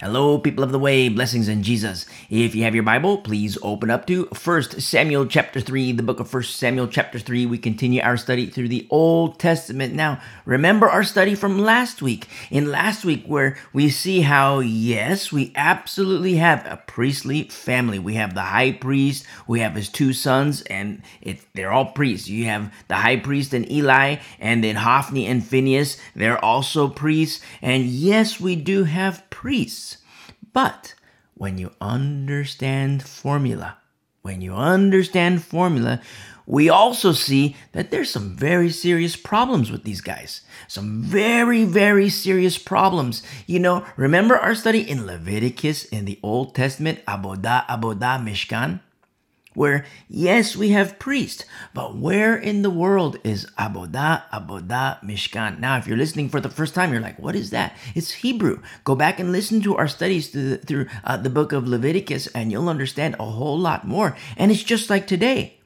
Hello, people of the way, blessings in Jesus. If you have your Bible, please open up to 1 Samuel chapter 3, the book of 1 Samuel chapter 3. We continue our study through the Old Testament. Now, remember our study from last week. In last week, where we see how, yes, we absolutely have a priestly family. We have the high priest, we have his two sons, and it, they're all priests. You have the high priest and Eli, and then Hophni and Phineas, they're also priests. And yes, we do have priests. But when you understand formula, when you understand formula, we also see that there's some very serious problems with these guys. Some very, very serious problems. You know, remember our study in Leviticus in the Old Testament, Abodah, Abodah, Mishkan? Where yes, we have priests, but where in the world is Abodah, Abodah, Mishkan? Now, if you're listening for the first time, you're like, what is that? It's Hebrew. Go back and listen to our studies through, the, through uh, the book of Leviticus, and you'll understand a whole lot more. And it's just like today.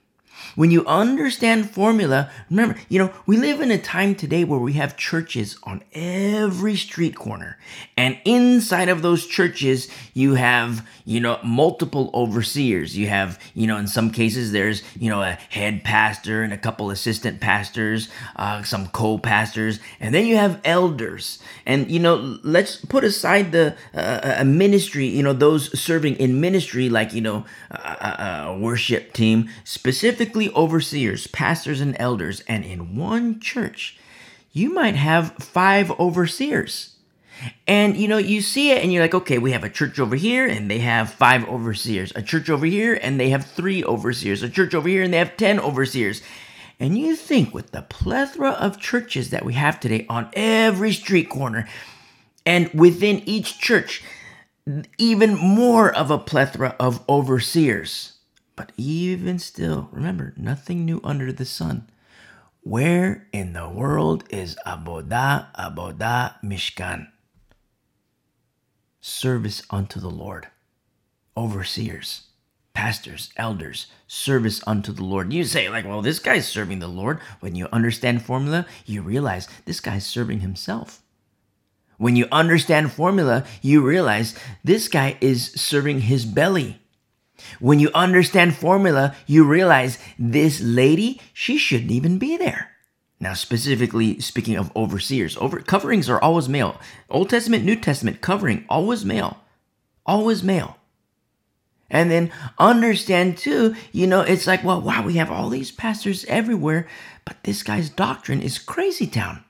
When you understand formula, remember, you know, we live in a time today where we have churches on every street corner. And inside of those churches, you have, you know, multiple overseers. You have, you know, in some cases, there's, you know, a head pastor and a couple assistant pastors, uh, some co pastors, and then you have elders. And, you know, let's put aside the uh, a ministry, you know, those serving in ministry, like, you know, a, a worship team, specifically overseers, pastors, and elders, and in one church, you might have five overseers. And you know, you see it and you're like, okay, we have a church over here and they have five overseers, a church over here and they have three overseers, a church over here and they have 10 overseers. And you think with the plethora of churches that we have today on every street corner and within each church, even more of a plethora of overseers but even still, remember, nothing new under the sun. Where in the world is Abodah, Abodah, Mishkan? Service unto the Lord. Overseers, pastors, elders, service unto the Lord. You say, like, well, this guy's serving the Lord. When you understand formula, you realize this guy's serving himself. When you understand formula, you realize this guy is serving his belly. When you understand formula, you realize this lady, she shouldn't even be there. Now, specifically speaking of overseers, over coverings are always male. Old Testament, New Testament covering always male, always male. And then understand too, you know, it's like, well, wow, we have all these pastors everywhere, but this guy's doctrine is crazy town.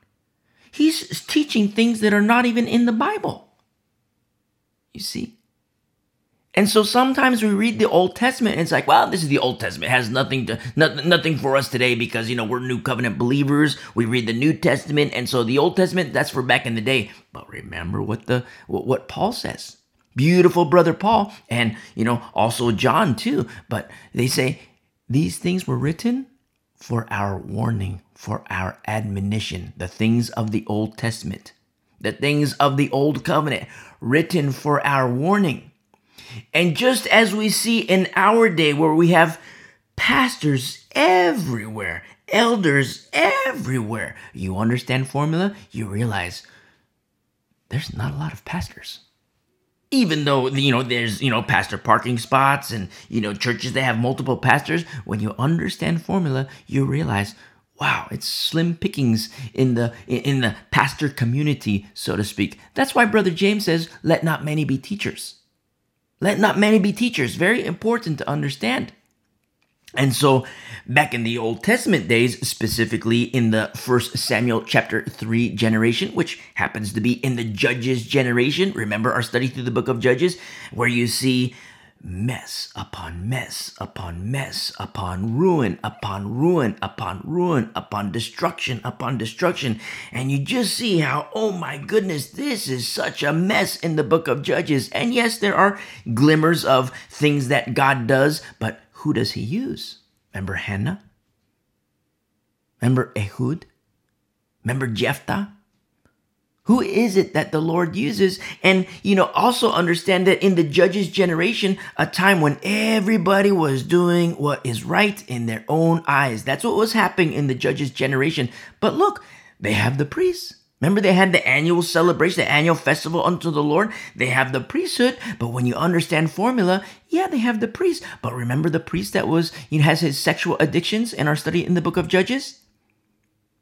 He's teaching things that are not even in the Bible. You see? And so sometimes we read the Old Testament and it's like, well, this is the Old Testament. It has nothing to nothing, nothing for us today because you know we're new covenant believers. We read the New Testament and so the Old Testament that's for back in the day. But remember what the what, what Paul says. Beautiful brother Paul and you know also John too, but they say these things were written for our warning, for our admonition, the things of the Old Testament, the things of the Old Covenant written for our warning and just as we see in our day, where we have pastors everywhere, elders everywhere, you understand formula, you realize there's not a lot of pastors. Even though, you know, there's, you know, pastor parking spots and, you know, churches that have multiple pastors, when you understand formula, you realize, wow, it's slim pickings in the in the pastor community, so to speak. That's why Brother James says, let not many be teachers. Let not many be teachers. Very important to understand. And so, back in the Old Testament days, specifically in the First Samuel chapter 3 generation, which happens to be in the Judges generation, remember our study through the book of Judges, where you see mess upon mess upon mess upon ruin upon ruin upon ruin upon destruction upon destruction. And you just see how, oh my goodness, this is such a mess in the book of Judges. And yes, there are glimmers of things that God does, but who does he use? Remember Hannah? Remember Ehud? Remember Jephthah? Who is it that the Lord uses? And, you know, also understand that in the judges' generation, a time when everybody was doing what is right in their own eyes. That's what was happening in the judges' generation. But look, they have the priests. Remember, they had the annual celebration, the annual festival unto the Lord. They have the priesthood, but when you understand formula, yeah, they have the priest. But remember the priest that was, you know, has his sexual addictions in our study in the book of Judges?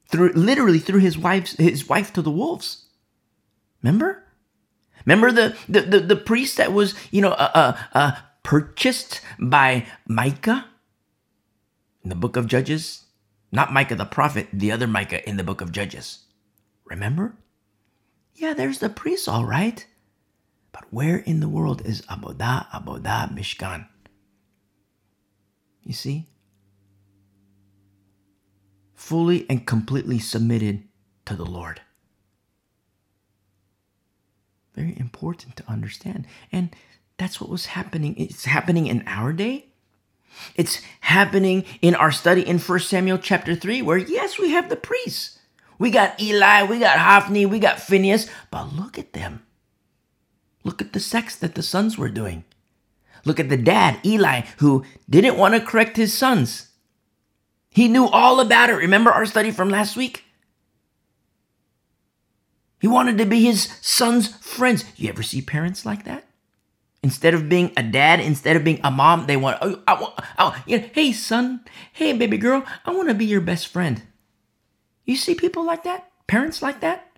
Threw literally threw his wife's his wife to the wolves. Remember? Remember the the the, the priest that was, you know, uh, uh, uh, purchased by Micah in the book of Judges? Not Micah the prophet, the other Micah in the book of Judges. Remember? Yeah, there's the priest, all right. But where in the world is Abodah, Abodah, Mishkan? You see? Fully and completely submitted to the Lord. Very important to understand. And that's what was happening. It's happening in our day. It's happening in our study in 1 Samuel chapter 3, where yes, we have the priests. We got Eli, we got Hophni, we got Phineas, but look at them. Look at the sex that the sons were doing. Look at the dad, Eli, who didn't want to correct his sons. He knew all about it. Remember our study from last week? He wanted to be his son's friends. You ever see parents like that? Instead of being a dad, instead of being a mom, they want, oh, I want, you know, hey son, hey baby girl, I want to be your best friend. You see people like that? Parents like that?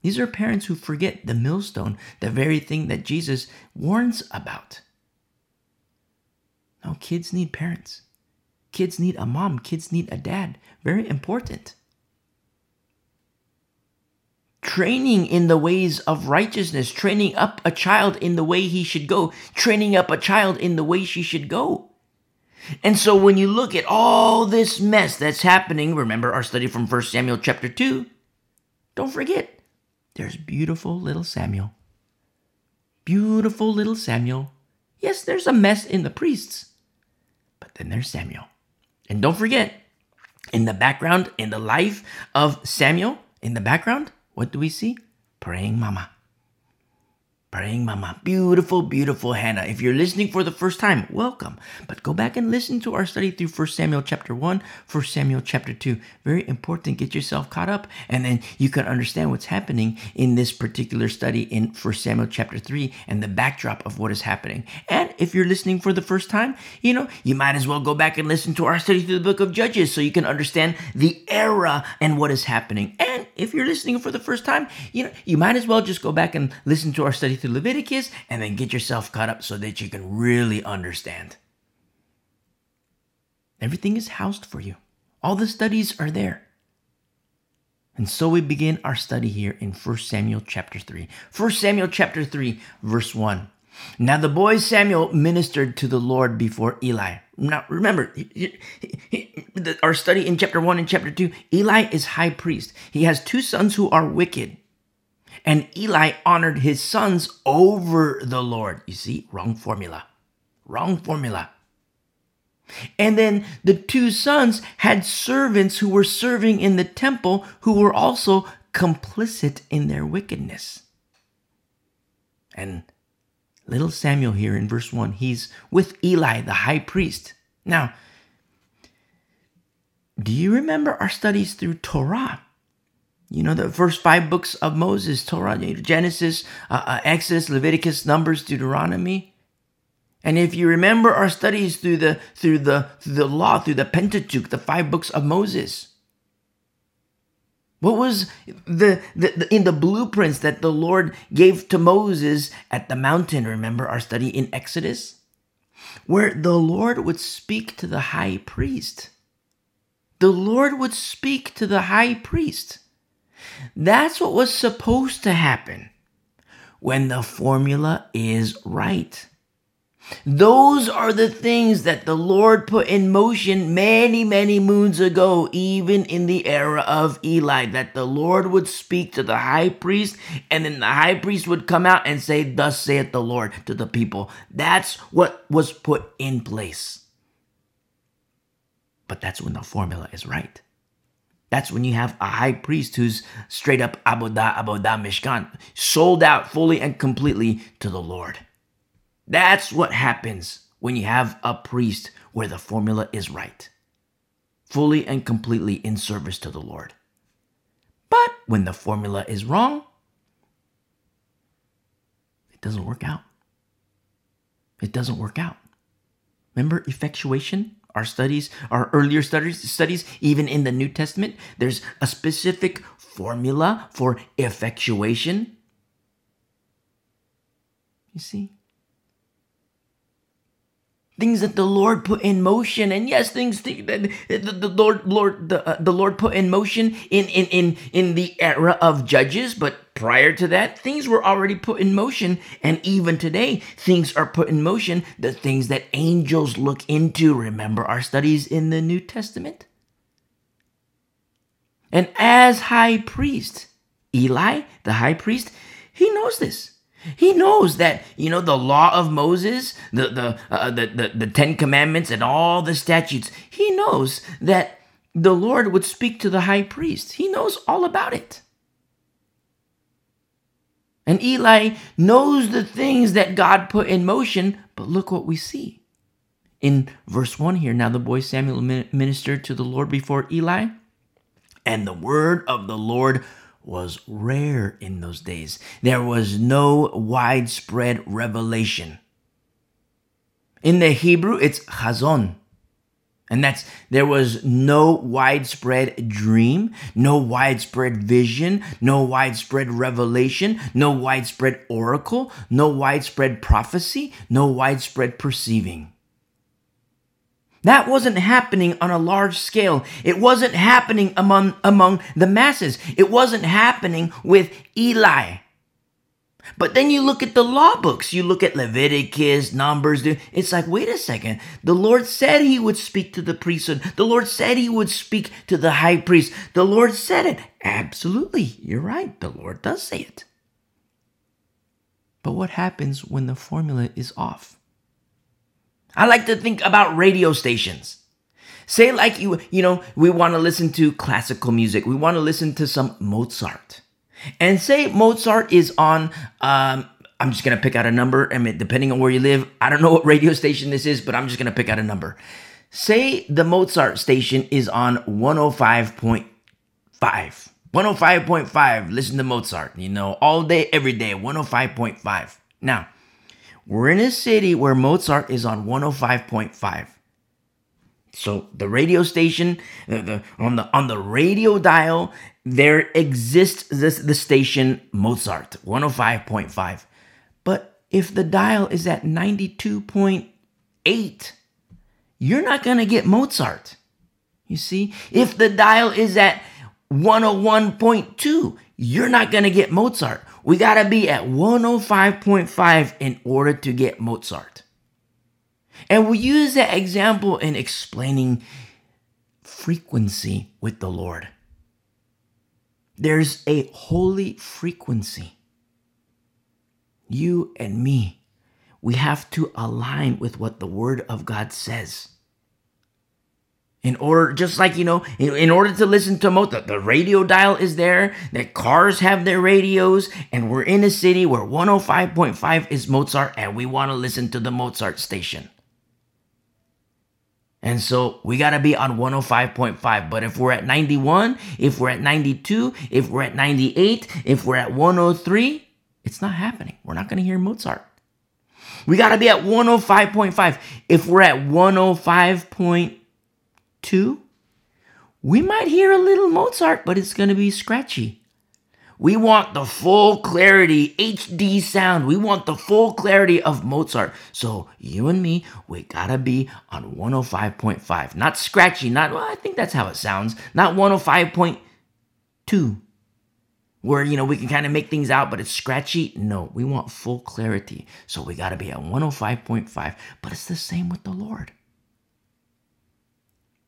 These are parents who forget the millstone, the very thing that Jesus warns about. No, kids need parents. Kids need a mom. Kids need a dad. Very important. Training in the ways of righteousness, training up a child in the way he should go, training up a child in the way she should go. And so when you look at all this mess that's happening, remember our study from 1 Samuel chapter 2, don't forget, there's beautiful little Samuel. Beautiful little Samuel. Yes, there's a mess in the priests, but then there's Samuel. And don't forget, in the background, in the life of Samuel, in the background, what do we see? Praying mama. Praying Mama. Beautiful, beautiful Hannah. If you're listening for the first time, welcome. But go back and listen to our study through 1 Samuel chapter 1, 1 Samuel chapter 2. Very important. Get yourself caught up and then you can understand what's happening in this particular study in 1 Samuel chapter 3 and the backdrop of what is happening. And if you're listening for the first time, you know, you might as well go back and listen to our study through the book of Judges so you can understand the era and what is happening. And if you're listening for the first time, you know, you might as well just go back and listen to our study through Leviticus and then get yourself caught up so that you can really understand. Everything is housed for you. All the studies are there. And so we begin our study here in 1 Samuel chapter 3. 1 Samuel chapter 3, verse 1. Now the boy Samuel ministered to the Lord before Eli. Now remember, our study in chapter 1 and chapter 2, Eli is high priest. He has two sons who are wicked. And Eli honored his sons over the Lord. You see, wrong formula. Wrong formula. And then the two sons had servants who were serving in the temple who were also complicit in their wickedness. And little Samuel here in verse 1, he's with Eli, the high priest. Now, do you remember our studies through Torah? You know, the first five books of Moses, Torah, Genesis, uh, uh, Exodus, Leviticus, Numbers, Deuteronomy. And if you remember our studies through the through the through the law, through the Pentateuch, the five books of Moses, what was the, the, the, in the blueprints that the Lord gave to Moses at the mountain? Remember our study in Exodus? Where the Lord would speak to the high priest. The Lord would speak to the high priest. That's what was supposed to happen when the formula is right. Those are the things that the Lord put in motion many, many moons ago, even in the era of Eli, that the Lord would speak to the high priest, and then the high priest would come out and say, Thus saith the Lord to the people. That's what was put in place. But that's when the formula is right. That's when you have a high priest who's straight up Abodah, Abodah, Mishkan, sold out fully and completely to the Lord. That's what happens when you have a priest where the formula is right, fully and completely in service to the Lord. But when the formula is wrong, it doesn't work out. It doesn't work out. Remember effectuation? Our studies, our earlier studies, studies, even in the New Testament, there's a specific formula for effectuation. You see? Things that the Lord put in motion, and yes, things that the, the Lord, Lord, the, uh, the Lord put in motion in, in in in the era of Judges, but prior to that, things were already put in motion, and even today, things are put in motion. The things that angels look into. Remember our studies in the New Testament, and as high priest, Eli, the high priest, he knows this. He knows that you know the law of Moses, the the, uh, the the the Ten Commandments, and all the statutes. He knows that the Lord would speak to the high priest. He knows all about it. And Eli knows the things that God put in motion, but look what we see. In verse 1 here, now the boy Samuel ministered to the Lord before Eli, and the word of the Lord was rare in those days. There was no widespread revelation. In the Hebrew, it's chazon. And that's there was no widespread dream, no widespread vision, no widespread revelation, no widespread oracle, no widespread prophecy, no widespread perceiving. That wasn't happening on a large scale. It wasn't happening among, among the masses. It wasn't happening with Eli. But then you look at the law books, you look at Leviticus, Numbers, it's like, wait a second. The Lord said he would speak to the priesthood. The Lord said he would speak to the high priest. The Lord said it. Absolutely. You're right. The Lord does say it. But what happens when the formula is off? I like to think about radio stations. Say like you, you know, we want to listen to classical music. We want to listen to some Mozart. And say Mozart is on um I'm just going to pick out a number. I mean, depending on where you live, I don't know what radio station this is, but I'm just going to pick out a number. Say the Mozart station is on 105.5. 105.5. Listen to Mozart, you know, all day, every day, 105.5. Now, we're in a city where Mozart is on 105.5. So the radio station, the, the, on the on the radio dial, there exists this the station Mozart 105.5. But if the dial is at 92.8, you're not going to get Mozart. You see? If the dial is at 101.2, you're not going to get Mozart. We got to be at 105.5 in order to get Mozart. And we use that example in explaining frequency with the Lord. There's a holy frequency. You and me, we have to align with what the Word of God says in order just like you know in, in order to listen to Mozart the radio dial is there that cars have their radios and we're in a city where 105.5 is mozart and we want to listen to the mozart station. And so we got to be on 105.5 but if we're at 91 if we're at 92 if we're at 98 if we're at 103 it's not happening. We're not going to hear mozart. We got to be at 105.5 if we're at 105. Two, we might hear a little Mozart, but it's going to be scratchy. We want the full clarity, HD sound. We want the full clarity of Mozart. So you and me, we gotta be on 105.5. Not scratchy, not, well, I think that's how it sounds. Not 105.2, where, you know, we can kind of make things out, but it's scratchy. No, we want full clarity. So we gotta be at 105.5. But it's the same with the Lord.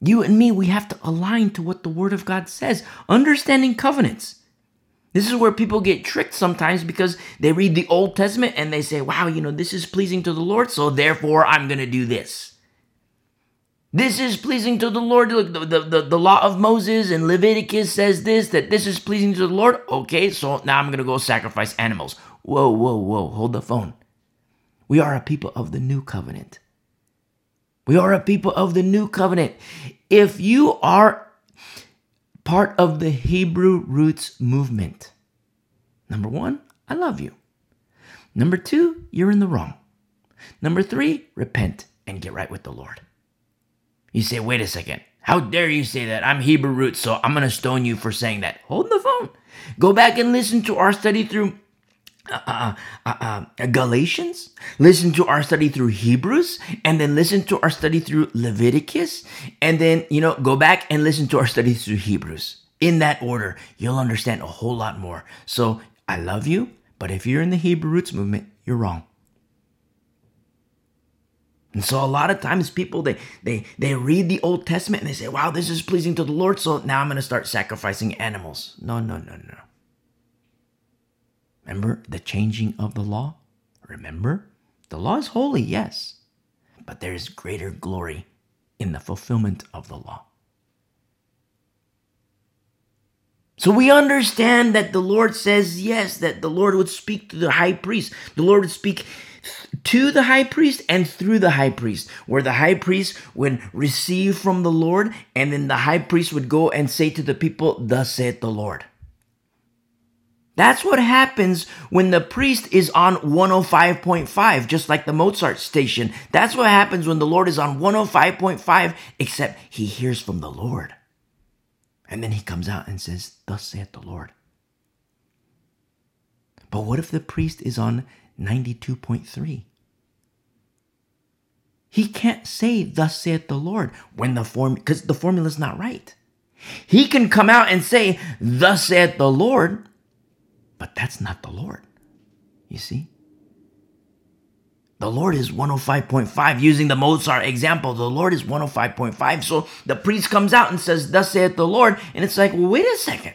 You and me, we have to align to what the Word of God says, understanding covenants. This is where people get tricked sometimes because they read the Old Testament and they say, wow, you know, this is pleasing to the Lord, so therefore I'm going to do this. This is pleasing to the Lord. Look, the, the, the, the, law of Moses and Leviticus says this, that this is pleasing to the Lord. Okay, so now I'm going to go sacrifice animals. Whoa, whoa, whoa, hold the phone. We are a people of the new covenant. We are a people of the new covenant. If you are part of the Hebrew roots movement. Number one, I love you. Number two, you're in the wrong. Number three, repent and get right with the Lord. You say, wait a second. How dare you say that? I'm Hebrew roots, so I'm going to stone you for saying that. Hold the phone. Go back and listen to our study through uh, uh, uh, Galatians, listen to our study through Hebrews, and then listen to our study through Leviticus, and then, you know, go back and listen to our study through Hebrews. In that order, you'll understand a whole lot more. So I love you, but if you're in the Hebrew roots movement, you're wrong. And so a lot of times people they they they read the Old Testament and they say, "Wow, this is pleasing to the Lord, so now I'm going to start sacrificing animals." No, no, no, no. Remember the changing of the law? Remember? The law is holy, yes, but there is greater glory in the fulfillment of the law. So we understand that the Lord says yes, that the Lord would speak to the high priest. The Lord would speak to the high priest and through the high priest, where the high priest would receive from the Lord, and then the high priest would go and say to the people, Thus saith the Lord. That's what happens when the priest is on 105.5, just like the Mozart station. That's what happens when the Lord is on 105.5, except he hears from the Lord. And then he comes out and says, Thus saith the Lord. But what if the priest is on 92.3? He can't say, Thus saith the Lord, when the form, because the formula is not right. He can come out and say, Thus saith the Lord, but that's not the Lord. You see? The Lord is 105.5. Using the Mozart example, the Lord is 105.5. So the priest comes out and says, Thus saith the Lord. And it's like, well, wait a second.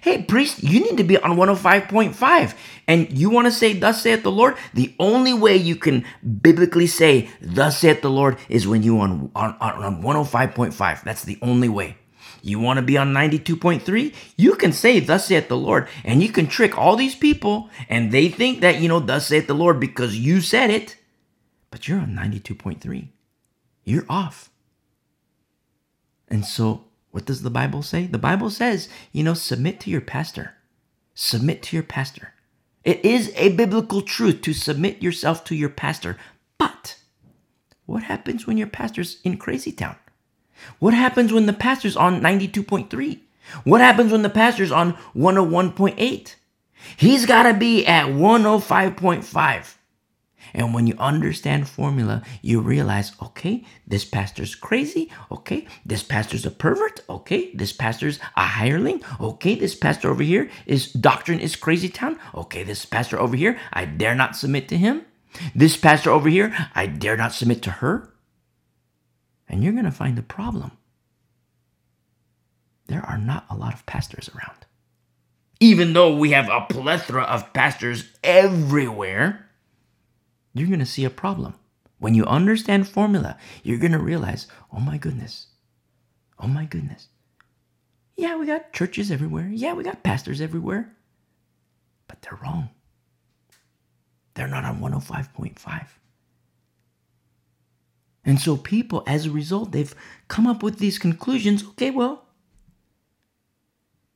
Hey, priest, you need to be on 105.5. And you want to say, Thus saith the Lord? The only way you can biblically say, Thus saith the Lord, is when you on, on, on 105.5. That's the only way. You want to be on 92.3? You can say, Thus saith the Lord, and you can trick all these people, and they think that, you know, Thus saith the Lord because you said it, but you're on 92.3. You're off. And so, what does the Bible say? The Bible says, you know, submit to your pastor. Submit to your pastor. It is a biblical truth to submit yourself to your pastor. But what happens when your pastor's in crazy town? What happens when the pastor's on 92.3? What happens when the pastor's on 101.8? He's got to be at 105.5. And when you understand formula, you realize, okay, this pastor's crazy. Okay, this pastor's a pervert. Okay, this pastor's a hireling. Okay, this pastor over here is doctrine is crazy town. Okay, this pastor over here, I dare not submit to him. This pastor over here, I dare not submit to her. And you're going to find a problem. There are not a lot of pastors around. Even though we have a plethora of pastors everywhere, you're going to see a problem. When you understand formula, you're going to realize, oh my goodness, oh my goodness. Yeah, we got churches everywhere. Yeah, we got pastors everywhere. But they're wrong. They're not on 105.5. And so people, as a result, they've come up with these conclusions. Okay, well,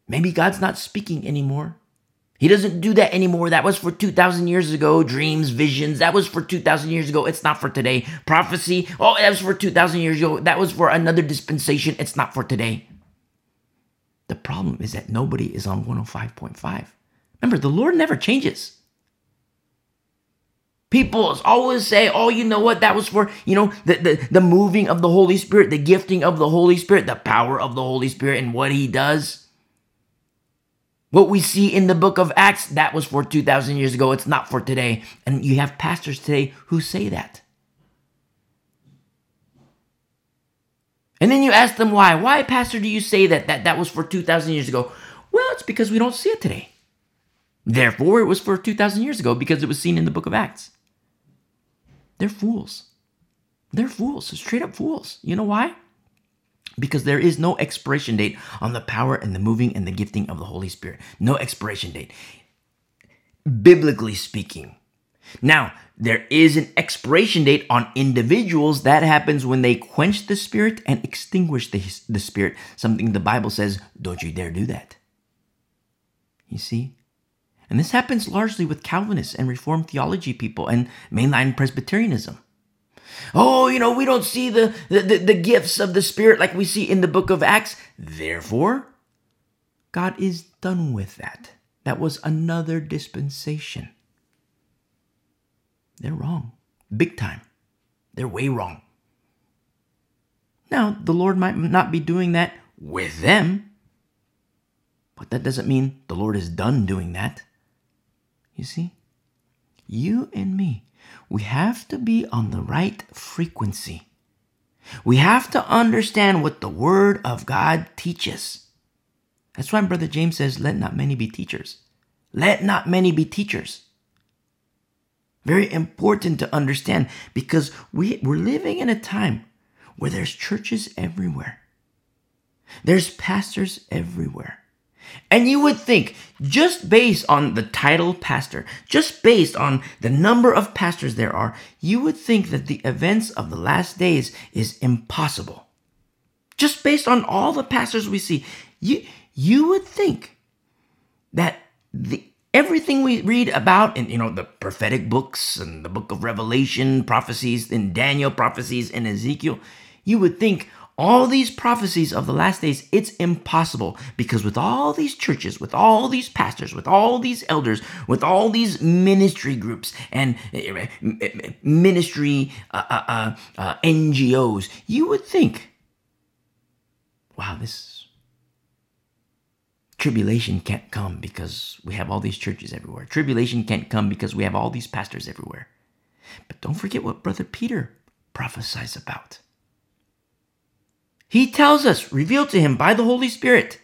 maybe God's not speaking anymore. He doesn't do that anymore. That was for 2,000 years ago. Dreams, visions, that was for 2,000 years ago. It's not for today. Prophecy, oh, that was for 2,000 years ago. That was for another dispensation. It's not for today. The problem is that nobody is on 105.5. Remember, the Lord never changes. People always say, oh, you know what? That was for, you know, the, the, the moving of the Holy Spirit, the gifting of the Holy Spirit, the power of the Holy Spirit, and what he does. What we see in the book of Acts, that was for 2,000 years ago. It's not for today. And you have pastors today who say that. And then you ask them why. Why, Pastor, do you say that that, that was for 2,000 years ago? Well, it's because we don't see it today. Therefore, it was for 2,000 years ago because it was seen in the book of Acts. They're fools. They're fools, straight up fools. You know why? Because there is no expiration date on the power and the moving and the gifting of the Holy Spirit. No expiration date. Biblically speaking, Now, there is an expiration date on individuals. That happens when they quench the spirit and extinguish the, the spirit. Something the Bible says, don't you dare do that. You see? And this happens largely with Calvinists and Reformed theology people and mainline Presbyterianism. Oh, you know, we don't see the, the, the, gifts of the Spirit like we see in the book of Acts. Therefore, God is done with that. That was another dispensation. They're wrong. Big time. They're way wrong. Now, the Lord might not be doing that with them, but that doesn't mean the Lord is done doing that. You see? You and me, we have to be on the right frequency. We have to understand what the Word of God teaches. That's why Brother James says, Let not many be teachers. Let not many be teachers. Very important to understand because we, we're living in a time where there's churches everywhere, there's pastors everywhere. And you would think, just based on the title pastor, just based on the number of pastors there are, you would think that the events of the last days is impossible. Just based on all the pastors we see, you, you would think that the everything we read about in you know the prophetic books and the book of revelation prophecies in daniel prophecies in ezekiel you would think all these prophecies of the last days it's impossible because with all these churches with all these pastors with all these elders with all these ministry groups and eh, eh, ministry uh, uh, uh, uh ngos you would think wow this Tribulation can't come because we have all these churches everywhere. Tribulation can't come because we have all these pastors everywhere. But don't forget what Brother Peter prophesies about. He tells us, revealed to him by the Holy Spirit,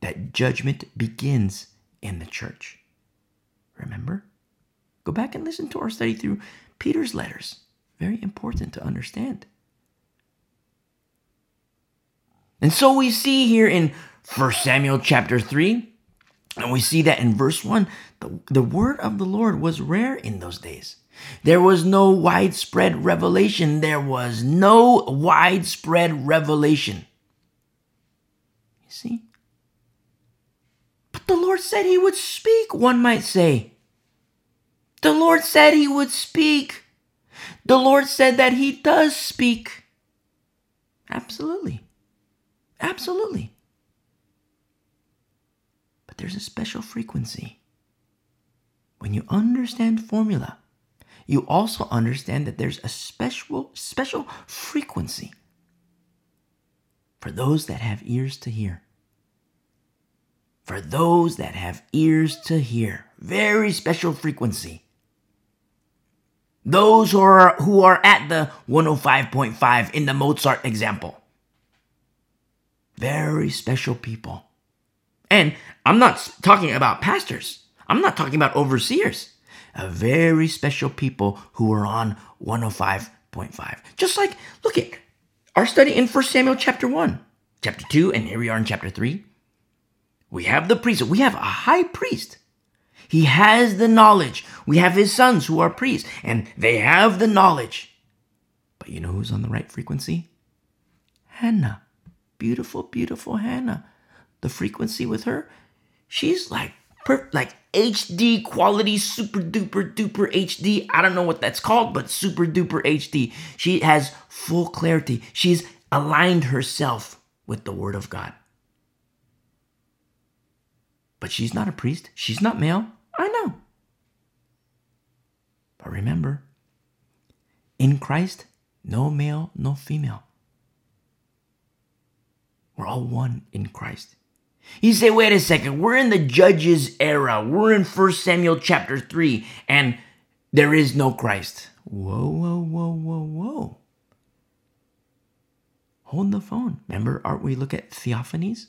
that judgment begins in the church. Remember? Go back and listen to our study through Peter's letters. Very important to understand. And so we see here in First Samuel chapter 3. And we see that in verse 1, the, the word of the Lord was rare in those days. There was no widespread revelation. There was no widespread revelation. You see? But the Lord said he would speak, one might say. The Lord said he would speak. The Lord said that he does speak. Absolutely. Absolutely But there's a special frequency. When you understand formula, you also understand that there's a special special frequency for those that have ears to hear. For those that have ears to hear, very special frequency. Those who are who are at the 105.5 in the Mozart example. Very special people. And I'm not talking about pastors. I'm not talking about overseers. A very special people who are on 105.5. Just like, look at our study in 1 Samuel chapter 1, chapter 2, and here we are in chapter 3. We have the priest. We have a high priest. He has the knowledge. We have his sons who are priests, and they have the knowledge. But you know who's on the right frequency? Hannah. Beautiful, beautiful Hannah the frequency with her, she's like per- like HD quality, super duper duper HD. I don't know what that's called, but super duper HD. She has full clarity. She's aligned herself with the Word of God. But she's not a priest. She's not male. I know. But remember, in Christ, no male, no female. We're all one in Christ. You say, wait a second, we're in the judges era. We're in 1 Samuel chapter 3, and there is no Christ. Whoa, whoa, whoa, whoa, whoa. Hold the phone. Remember, aren't we look at theophanies?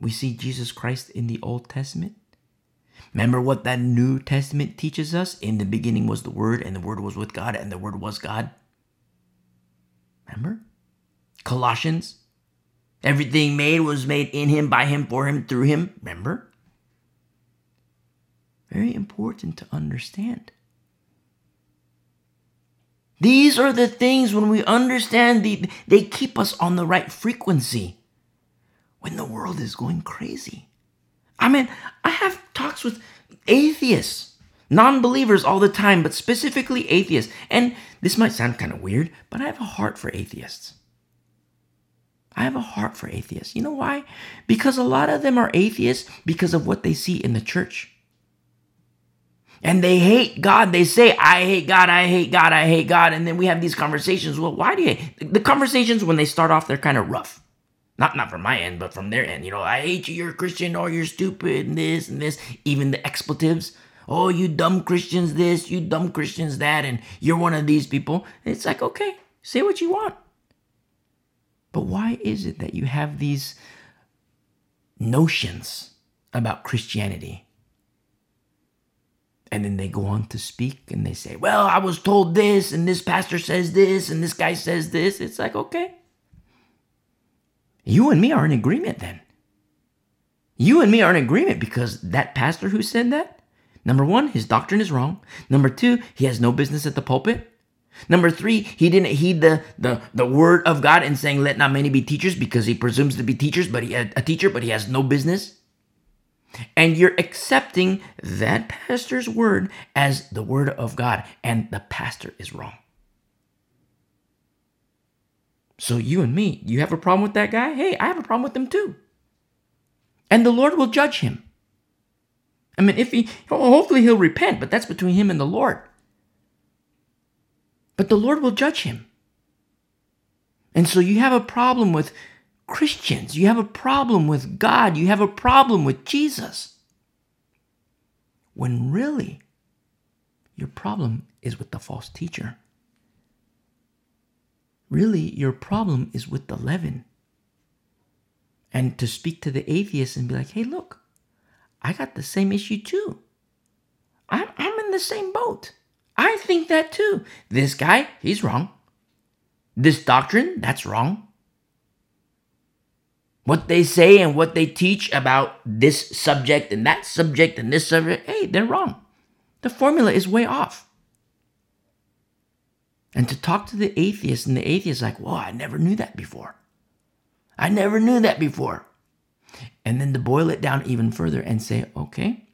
We see Jesus Christ in the Old Testament. Remember what that New Testament teaches us? In the beginning was the Word, and the Word was with God, and the Word was God. Remember? Colossians Everything made was made in him, by him, for him, through him. Remember? Very important to understand. These are the things when we understand the, they keep us on the right frequency when the world is going crazy. I mean, I have talks with atheists, non believers all the time, but specifically atheists. And this might sound kind of weird, but I have a heart for atheists. I have a heart for atheists. You know why? Because a lot of them are atheists because of what they see in the church. And they hate God. They say, I hate God, I hate God, I hate God. And then we have these conversations. Well, why do you? The conversations, when they start off, they're kind of rough. Not, not from my end, but from their end. You know, I hate you, you're a Christian, or you're stupid, and this and this. Even the expletives. Oh, you dumb Christians, this, you dumb Christians, that, and you're one of these people. It's like, okay, say what you want. But why is it that you have these notions about Christianity? And then they go on to speak and they say, Well, I was told this, and this pastor says this, and this guy says this. It's like, okay. You and me are in agreement then. You and me are in agreement because that pastor who said that, number one, his doctrine is wrong. Number two, he has no business at the pulpit. Number three, he didn't heed the, the, the word of God in saying, let not many be teachers because he presumes to be teachers, but he a teacher, but he has no business. And you're accepting that pastor's word as the word of God, and the pastor is wrong. So you and me, you have a problem with that guy? Hey, I have a problem with him too. And the Lord will judge him. I mean, if he, hopefully he'll repent, but that's between him and the Lord but the Lord will judge him. And so you have a problem with Christians, you have a problem with God, you have a problem with Jesus. When really, your problem is with the false teacher. Really, your problem is with the leaven. And to speak to the atheist and be like, hey, look, I got the same issue too. I'm, in the same boat. I think that too. This guy, he's wrong. This doctrine, that's wrong. What they say and what they teach about this subject and that subject and this subject, hey, they're wrong. The formula is way off. And to talk to the atheist, and the atheist like, whoa, I never knew that before. I never knew that before. And then to boil it down even further and say, okay,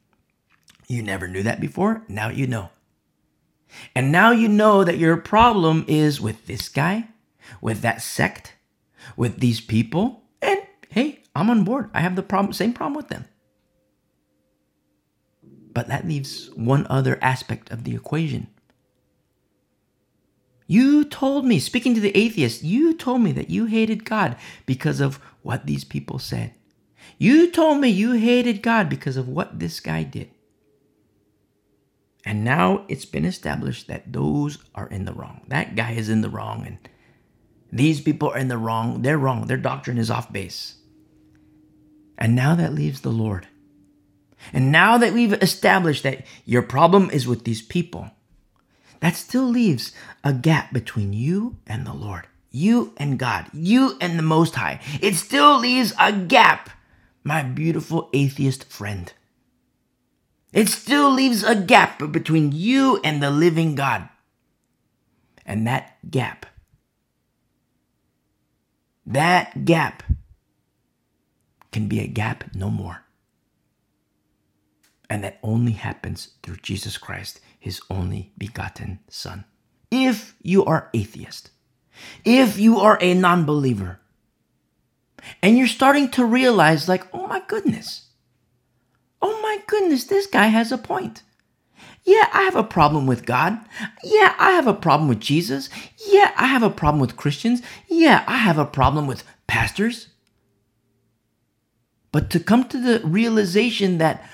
you never knew that before. Now you know. And now you know that your problem is with this guy, with that sect, with these people. And hey, I'm on board. I have the problem, same problem with them. But that leaves one other aspect of the equation. You told me, speaking to the atheist, you told me that you hated God because of what these people said. You told me you hated God because of what this guy did. And now it's been established that those are in the wrong. That guy is in the wrong, and these people are in the wrong. They're wrong. Their doctrine is off base. And now that leaves the Lord. And now that we've established that your problem is with these people, that still leaves a gap between you and the Lord, you and God, you and the Most High. It still leaves a gap, my beautiful atheist friend. It still leaves a gap between you and the living God. And that gap, that gap can be a gap no more. And that only happens through Jesus Christ, his only begotten Son. If you are atheist, if you are a non believer, and you're starting to realize, like, oh my goodness, oh my goodness, this guy has a point. Yeah, I have a problem with God. Yeah, I have a problem with Jesus. Yeah, I have a problem with Christians. Yeah, I have a problem with pastors. But to come to the realization that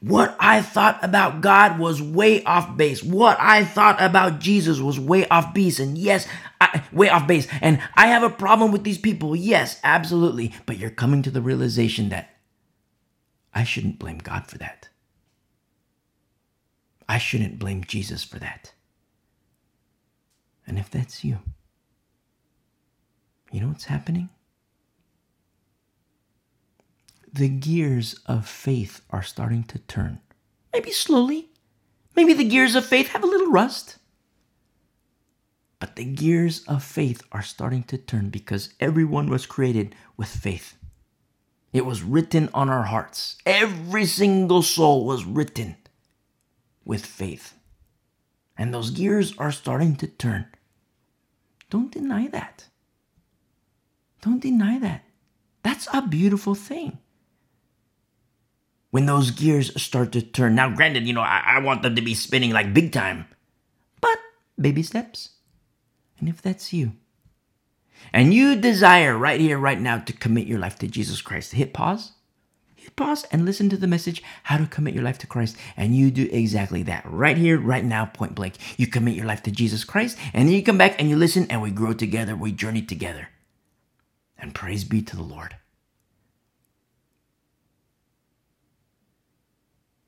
what I thought about God was way off base. What I thought about Jesus was way off base. And yes, I, way off base. And I have a problem with these people. Yes, absolutely. But you're coming to the realization that I shouldn't blame God for that. I shouldn't blame Jesus for that. And if that's you, you know what's happening? The gears of faith are starting to turn. maybe slowly. Maybe the gears of faith have a little rust. But the gears of faith are starting to turn because everyone was created with faith. It was written on our hearts. Every single soul was written with faith. And those gears are starting to turn. Don't deny that. Don't deny that. That's a beautiful thing. When those gears start to turn. Now, granted, you know, I, I want them to be spinning like big time, but baby steps. And if that's you, and you desire right here, right now, to commit your life to Jesus Christ, hit pause, hit pause, and listen to the message how to commit your life to Christ. And you do exactly that right here, right now, point blank. You commit your life to Jesus Christ, and then you come back and you listen, and we grow together, we journey together. And praise be to the Lord.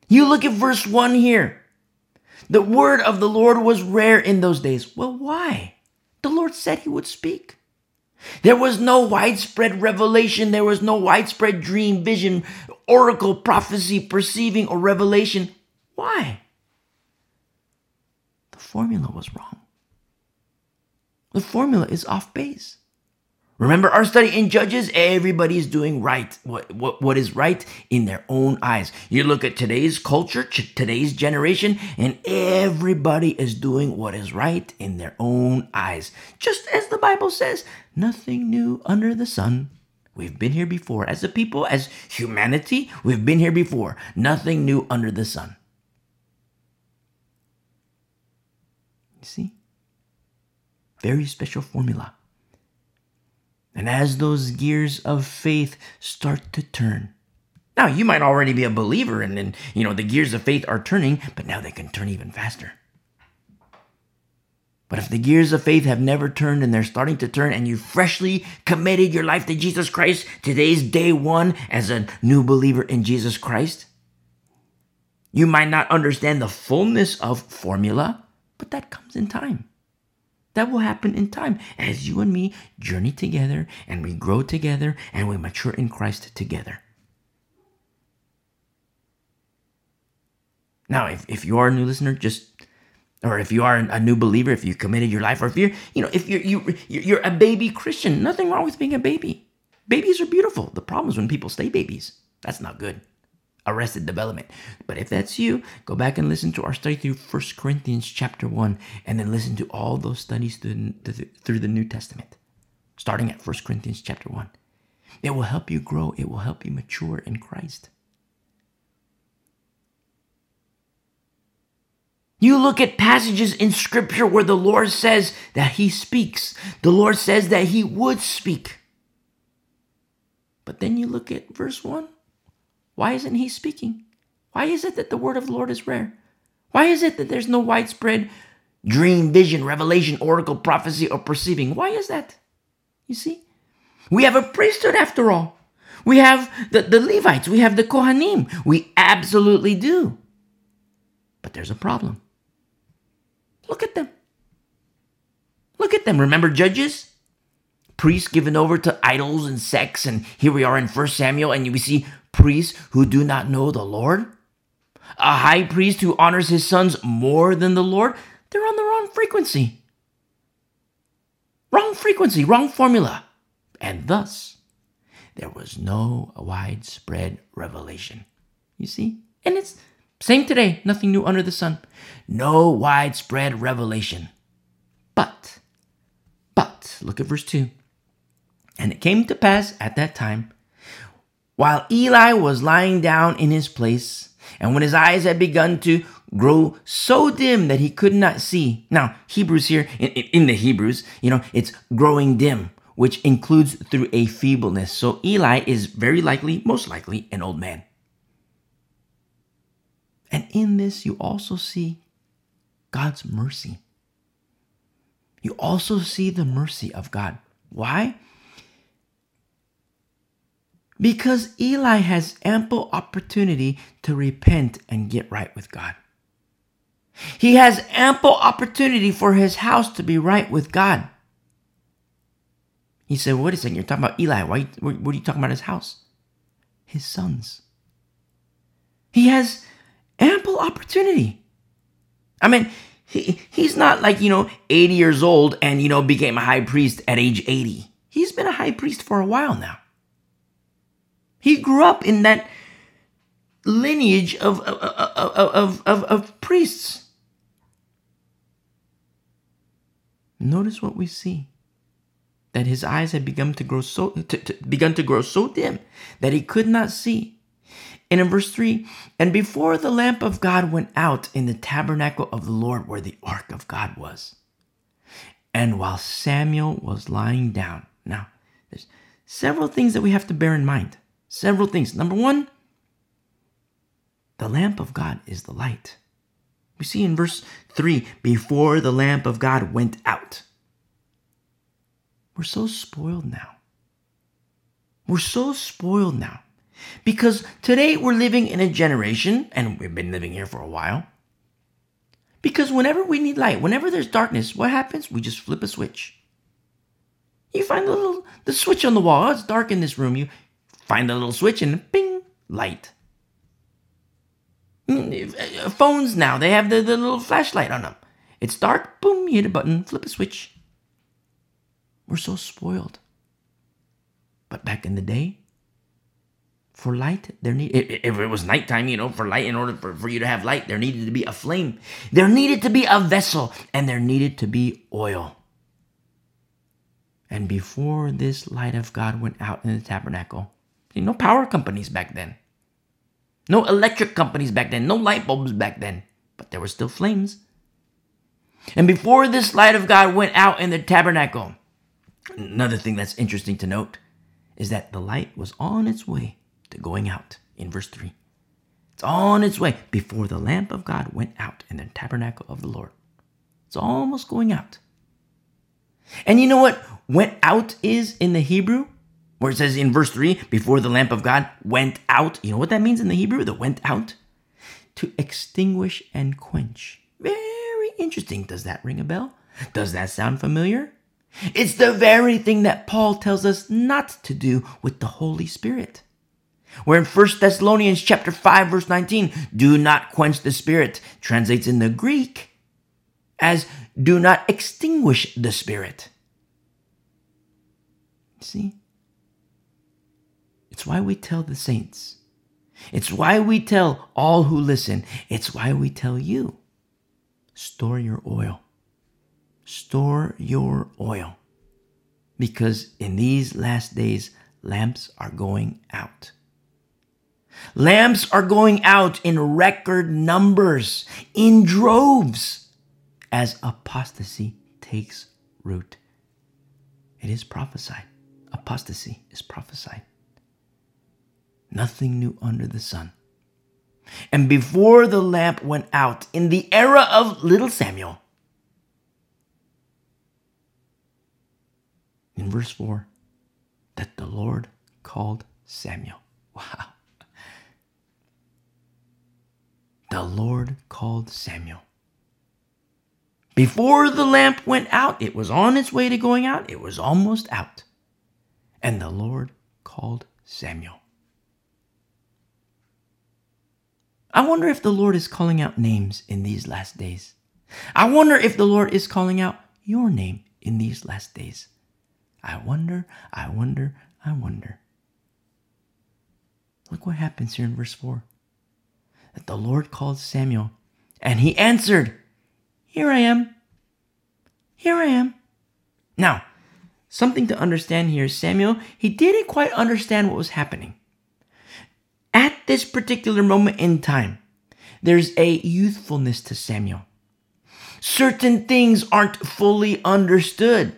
You look at verse 1 here. The word of the Lord was rare in those days. Well, why? The Lord said he would speak. There was no widespread revelation. There was no widespread dream, vision, oracle, prophecy, perceiving, or revelation. Why? The formula was wrong. The formula is off base. Remember our study in Judges? Everybody's doing right, what, what, what is right in their own eyes. You look at today's culture, today's generation, and everybody is doing what is right in their own eyes. Just as the Bible says, nothing new under the sun. We've been here before. As a people, as humanity, we've been here before. Nothing new under the sun. You see? Very special formula. And as those gears of faith start to turn, now you might already be a believer and then, you know, the gears of faith are turning, but now they can turn even faster. But if the gears of faith have never turned and they're starting to turn and you freshly committed your life to Jesus Christ, today's day one as a new believer in Jesus Christ, you might not understand the fullness of formula, but that comes in time. That will happen in time as you and me journey together and we grow together and we mature in Christ together. Now, if, if you are a new listener, just or if you are a new believer, if you committed your life, or if you're, you know, if you're you you're a baby Christian, nothing wrong with being a baby. Babies are beautiful. The problem is when people stay babies. That's not good. Arrested Development. But if that's you, go back and listen to our study through First Corinthians chapter 1 and then listen to all those studies through, through the New Testament, starting at First Corinthians chapter 1. It will help you grow, it will help you mature in Christ. You look at passages in scripture where the Lord says that he speaks. The Lord says that he would speak. But then you look at verse 1 why isn't he speaking? Why is it that the word of the Lord is rare? Why is it that there's no widespread dream, vision, revelation, oracle, prophecy, or perceiving? Why is that? You see? We have a priesthood after all. We have the, the Levites, we have the Kohanim. We absolutely do. But there's a problem. Look at them. Look at them. Remember Judges? Priests given over to idols and sex. And here we are in First Samuel, and we see priests who do not know the Lord? A high priest who honors his sons more than the Lord? They're on the wrong frequency. Wrong frequency, wrong formula. And thus, there was no widespread revelation. You see? And it's same today, nothing new under the sun. No widespread revelation. But, but, look at verse 2. And it came to pass at that time while Eli was lying down in his place, and when his eyes had begun to grow so dim that he could not see. Now, Hebrews here, in, in, the Hebrews, you know, it's growing dim, which includes through a feebleness. So Eli is very likely, most likely, an old man. And in this, you also see God's mercy. You also see the mercy of God. Why? Because Eli has ample opportunity to repent and get right with God. He has ample opportunity for his house to be right with God. He said, Wait a second, you're talking about Eli. Why, what are you talking about his house? His sons. He has Ample opportunity. I mean, he, he's not like, you know, 80 years old and, you know, became a high priest at age 80. He's been a high priest for a while now. He grew up in that lineage of, of, of, of, of, priests. Notice what we see that his eyes had begun to grow so to, to, begun to grow so dim that he could not see. And in verse 3, and before the lamp of God went out in the tabernacle of the Lord where the ark of God was. And while Samuel was lying down. Now, there's several things that we have to bear in mind. Several things. Number one, the lamp of God is the light. We see in verse 3 before the lamp of God went out. We're so spoiled now. We're so spoiled now because today we're living in a generation, and we've been living here for a while. Because whenever we need light, whenever there's darkness, what happens? We just flip a switch. You find the little the switch on the wall. Oh, it's dark in this room. You find the little switch and ping, light. Mm, uh, phones now, they have the, the little flashlight on them. It's dark, boom, you hit a button, flip a switch. We're so spoiled. But back in the day, for light, there need if it was nighttime, you know, for light, in order for, for you to have light, there needed to be a flame. There needed to be a vessel, and there needed to be oil. And before this light of God went out in the tabernacle, no power companies back then. No electric companies back then. No light bulbs back then. But there were still flames. And before this light of God went out in the tabernacle, another thing that's interesting to note is that the light was on its way to going out in verse 3. It's on its way before the lamp of God went out in the tabernacle of the Lord. It's almost going out. And you know what went out is in the Hebrew? Where it says in verse 3 before the lamp of God went out. You know what that means in the Hebrew? The went out? To extinguish and quench. Very interesting. Does that ring a bell? Does that sound familiar? It's the very thing that Paul tells us not to do with the Holy Spirit. Where in 1 Thessalonians chapter 5 verse 19, do not quench the spirit translates in the Greek as do not extinguish the spirit. See? It's why we tell the saints. It's why we tell all who listen. It's why we tell you store your oil. Store your oil. Because in these last days, lamps are going out. Lamps are going out in record numbers, in droves, as apostasy takes root. It is prophesied. Apostasy is prophesied nothing new under the sun. And before the lamp went out in the era of little Samuel, in verse 4, that the Lord called Samuel. Wow. The Lord called Samuel. Before the lamp went out, it was on its way to going out, it was almost out. And the Lord called Samuel. I wonder if the Lord is calling out names in these last days. I wonder if the Lord is calling out your name in these last days. I wonder, I wonder, I wonder. Look what happens here in verse 4 that the Lord called Samuel, and he answered, Here I am. Here I am. Now, something to understand here Samuel, he didn't quite understand what was happening at this particular moment in time, there's a youthfulness to Samuel. Certain things aren't fully understood.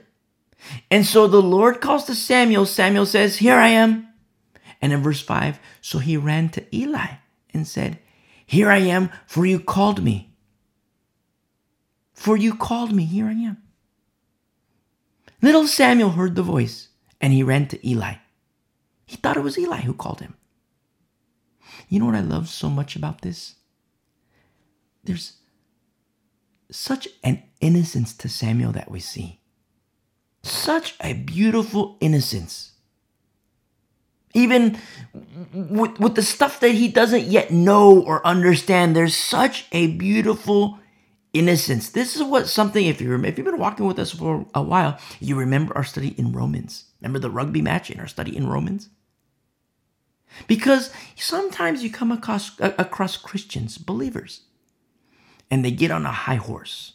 And so the Lord calls to Samuel. Samuel says, Here I am. And in verse 5, so he ran to Eli and said, Here I am, for you called me. For you called me, here I am. Little Samuel heard the voice and he ran to Eli. He thought it was Eli who called him. You know what I love so much about this? There's such an innocence to Samuel that we see. Such a beautiful innocence. Even with, with the stuff that he doesn't yet know or understand, there's such a beautiful innocence. This is what something, if, you if you've been walking with us for a while, you remember our study in Romans. Remember the rugby match in our study in Romans? Because sometimes you come across, across Christians, believers, and they get on a high horse.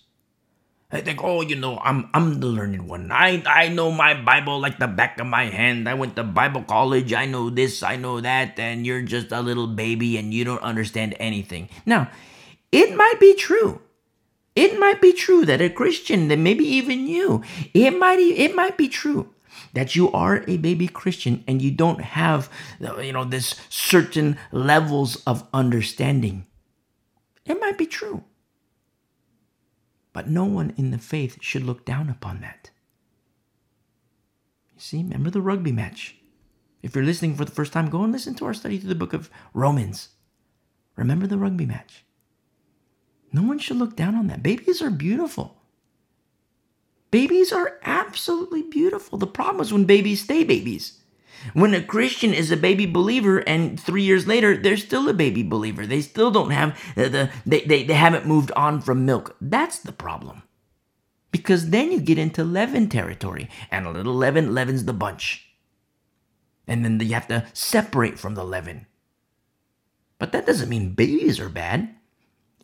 I think, oh, you know, I'm I'm the learned one. I I know my Bible like the back of my hand. I went to Bible college. I know this, I know that, and you're just a little baby and you don't understand anything. Now, it might be true. It might be true that a Christian, that maybe even you, it might it might be true that you are a baby Christian and you don't have, you know, this certain levels of understanding. It might be true. But no one in the faith should look down upon that. You see, remember the rugby match. If you're listening for the first time, go and listen to our study through the book of Romans. Remember the rugby match. No one should look down on that. Babies are beautiful. Babies are absolutely beautiful. The problem is when babies stay babies. When a Christian is a baby believer and three years later they're still a baby believer, they still don't have the, the they, they, they haven't moved on from milk. That's the problem. Because then you get into leaven territory, and a little leaven leavens the bunch. And then you have to separate from the leaven. But that doesn't mean babies are bad.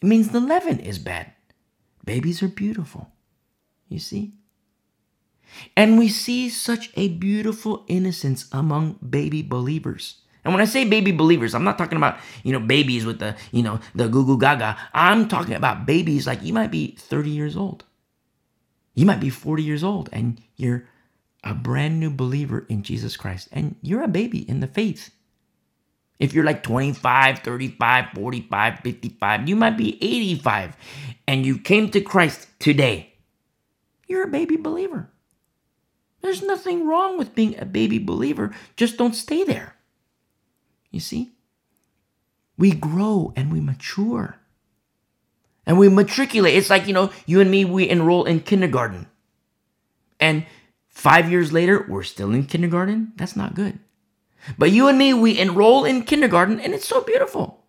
It means the leaven is bad. Babies are beautiful. You see? And we see such a beautiful innocence among baby believers. And when I say baby believers, I'm not talking about, you know, babies with the, you know, the goo goo gaga. I'm talking about babies like you might be 30 years old. You might be 40 years old and you're a brand new believer in Jesus Christ and you're a baby in the faith. If you're like 25, 35, 45, 55, you might be 85 and you came to Christ today. You're a baby believer. There's nothing wrong with being a baby believer, just don't stay there. You see? We grow and we mature. And we matriculate. It's like, you know, you and me, we enroll in kindergarten. And five years later, we're still in kindergarten. That's not good. But you and me, we enroll in kindergarten, and it's so beautiful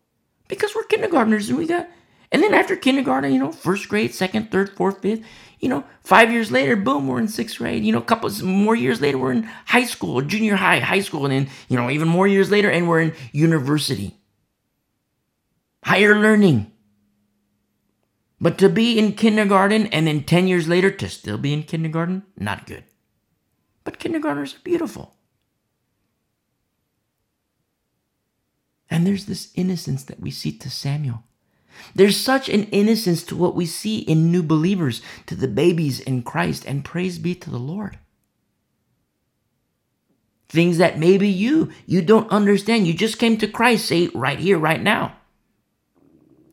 because we're kindergartners and we got, and then after kindergarten, you know, first grade, second, third, fourth, fifth, you know, five years later, boom, we're in sixth grade. You know, a couple more years later, we're in high school, junior high, high school, and then, you know, even more years later, and we're in university. Higher learning. But to be in kindergarten and then 10 years later to still be in kindergarten, not good. But kindergartners are beautiful. And there's this innocence that we see to Samuel. There's such an innocence to what we see in new believers, to the babies in Christ, and praise be to the Lord. Things that maybe you you don't understand. You just came to Christ, say right here, right now.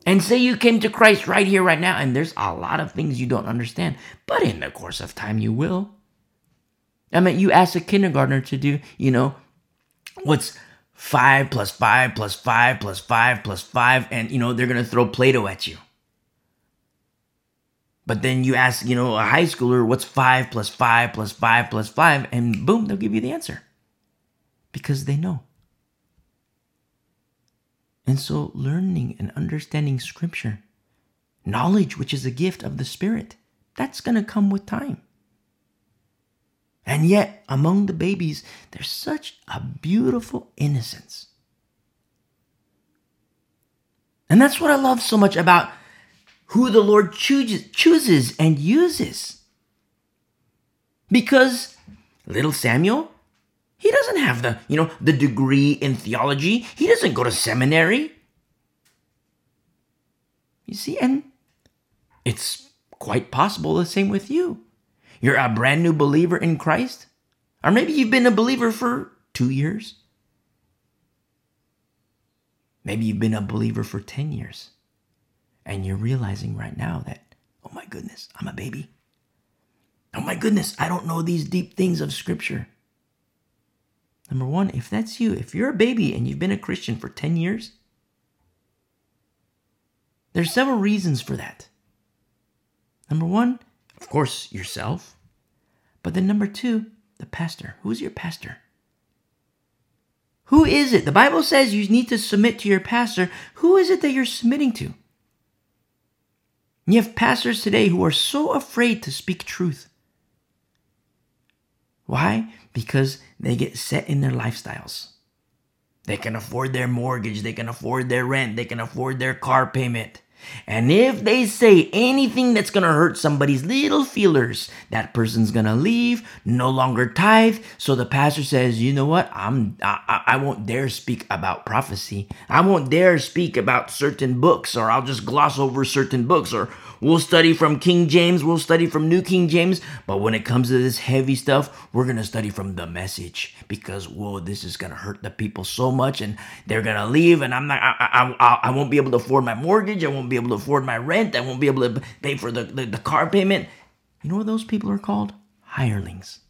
And say you came to Christ right here, right now, and there's a lot of things you don't understand, but in the course of time you will. I mean, you ask a kindergartner to do, you know, what's 5 plus 5 plus 5 plus 5 plus 5 and you know they're to throw play-doh at you. But then you ask you know a high schooler what's 5 plus 5 plus 5 plus 5 and boom they'll give you the answer. Because they know. And so learning and understanding scripture knowledge which is a gift of the spirit that's going to come with time and yet, among the babies, there's such a beautiful innocence. And that's what I love so much about who the Lord chooses, chooses and uses. Because little Samuel, he doesn't have the, you know, the degree in theology. He doesn't go to seminary. You see, and it's quite possible the same with you. You're a brand new believer in Christ? Or maybe you've been a believer for two years. Maybe you've been a believer for 10 years. And you're realizing right now that, oh my goodness, I'm a baby. Oh my goodness, I don't know these deep things of Scripture. Number one, if that's you, if you're a baby and you've been a Christian for 10 years, there's several reasons for that. Number one, of course, yourself. But then number two, the pastor. Who's your pastor? Who is it? The Bible says you need to submit to your pastor. Who is it that you're submitting to? You have pastors today who are so afraid to speak truth. Why? Because they get set in their lifestyles. They can afford their mortgage, they can afford their rent, they can afford their car payment. And if they say anything that's gonna hurt somebody's little feelers, that person's gonna leave, no longer tithe. So the pastor says, "You know what? I'm I, I won't dare speak about prophecy. I won't dare speak about certain books, or I'll just gloss over certain books, or We'll study from King James, we'll study from New King James, but when it comes to this heavy stuff, we're to study from the message because whoa, this is to hurt the people so much and they're to leave and I'm not I, I, I, won't be able to afford my mortgage, I won't be able to afford my rent, I won't be able to pay for the, the, the car payment. You know what those people are called? Hirelings.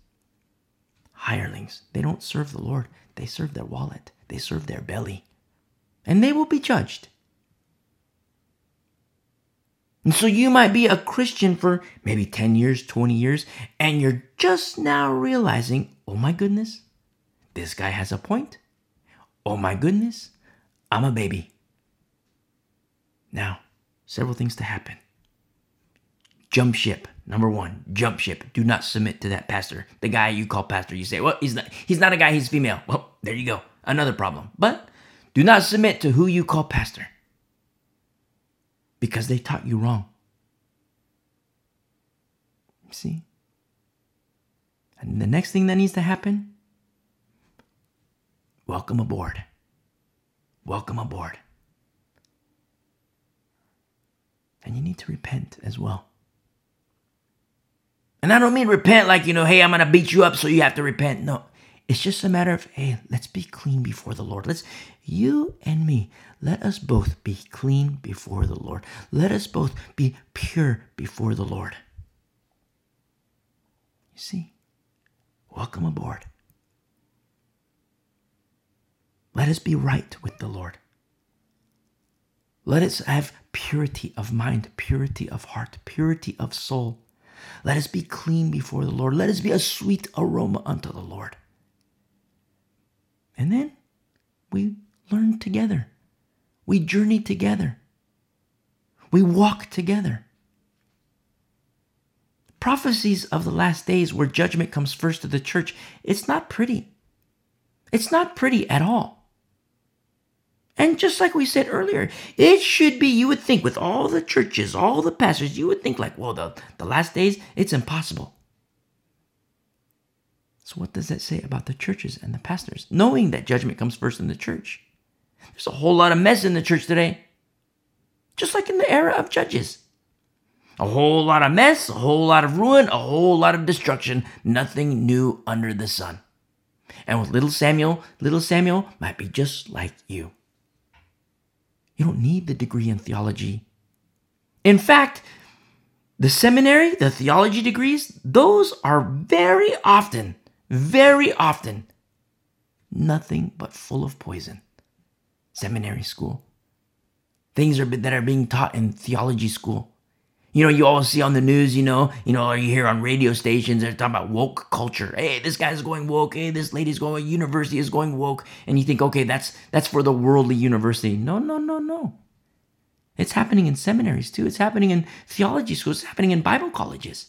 Hirelings. They don't serve the Lord. They serve their wallet. They serve their belly. And they will be judged. And so you might be a Christian for maybe 10 years, 20 years, and you're just now realizing, oh my goodness, this guy has a point. Oh my goodness, I'm a baby. Now, several things to happen. Jump ship. Number one, jump ship. Do not submit to that pastor. The guy you call pastor, you say, well, he's not he's not a guy, he's female. Well, there you go. Another problem. But do not submit to who you call pastor because they taught you wrong. See? And the next thing that needs to happen welcome aboard. Welcome aboard. And you need to repent as well. And I don't mean repent like, you know, hey, I'm going to beat you up, so you have to repent. No, it's just a matter of, hey, let's be clean before the Lord. Let's, you and me, let us both be clean before the Lord. Let us both be pure before the Lord. You see, welcome aboard. Let us be right with the Lord. Let us have purity of mind, purity of heart, purity of soul. Let us be clean before the Lord. Let us be a sweet aroma unto the Lord. And then we learn together. We journey together. We walk together. Prophecies of the last days where judgment comes first to the church, it's not pretty. It's not pretty at all. And just like we said earlier, it should be, you would think, with all the churches, all the pastors, you would think like, well, the, the last days, it's impossible. So, what does that say about the churches and the pastors? Knowing that judgment comes first in the church. There's a whole lot of mess in the church today, just like in the era of Judges. A whole lot of mess, a whole lot of ruin, a whole lot of destruction, nothing new under the sun. And with little Samuel, little Samuel might be just like you. You don't need the degree in theology. In fact, the seminary, the theology degrees, those are very often very often nothing but full of poison. Seminary school. Things are, that are being taught in theology school. You know, you always see on the news, you know, you know, you hear on radio stations, they're talking about woke culture. Hey, this guy's going woke. Hey, this lady's going, university is going woke. And you think, okay, that's that's for the worldly university. No, no, no, no. It's happening in seminaries too. It's happening in theology schools. It's happening in Bible colleges.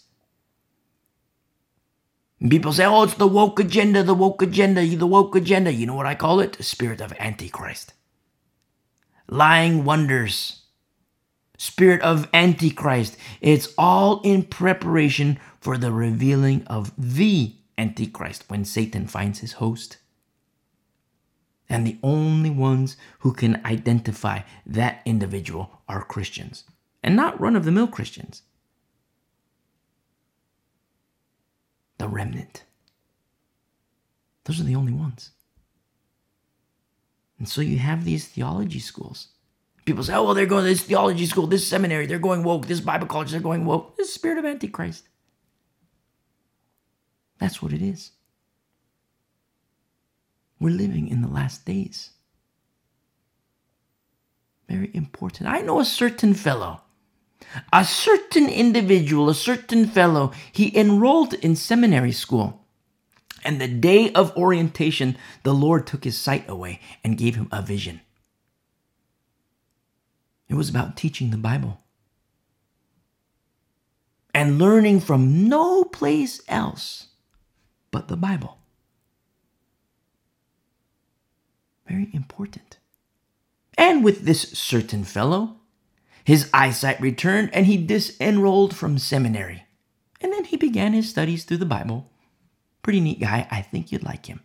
And people say, oh, it's the woke agenda, the woke agenda, the woke agenda. You know what I call it? The spirit of Antichrist. Lying wonders. Spirit of Antichrist. It's all in preparation for the revealing of the Antichrist when Satan finds his host. And the only ones who can identify that individual are Christians, and not run of the mill Christians. the remnant. Those are the only ones. And so you have these theology schools. People say, oh, well, they're going to this theology school, this seminary, they're going woke, this Bible college, they're going woke. This spirit of Antichrist. That's what it is. We're living in the last days. Very important. I know a certain fellow a certain individual, a certain fellow, he enrolled in seminary school. And the day of orientation, the Lord took his sight away and gave him a vision. It was about teaching the Bible and learning from no place else but the Bible. Very important. And with this certain fellow, his eyesight returned and he disenrolled from seminary. And then he began his studies through the Bible. Pretty neat guy. I think you'd like him.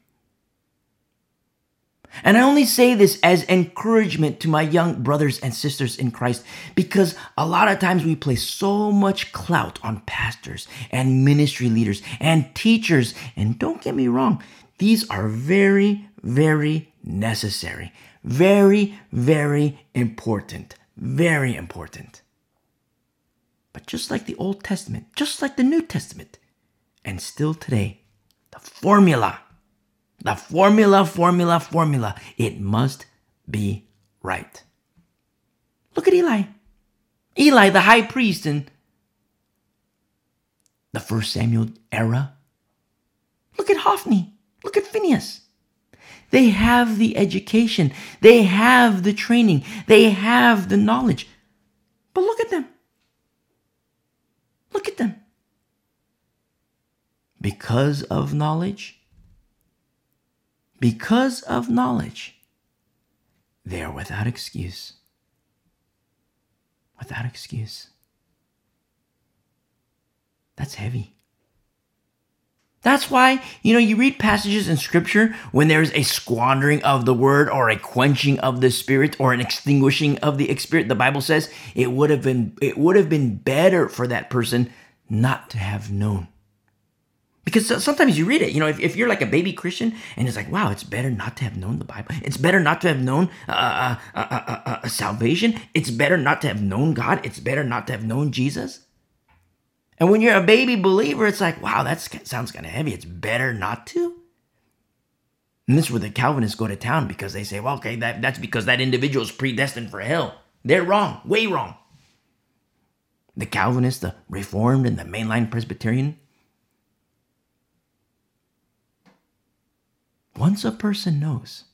And I only say this as encouragement to my young brothers and sisters in Christ because a lot of times we place so much clout on pastors and ministry leaders and teachers. And don't get me wrong, these are very, very necessary, very, very important, very important. But just like the Old Testament, just like the New Testament, and still today, the formula the formula, formula, formula. It must be right. Look at Eli. Eli, the high priest in the first Samuel era. Look at Hophni. Look at Phinehas. They have the education, they have the training, they have the knowledge. But look at them. Look at them. Because of knowledge, because of knowledge, they are without excuse. Without excuse. That's heavy. That's why, you know, you read passages in scripture when there's a squandering of the word or a quenching of the spirit or an extinguishing of the spirit. The Bible says it would have been it would have been better for that person not to have known. Because sometimes you read it, you know, if, if you're like a baby Christian and it's like, wow, it's better not to have known the Bible. It's better not to have known uh, uh, uh, uh, salvation. It's better not to have known God. It's better not to have known Jesus. And when you're a baby believer, it's like, wow, that sounds kind of heavy. It's better not to. And this is where the Calvinists go to town because they say, well, okay, that, that's because that individual is predestined for hell. They're wrong, way wrong. The Calvinist, the Reformed, and the mainline Presbyterian, Once a person knows,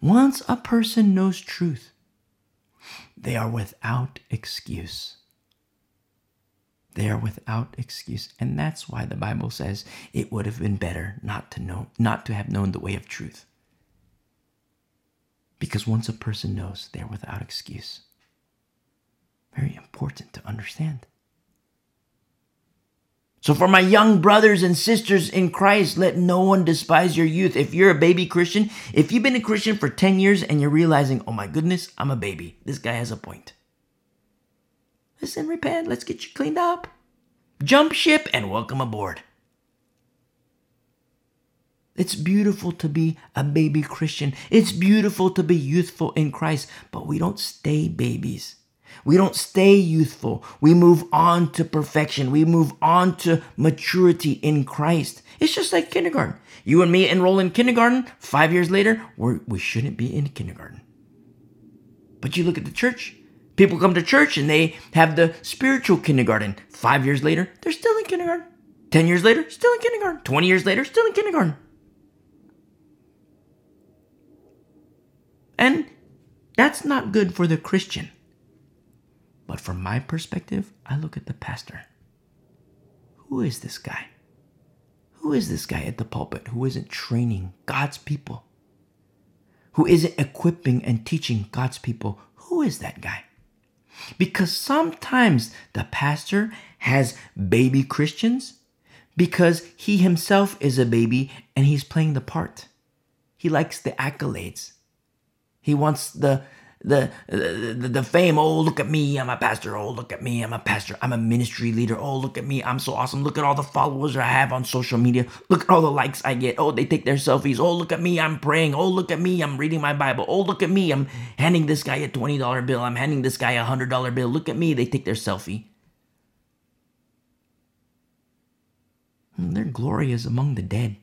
once a person knows truth, they are without excuse. They are without excuse. And that's why the Bible says it would have been better not to know, not to have known the way of truth. Because once a person knows, they're without excuse. Very important to understand. So, for my young brothers and sisters in Christ, let no one despise your youth. If you're a baby Christian, if you've been a Christian for 10 years and you're realizing, oh my goodness, I'm a baby, this guy has a point. Listen, repent, let's get you cleaned up. Jump ship and welcome aboard. It's beautiful to be a baby Christian. It's beautiful to be youthful in Christ, but we don't stay babies. We don't stay youthful. We move on to perfection. We move on to maturity in Christ. It's just like kindergarten. You and me enroll in kindergarten. Five years later, we're, we shouldn't be in kindergarten. But you look at the church. People come to church and they have the spiritual kindergarten. Five years later, they're still in kindergarten. Ten years later, still in kindergarten. Twenty years later, still in kindergarten. And that's not good for the Christian. But from my perspective, I look at the pastor. Who is this guy? Who is this guy at the pulpit who isn't training God's people? Who isn't equipping and teaching God's people? Who is that guy? Because sometimes the pastor has baby Christians because he himself is a baby and he's playing the part. He likes the accolades. He wants the the, the the fame. Oh, look at me, I'm a pastor. Oh, look at me, I'm a pastor. I'm a ministry leader. Oh, look at me, I'm so awesome. Look at all the followers I have on social media. Look at all the likes I get. Oh, they take their selfies. Oh, look at me, I'm praying. Oh, look at me, I'm reading my Bible. Oh, look at me, I'm handing this guy a twenty dollar bill. I'm handing this guy a hundred dollar bill. Look at me, they take their selfie. Hmm, their glory is among the dead.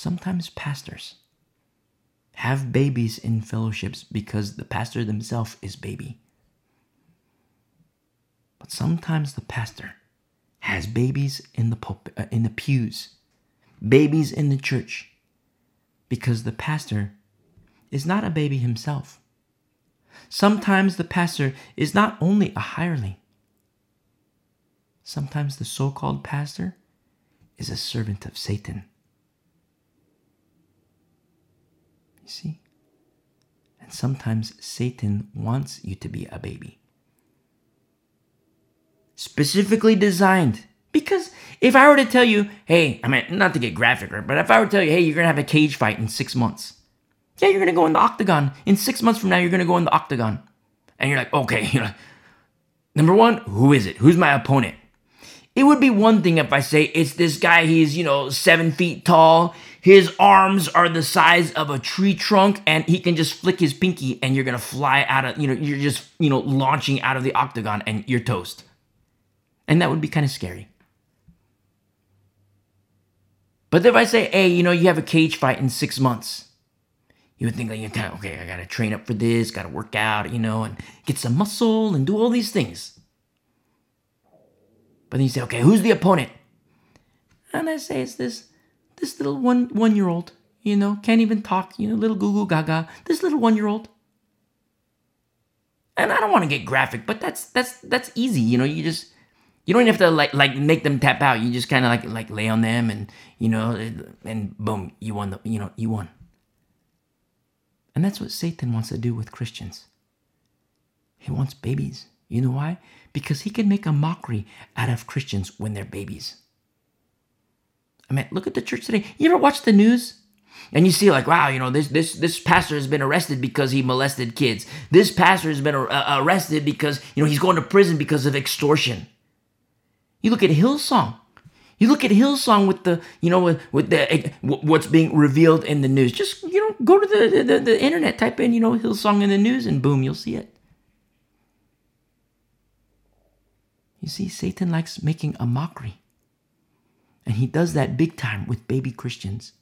Sometimes pastors have babies in fellowships because the pastor themselves is baby. But sometimes the pastor has babies in the uh, in the pews, babies in the church, because the pastor is not a baby himself. Sometimes the pastor is not only a hireling. Sometimes the so-called pastor is a servant of Satan. You see? And sometimes Satan wants you to be a baby. Specifically designed. Because if I were to tell you, hey, I mean, not to get graphic, but if I were to tell you, hey, you're going to have a cage fight in six months. Yeah, you're going to go in the octagon. In six months from now, you're going to go in the octagon. And you're like, okay, you're like, number one, who is it? Who's my opponent? It would be one thing if I say it's this guy, he's, you know, seven feet tall. His arms are the size of a tree trunk, and he can just flick his pinky, and you're gonna fly out of, you know, you're just, you know, launching out of the octagon, and you're toast. And that would be kind of scary. But if I say, hey, you know, you have a cage fight in six months, you would think like, of, okay, I gotta train up for this, gotta work out, you know, and get some muscle and do all these things. But then you say, okay, who's the opponent? And I say it's this this little one one year old, you know, can't even talk, you know, little goo goo gaga. This little one year old. And I don't want to get graphic, but that's that's that's easy, you know. You just you don't even have to like like make them tap out. You just kind of like like lay on them, and you know, and boom, you won the you know you won. And that's what Satan wants to do with Christians. He wants babies. You know why? Because he can make a mockery out of Christians when they're babies. I mean, look at the church today. You ever watch the news? And you see, like, wow, you know, this this this pastor has been arrested because he molested kids. This pastor has been uh, arrested because you know he's going to prison because of extortion. You look at Hillsong. You look at Hillsong with the, you know, with, with the eh, what's being revealed in the news. Just you know, go to the, the the internet, type in, you know, Hillsong in the news, and boom, you'll see it. You see, Satan likes making a mockery. And he does that big time with baby Christians.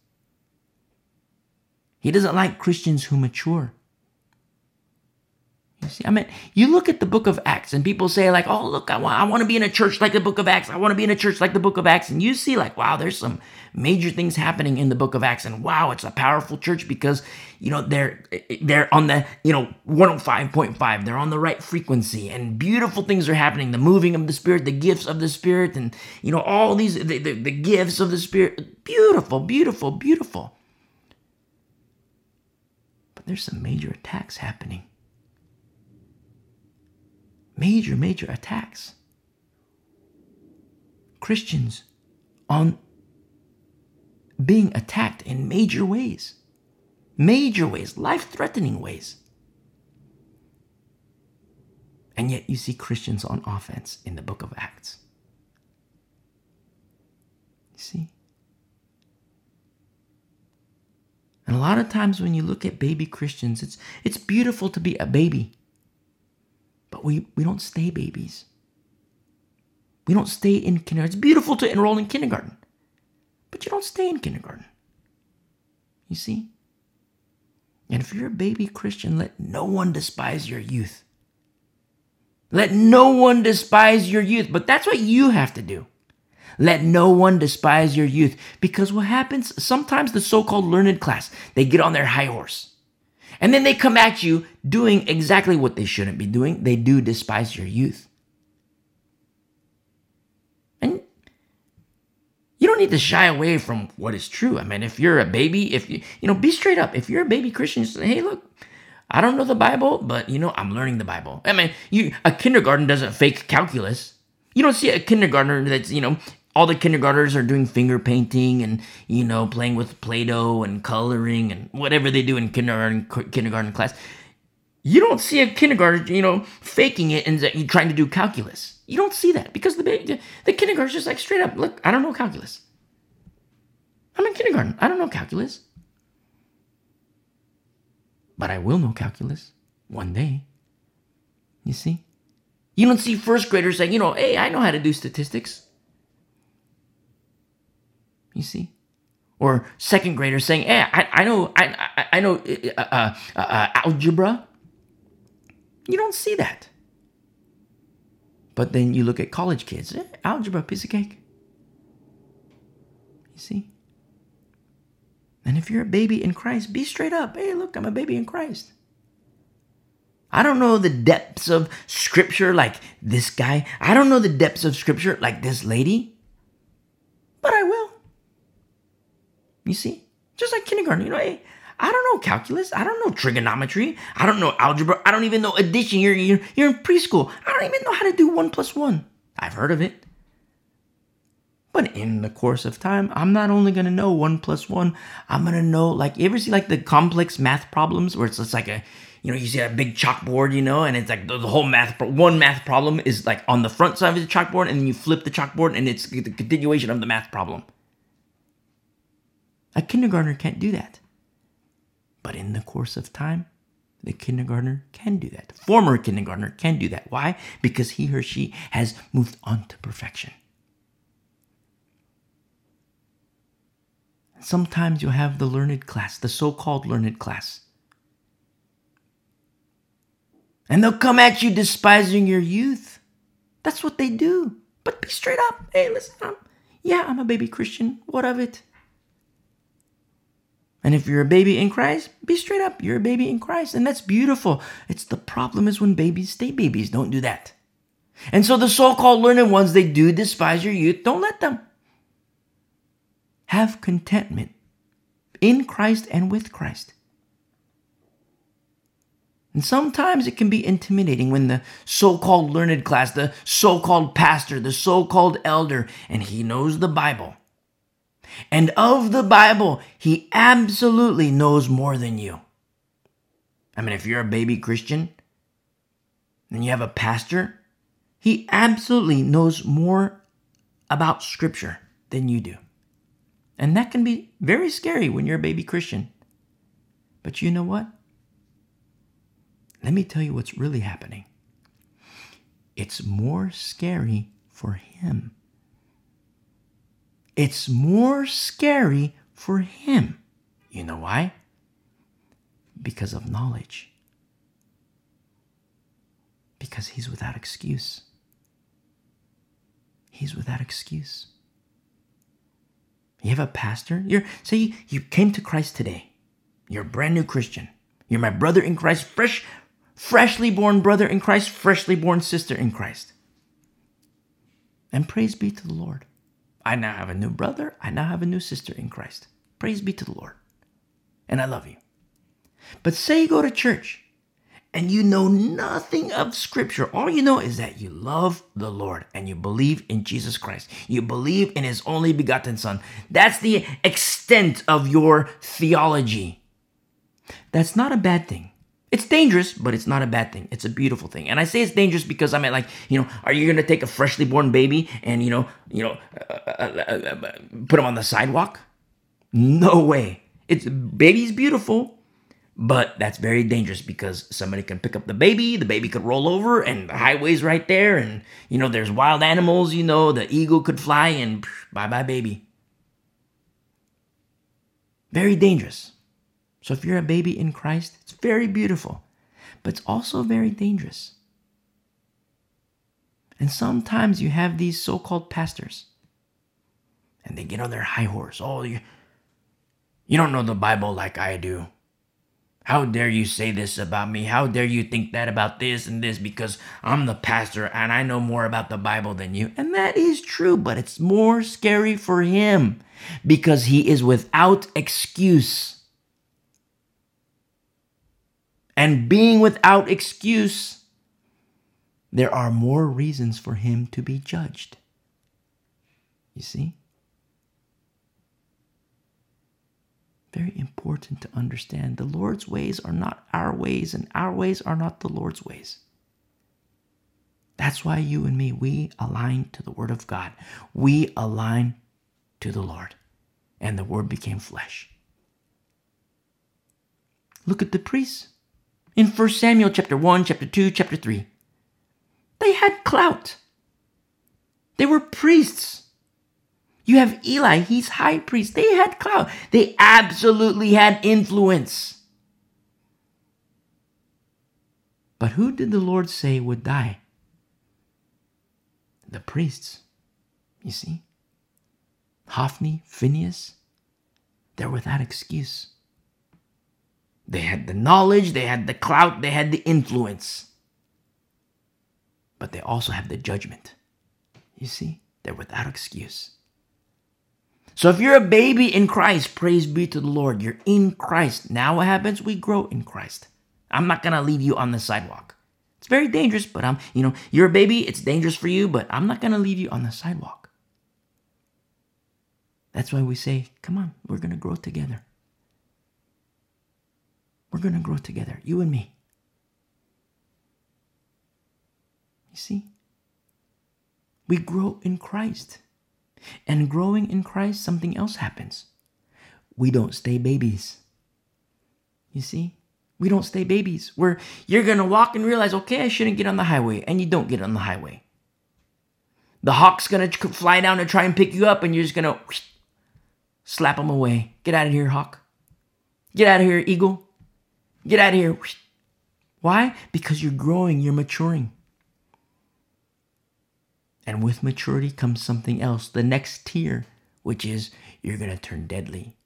He doesn't like Christians who mature. You see, I mean, you look at the book of Acts and people say, like, oh, look, I want, I want to be in a church like the book of Acts. I want to be in a church like the book of Acts. And you see, like, wow, there's some major things happening in the book of Acts. And wow, it's a powerful church because, you know, they're, they're on the, you know, 105.5. They're on the right frequency and beautiful things are happening. The moving of the Spirit, the gifts of the Spirit, and, you know, all these, the, the, the gifts of the Spirit. Beautiful, beautiful, beautiful. But there's some major attacks happening major, major attacks. Christians on being attacked in major ways, major ways, life threatening ways. And yet you see Christians on offense in the book of Acts. You see? And a lot of times when you look at baby Christians, it's, it's beautiful to be a baby. But we, we don't stay babies. We don't stay in kindergarten. It's beautiful to enroll in kindergarten, but you don't stay in kindergarten. You see? And if you're a baby Christian, let no one despise your youth. Let no one despise your youth. But that's what you have to do. Let no one despise your youth. Because what happens, sometimes the so called learned class, they get on their high horse. And then they come at you doing exactly what they shouldn't be doing. They do despise your youth. And you don't need to shy away from what is true. I mean, if you're a baby, if you, you know, be straight up. If you're a baby Christian, say, hey, look, I don't know the Bible, but you know, I'm learning the Bible. I mean, you a kindergarten doesn't fake calculus. You don't see a kindergartner that's, you know, all the kindergartners are doing finger painting and you know playing with play-doh and coloring and whatever they do in kindergarten kindergarten class. You don't see a kindergarten you know faking it and trying to do calculus. You don't see that because the the kindergarten's just like straight up look i don't know calculus. I'm in kindergarten. I don't know calculus. But i will know calculus one day. You see? You don't see first graders saying you know hey i know how to do statistics you see? Or second graders saying, "Hey, I, I know, I, I, know uh, uh, uh, uh, algebra." You don't see that. But then you look at college kids, eh, algebra, piece of cake. You see? And if you're a baby in Christ, be straight up. Hey, look, I'm a baby in Christ. I don't know the depths of scripture like this guy. I don't know the depths of scripture like this lady. But I will. You see? Just like kindergarten, you know, hey, I don't know calculus. I don't know trigonometry. I don't know algebra. I don't even know addition. You're, you're, you're in preschool. I don't even know how to do one plus one. I've heard of it. But in the course of time, I'm not only gonna know one plus one, I'm gonna know like you ever see like the complex math problems where it's just like a you know, you see a big chalkboard, you know, and it's like the, the whole math, one math problem is like on the front side of the chalkboard, and then you flip the chalkboard, and it's the continuation of the math problem. A kindergartner can't do that. But in the course of time, the kindergartner can do that. Former kindergartner can do that. Why? Because he or she has moved on to perfection. Sometimes you'll have the learned class, the so called learned class. And they'll come at you despising your youth. That's what they do. But be straight up. Hey, listen, I'm, yeah, I'm a baby Christian. What of it? And if you're a baby in Christ, be straight up. You're a baby in Christ. And that's beautiful. It's the problem is when babies stay babies. Don't do that. And so the so called learned ones, they do despise your youth. Don't let them. Have contentment in Christ and with Christ. And sometimes it can be intimidating when the so called learned class, the so called pastor, the so called elder, and he knows the Bible. And of the Bible, he absolutely knows more than you. I mean, if you're a baby Christian and you have a pastor, he absolutely knows more about Scripture than you do. And that can be very scary when you're a baby Christian. But you know what? Let me tell you what's really happening. It's more scary for him. It's more scary for him. You know why? Because of knowledge. Because he's without excuse. He's without excuse. You have a pastor? You're say you came to Christ today. You're a brand new Christian. You're my brother in Christ, fresh freshly born brother in Christ, freshly born sister in Christ. And praise be to the Lord. I now have a new brother. I now have a new sister in Christ. Praise be to the Lord. And I love you. But say you go to church and you know nothing of Scripture. All you know is that you love the Lord and you believe in Jesus Christ. You believe in His only begotten Son. That's the extent of your theology. That's not a bad thing. It's dangerous, but it's not a bad thing. It's a beautiful thing. And I say it's dangerous because I mean, like, you know, are you gonna take a freshly born baby and you know, you know, uh, uh, uh, uh put him on the sidewalk? No way. It's baby's beautiful, but that's very dangerous because somebody can pick up the baby, the baby could roll over, and the highway's right there, and you know, there's wild animals. You know, the eagle could fly, and bye bye, baby. Very dangerous. So if you're a baby in Christ, it's very beautiful, but it's also very dangerous. And sometimes you have these so called pastors, and they get on their high horse. Oh, you, you don't know the Bible like I do. How dare you say this about me? How dare you think that about this and this because I'm the pastor and I know more about the Bible than you? And that is true, but it's more scary for him because he is without excuse and being without excuse, there are more reasons for him to be judged. You see? Very important to understand the Lord's ways are not our ways, and our ways are not the Lord's ways. That's why you and me, we align to the Word of God. We align to the Lord. And the Word became flesh. Look at the priests in 1 Samuel chapter 1, chapter 2, chapter 3. They had clout. They were priests. You have Eli, he's high priest. They had clout. They absolutely had influence. But who did the Lord say would die? the priests. You see? Hophni, Phinehas, they're without excuse. They had the knowledge, they had the clout, they had the influence. But they also have the judgment. You see? They're without excuse. So if you're a baby in Christ, praise be to the Lord. You're in Christ. Now what happens? We grow in Christ. I'm not going to leave you on the sidewalk. It's very dangerous, but I'm, you know, you're a baby, it's dangerous for you, but I'm not going to leave you on the sidewalk. That's why we say, come on, we're going to grow together. We're going to grow together, you and me. You see? We grow in Christ. And growing in Christ, something else happens. We don't stay babies. You see? We don't stay babies. Where you're going to walk and realize, okay, I shouldn't get on the highway. And you don't get on the highway. The hawk's going to fly down and try and pick you up, and you're just going to slap him away. Get out of here, hawk. Get out of here, eagle. Get out of here. Why? Because you're growing, you're maturing. And with maturity comes something else, the next tier, which is you're going to turn deadly.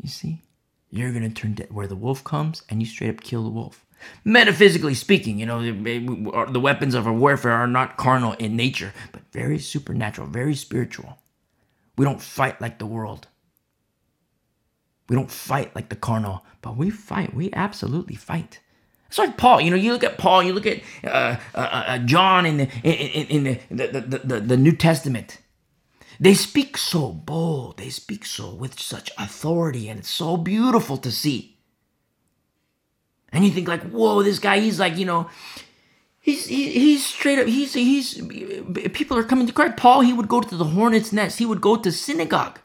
You see? You're going to turn dead where the wolf comes and you straight up kill the wolf. Metaphysically speaking, you know, the weapons of our warfare are not carnal in nature, but very supernatural, very spiritual. We don't fight like the world. We don't fight like the carnal, but we fight. We absolutely fight. It's like Paul. You know, you look at Paul, you look at uh, uh, uh, John in the in, in the, the, the, the, New Testament. They speak so bold. They speak so with such authority, and it's so beautiful to see. And you think like, whoa, this guy, he's like, you know, he's he, he's straight up. He's he's people are coming to Christ. Paul, he would go to the hornet's nest. He would go to synagogue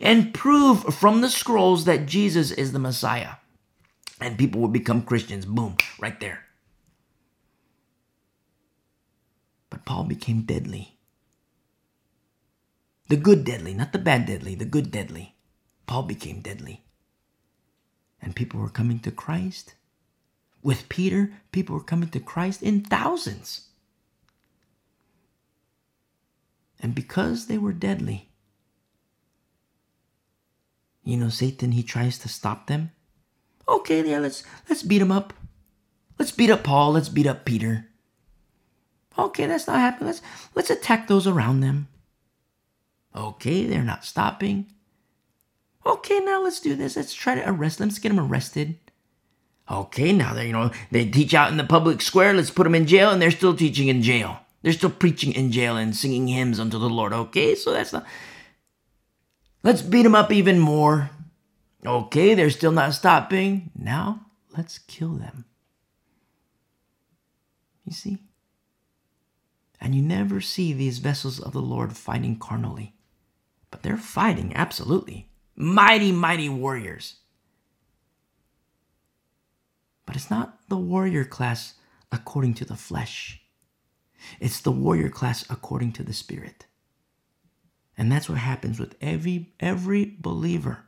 and prove from the scrolls that Jesus is the Messiah and people would become Christians. Boom, right there. But Paul became deadly. The good deadly, not the bad deadly, the good deadly. Paul became deadly. And people were coming to Christ. With Peter, people were coming to Christ in thousands. And because they were deadly, you know, Satan, he tries to stop them Okay, yeah, let's let's beat him up. Let's beat up Paul. Let's beat up Peter. Okay, that's not happening. Let's let's attack those around them. Okay, they're not stopping. Okay, now let's do this. Let's try to arrest them. Let's get them arrested. Okay, now they you know they teach out in the public square. Let's put them in jail, and they're still teaching in jail. They're still preaching in jail and singing hymns unto the Lord. Okay, so that's not. Let's beat them up even more. Okay, they're still not stopping. Now let's kill them. You see? And you never see these vessels of the Lord fighting carnally, but they're fighting absolutely. Mighty, mighty warriors. But it's not the warrior class according to the flesh, it's the warrior class according to the Spirit. And that's what happens with every every believer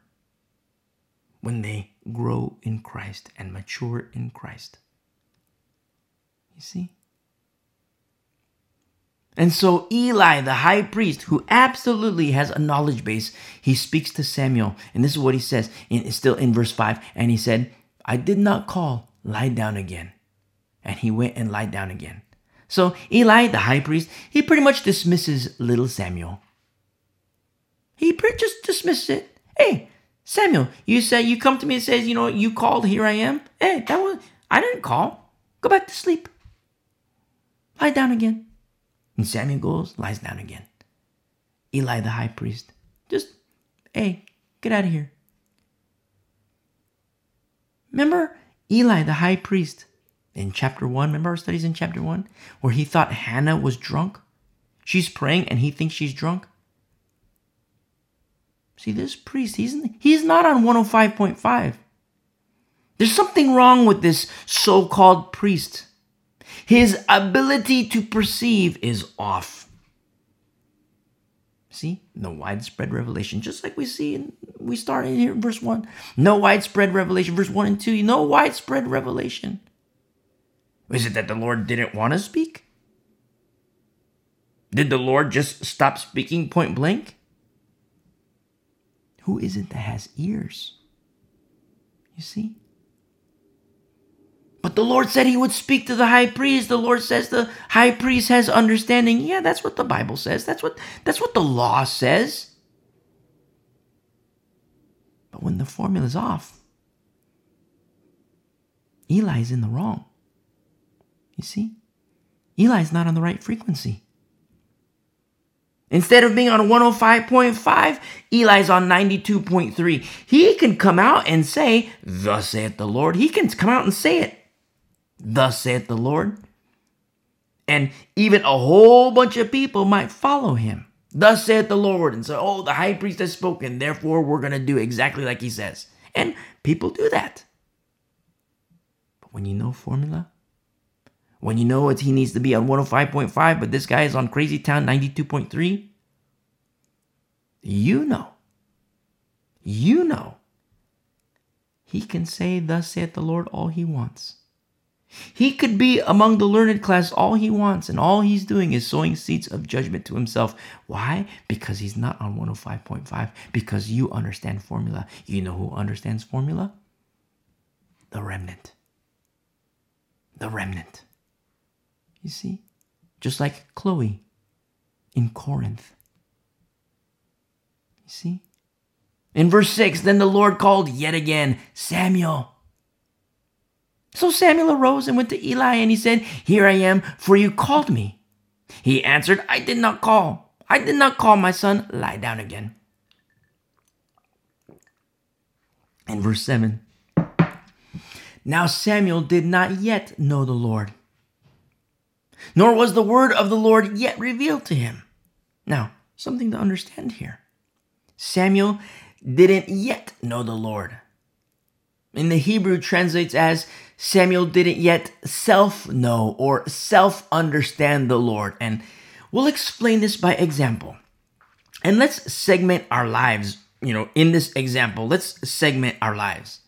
when they grow in Christ and mature in Christ. You see? And so Eli, the high priest, who absolutely has a knowledge base, he speaks to Samuel. And this is what he says, in, still in verse 5. And he said, I did not call, lie down again. And he went and lied down again. So Eli, the high priest, he pretty much dismisses little Samuel. He just dismisses it. Hey, Samuel, you say you come to me and says, you know, you called, here I am. Hey, that was I didn't call. Go back to sleep. Lie down again. And Samuel goes, lies down again. Eli the high priest, just, hey, get out of here. Remember Eli the high priest in chapter 1, remember our studies in chapter 1, where he thought Hannah was drunk? She's praying and he thinks she's drunk. See, this priest, he's, he's not on 105.5. There's something wrong with this so called priest. His ability to perceive is off. See, no widespread revelation, just like we see in, we start in here verse 1. No widespread revelation, verse 1 and 2, no widespread revelation. Is it that the Lord didn't want to speak? Did the Lord just stop speaking point blank? Who is it that has ears? You see? But the Lord said he would speak to the high priest. The Lord says the high priest has understanding. Yeah, that's what the Bible says. That's what that's what the law says. But when the formula's off, Eli's in the wrong. You see? Eli's not on the right frequency. Instead of being on 105.5, Eli's on 92.3. He can come out and say, Thus saith the Lord. He can come out and say it. Thus saith the Lord. And even a whole bunch of people might follow him. Thus saith the Lord. And say, Oh, the high priest has spoken. Therefore, we're going to do exactly like he says. And people do that. But when you know formula, when you know what he needs to be on 105.5, but this guy is on Crazy Town 92.3, you know, you know, he can say, Thus saith the Lord, all he wants. He could be among the learned class all he wants, and all he's doing is sowing seeds of judgment to himself. Why? Because he's not on 105.5, because you understand formula. You know who understands formula? The remnant. The remnant. You see? Just like Chloe in Corinth. You see? In verse 6, then the Lord called yet again Samuel. So Samuel arose and went to Eli and he said, Here I am, for you called me. He answered, I did not call. I did not call my son. Lie down again. In verse 7, now Samuel did not yet know the Lord, nor was the word of the Lord yet revealed to him. Now, something to understand here Samuel didn't yet know the Lord. In the Hebrew translates as Samuel didn't yet self know or self understand the Lord. And we'll explain this by example. And let's segment our lives, you know, in this example. Let's segment our lives.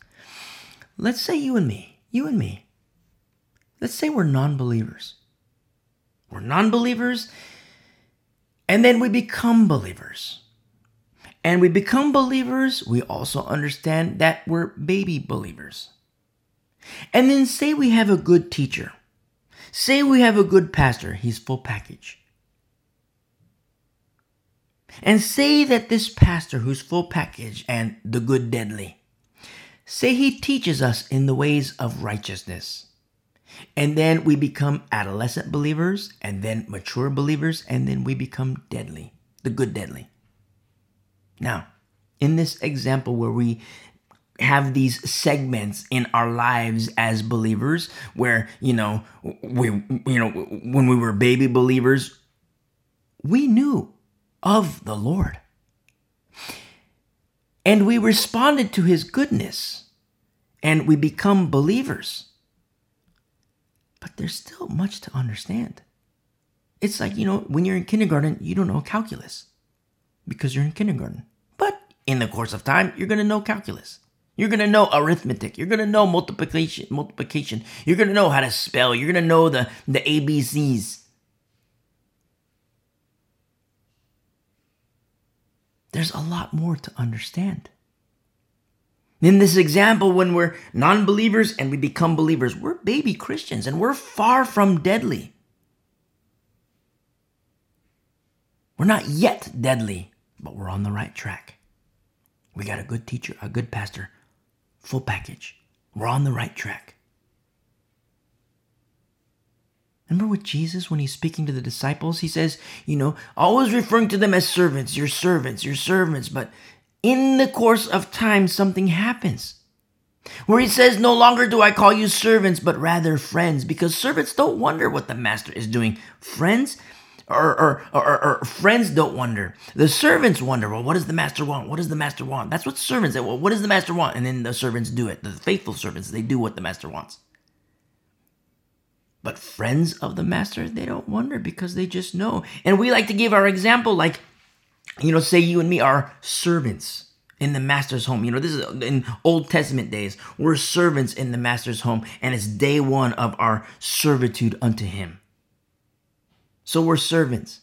Let's say you and me, you and me. Let's say we're non believers. We're non believers, and then we become believers. And we become believers, we also understand that we're baby believers. And then say we have a good teacher. Say we have a good pastor, he's full package. And say that this pastor who's full package and the good deadly, say he teaches us in the ways of righteousness. And then we become adolescent believers, and then mature believers, and then we become deadly, the good deadly. Now, in this example where we have these segments in our lives as believers where you know we you know when we were baby believers we knew of the lord and we responded to his goodness and we become believers but there's still much to understand it's like you know when you're in kindergarten you don't know calculus because you're in kindergarten but in the course of time you're going to know calculus you're going to know arithmetic. You're going to know multiplication, multiplication. You're going to know how to spell. You're going to know the, the ABCs. There's a lot more to understand. In this example, when we're non believers and we become believers, we're baby Christians and we're far from deadly. We're not yet deadly, but we're on the right track. We got a good teacher, a good pastor, full package. We're on the right track. Remember with Jesus when he's speaking to the disciples? He says, you know, always referring to them as servants, your servants, your servants. But in the course of time, something happens where he says, No longer do I call you servants, but rather friends, because servants don't wonder what the master is doing. Friends, or, or, or, or, friends don't wonder. The servants wonder, well, what does the master want? What does the master want? That's what servants say. Well, what does the master want? And then the servants do it. The faithful servants, they do what the master wants. But friends of the master, they don't wonder because they just know. And we like to give our example, like, you know, say you and me are servants in the master's home. You know, this is in Old Testament days. We're servants in the master's home, and it's day one of our servitude unto him. So we're servants.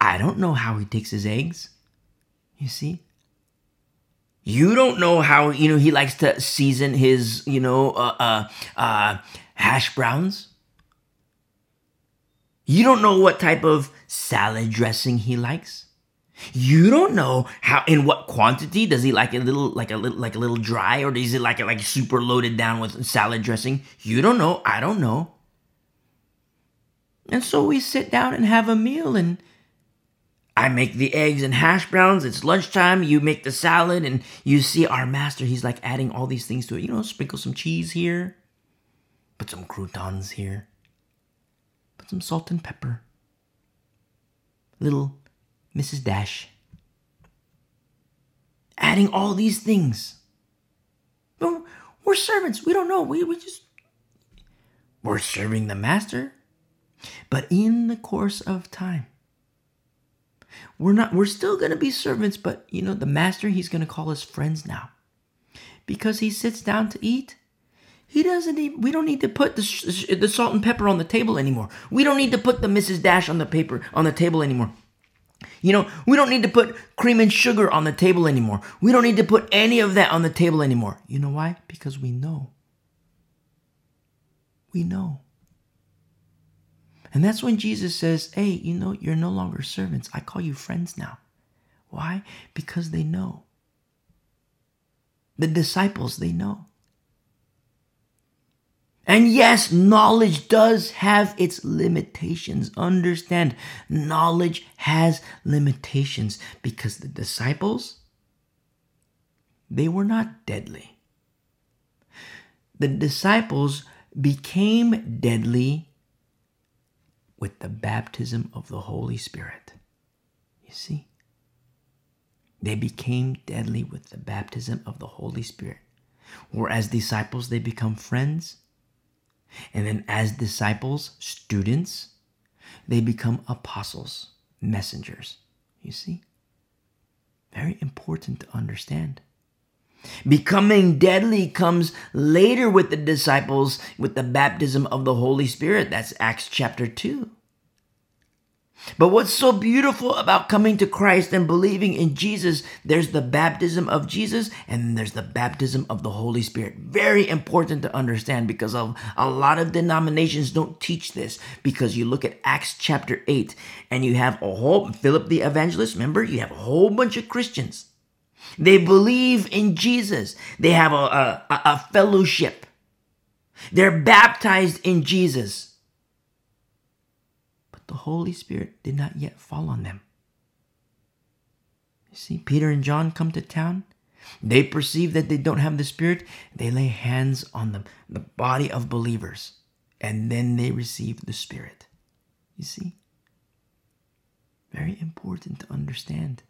I don't know how he takes his eggs. You see? You don't know how, you know, he likes to season his, you know, uh, uh, uh, hash browns. You don't know what type of salad dressing he likes. You don't know how in what quantity does he like a little like a little like a little dry or does he like it like super loaded down with salad dressing? You don't know. I don't know. And so we sit down and have a meal and I make the eggs and hash browns. It's lunchtime. You make the salad, and you see our master. He's like adding all these things to it. You know, sprinkle some cheese here, put some croutons here, put some salt and pepper. Little Mrs. Dash. Adding all these things. We're servants. We don't know. We, we just. We're serving the master. But in the course of time, we're not we're still going to be servants, but you know, the master he's going to call us friends now. Because he sits down to eat, he doesn't need, we don't need to put the, the salt and pepper on the table anymore. We don't need to put the Mrs. Dash on the paper on the table anymore. You know, we don't need to put cream and sugar on the table anymore. We don't need to put any of that on the table anymore. You know why? Because we know. We know. And that's when Jesus says, Hey, you know, you're no longer servants. I call you friends now. Why? Because they know. The disciples, they know. And yes, knowledge does have its limitations. Understand, knowledge has limitations because the disciples, they were not deadly. The disciples became deadly with the baptism of the Holy Spirit. You see? They became deadly with the baptism of the Holy Spirit. Whereas disciples, they become friends. And then as disciples, students, they become apostles, messengers. You see? Very important to understand. Becoming deadly comes later with the disciples with the baptism of the Holy Spirit. That's Acts chapter 2. But what's so beautiful about coming to Christ and believing in Jesus, there's the baptism of Jesus and there's the baptism of the Holy Spirit. Very important to understand because of a lot of denominations don't teach this because you look at Acts chapter 8 and you have a whole Philip the evangelist, remember? You have a whole bunch of Christians they believe in Jesus. They have a, a, a fellowship. They're baptized in Jesus. Holy Spirit did not yet fall on them. You see, Peter and John come to town. They perceive that they don't have the Spirit. They lay hands on the, the body of believers, and then they receive the Spirit. You see? Very important to understand.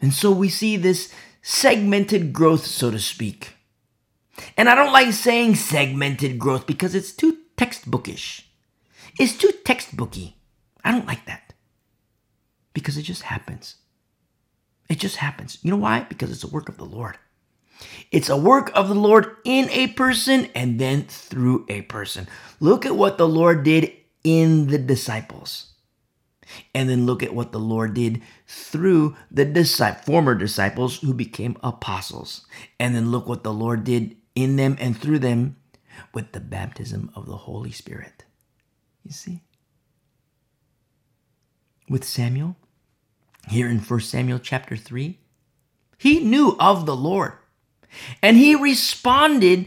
And so we see this segmented growth, so to speak. And I don't like saying segmented growth because it's too textbookish. It's too textbooky. I don't like that. Because it just happens. It just happens. You know why? Because it's a work of the Lord. It's a work of the Lord in a person and then through a person. Look at what the Lord did in the disciples. And then look at what the Lord did through the disciples, former disciples who became apostles. And then look what the Lord did in them and through them with the baptism of the Holy Spirit. You see? With Samuel, here in 1 Samuel chapter 3, he knew of the Lord and he responded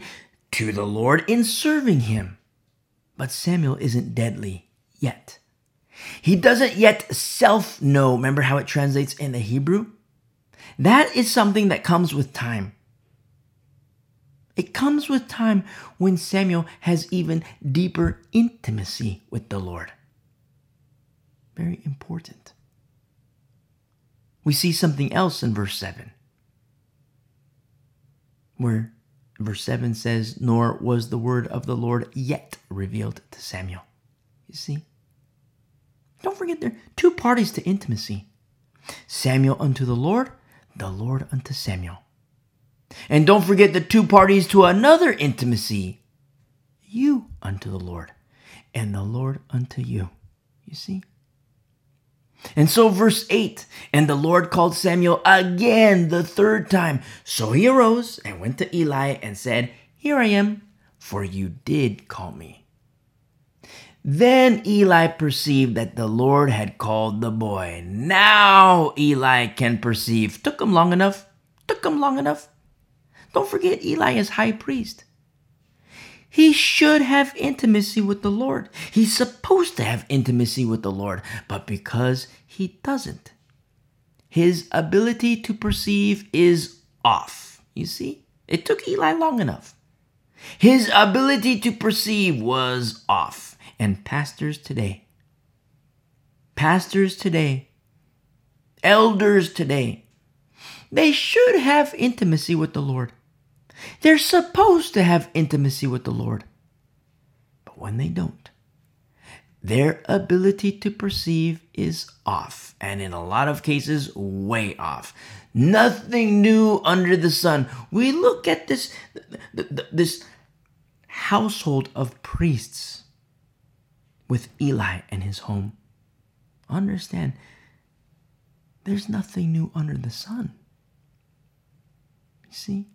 to the Lord in serving him. But Samuel isn't deadly yet. He doesn't yet self know. Remember how it translates in the Hebrew? That is something that comes with time. It comes with time when Samuel has even deeper intimacy with the Lord. Very important. We see something else in verse 7, where verse 7 says, Nor was the word of the Lord yet revealed to Samuel. You see? Don't forget there are two parties to intimacy Samuel unto the Lord, the Lord unto Samuel. And don't forget the two parties to another intimacy you unto the Lord, and the Lord unto you. You see? And so, verse 8 And the Lord called Samuel again the third time. So he arose and went to Eli and said, Here I am, for you did call me. Then Eli perceived that the Lord had called the boy. Now Eli can perceive. Took him long enough. Took him long enough. Don't forget, Eli is high priest. He should have intimacy with the Lord. He's supposed to have intimacy with the Lord, but because he doesn't, his ability to perceive is off. You see, it took Eli long enough. His ability to perceive was off. And pastors today, pastors today, elders today, they should have intimacy with the Lord. They're supposed to have intimacy with the Lord. But when they don't, their ability to perceive is off, and in a lot of cases, way off. Nothing new under the sun. We look at this, this household of priests with Eli and his home. Understand, there's nothing new under the sun. You see?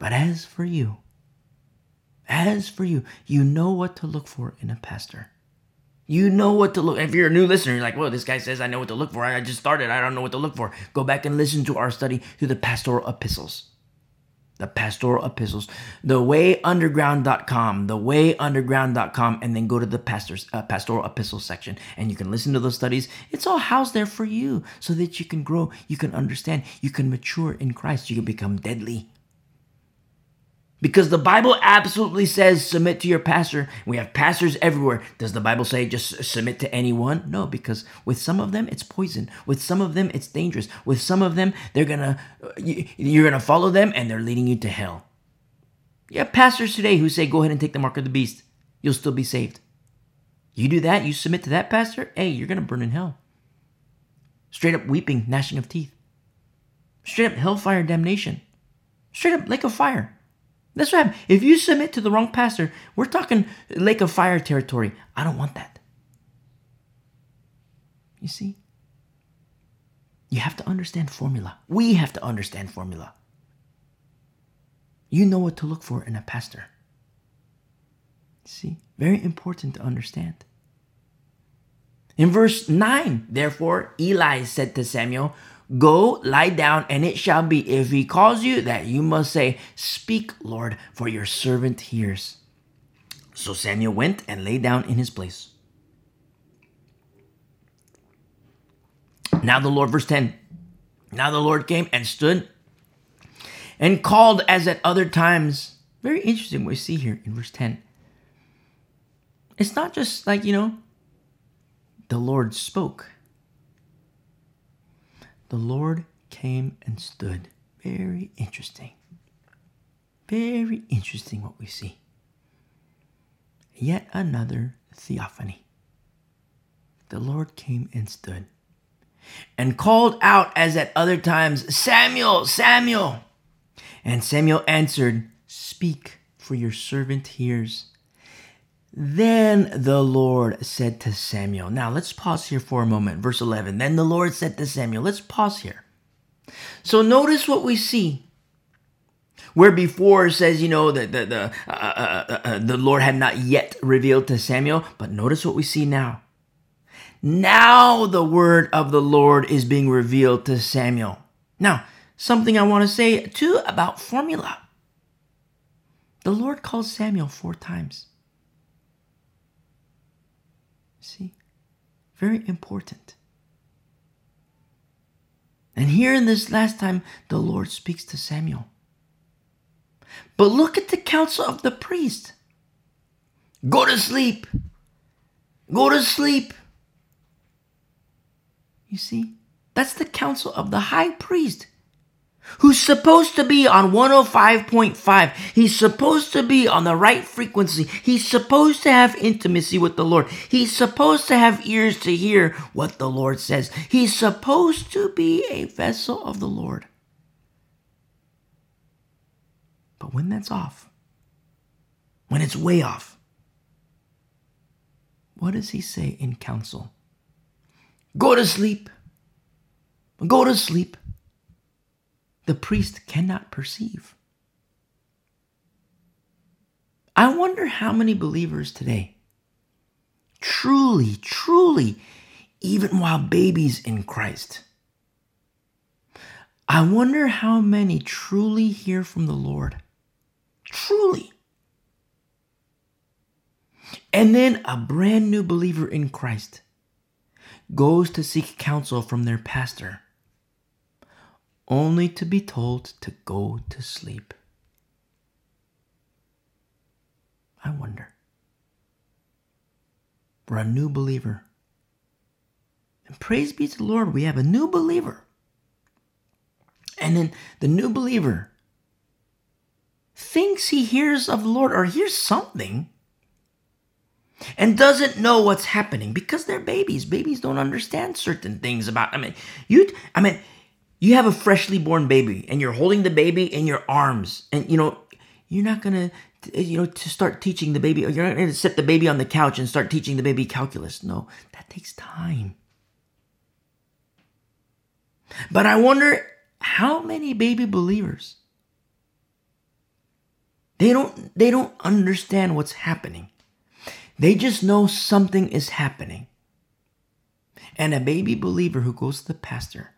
But as for you, as for you, you know what to look for in a pastor. You know what to look. If you're a new listener, you're like, "Well, this guy says I know what to look for. I just started. I don't know what to look for." Go back and listen to our study through the pastoral epistles the pastoral epistles, thewayunderground.com, thewayunderground.com, and then go to the pastors, uh, pastoral epistles section, and you can listen to those studies. It's all housed there for you so that you can grow, you can understand, you can mature in Christ, you can become deadly. Because the Bible absolutely says submit to your pastor. We have pastors everywhere. Does the Bible say just submit to anyone? No, because with some of them it's poison. With some of them it's dangerous. With some of them they're gonna uh, you're gonna follow them and they're leading you to hell. You have pastors today who say go ahead and take the mark of the beast. You'll still be saved. You do that, you submit to that pastor, hey, you're gonna burn in hell. Straight up weeping, gnashing of teeth. Straight up hellfire damnation. Straight up lake of fire. That's what happens. If you submit to the wrong pastor, we're talking lake of fire territory. I don't want that. You see? You have to understand formula. We have to understand formula. You know what to look for in a pastor. See? Very important to understand. In verse 9, therefore, Eli said to Samuel, Go, lie down, and it shall be, if he calls you, that you must say, Speak, Lord, for your servant hears. So Samuel went and lay down in his place. Now the Lord, verse 10. Now the Lord came and stood and called as at other times. Very interesting what we see here in verse 10. It's not just like, you know, the Lord spoke the Lord came and stood. Very interesting. Very interesting what we see. Yet another theophany. The Lord came and stood and called out as at other times, Samuel, Samuel. And Samuel answered, Speak, for your servant hears. Then the Lord said to Samuel, now let's pause here for a moment. Verse 11. Then the Lord said to Samuel, let's pause here. So notice what we see. Where before it says, you know, that the, the, uh, uh, uh, uh, the Lord had not yet revealed to Samuel, but notice what we see now. Now the word of the Lord is being revealed to Samuel. Now, something I want to say too about formula. The Lord calls Samuel four times. See? Very important. And here in this last time, the Lord speaks to Samuel. But look at the counsel of the priest go to sleep. Go to sleep. You see, that's the counsel of the high priest who's supposed to be on 105.5. He's supposed to be on the right frequency. He's supposed to have intimacy with the Lord. He's supposed to have ears to hear what the Lord says. He's supposed to be a vessel of the Lord. But when that's off, when it's way off, what does he say in counsel? Go to sleep. Go to sleep. The priest cannot perceive. I wonder how many believers today truly, truly, even while babies in Christ, I wonder how many truly hear from the Lord. Truly. And then a brand new believer in Christ goes to seek counsel from their pastor, only to be told to go to sleep. I wonder. We're a new believer. And praise be to the Lord, we have a new believer. And then the new believer thinks he hears of the Lord or hears something and doesn't know what's happening because they're babies. Babies don't understand certain things about. I mean, you. I mean, you have a freshly born baby and you're holding the baby in your arms, and you know you're not gonna, you know, to start teaching the baby. You're not gonna sit the baby on the couch and start teaching the baby calculus. No, that takes time. But I wonder how many baby believers they don't they don't understand what's happening they just know something is happening. And a baby believer who goes to the pastor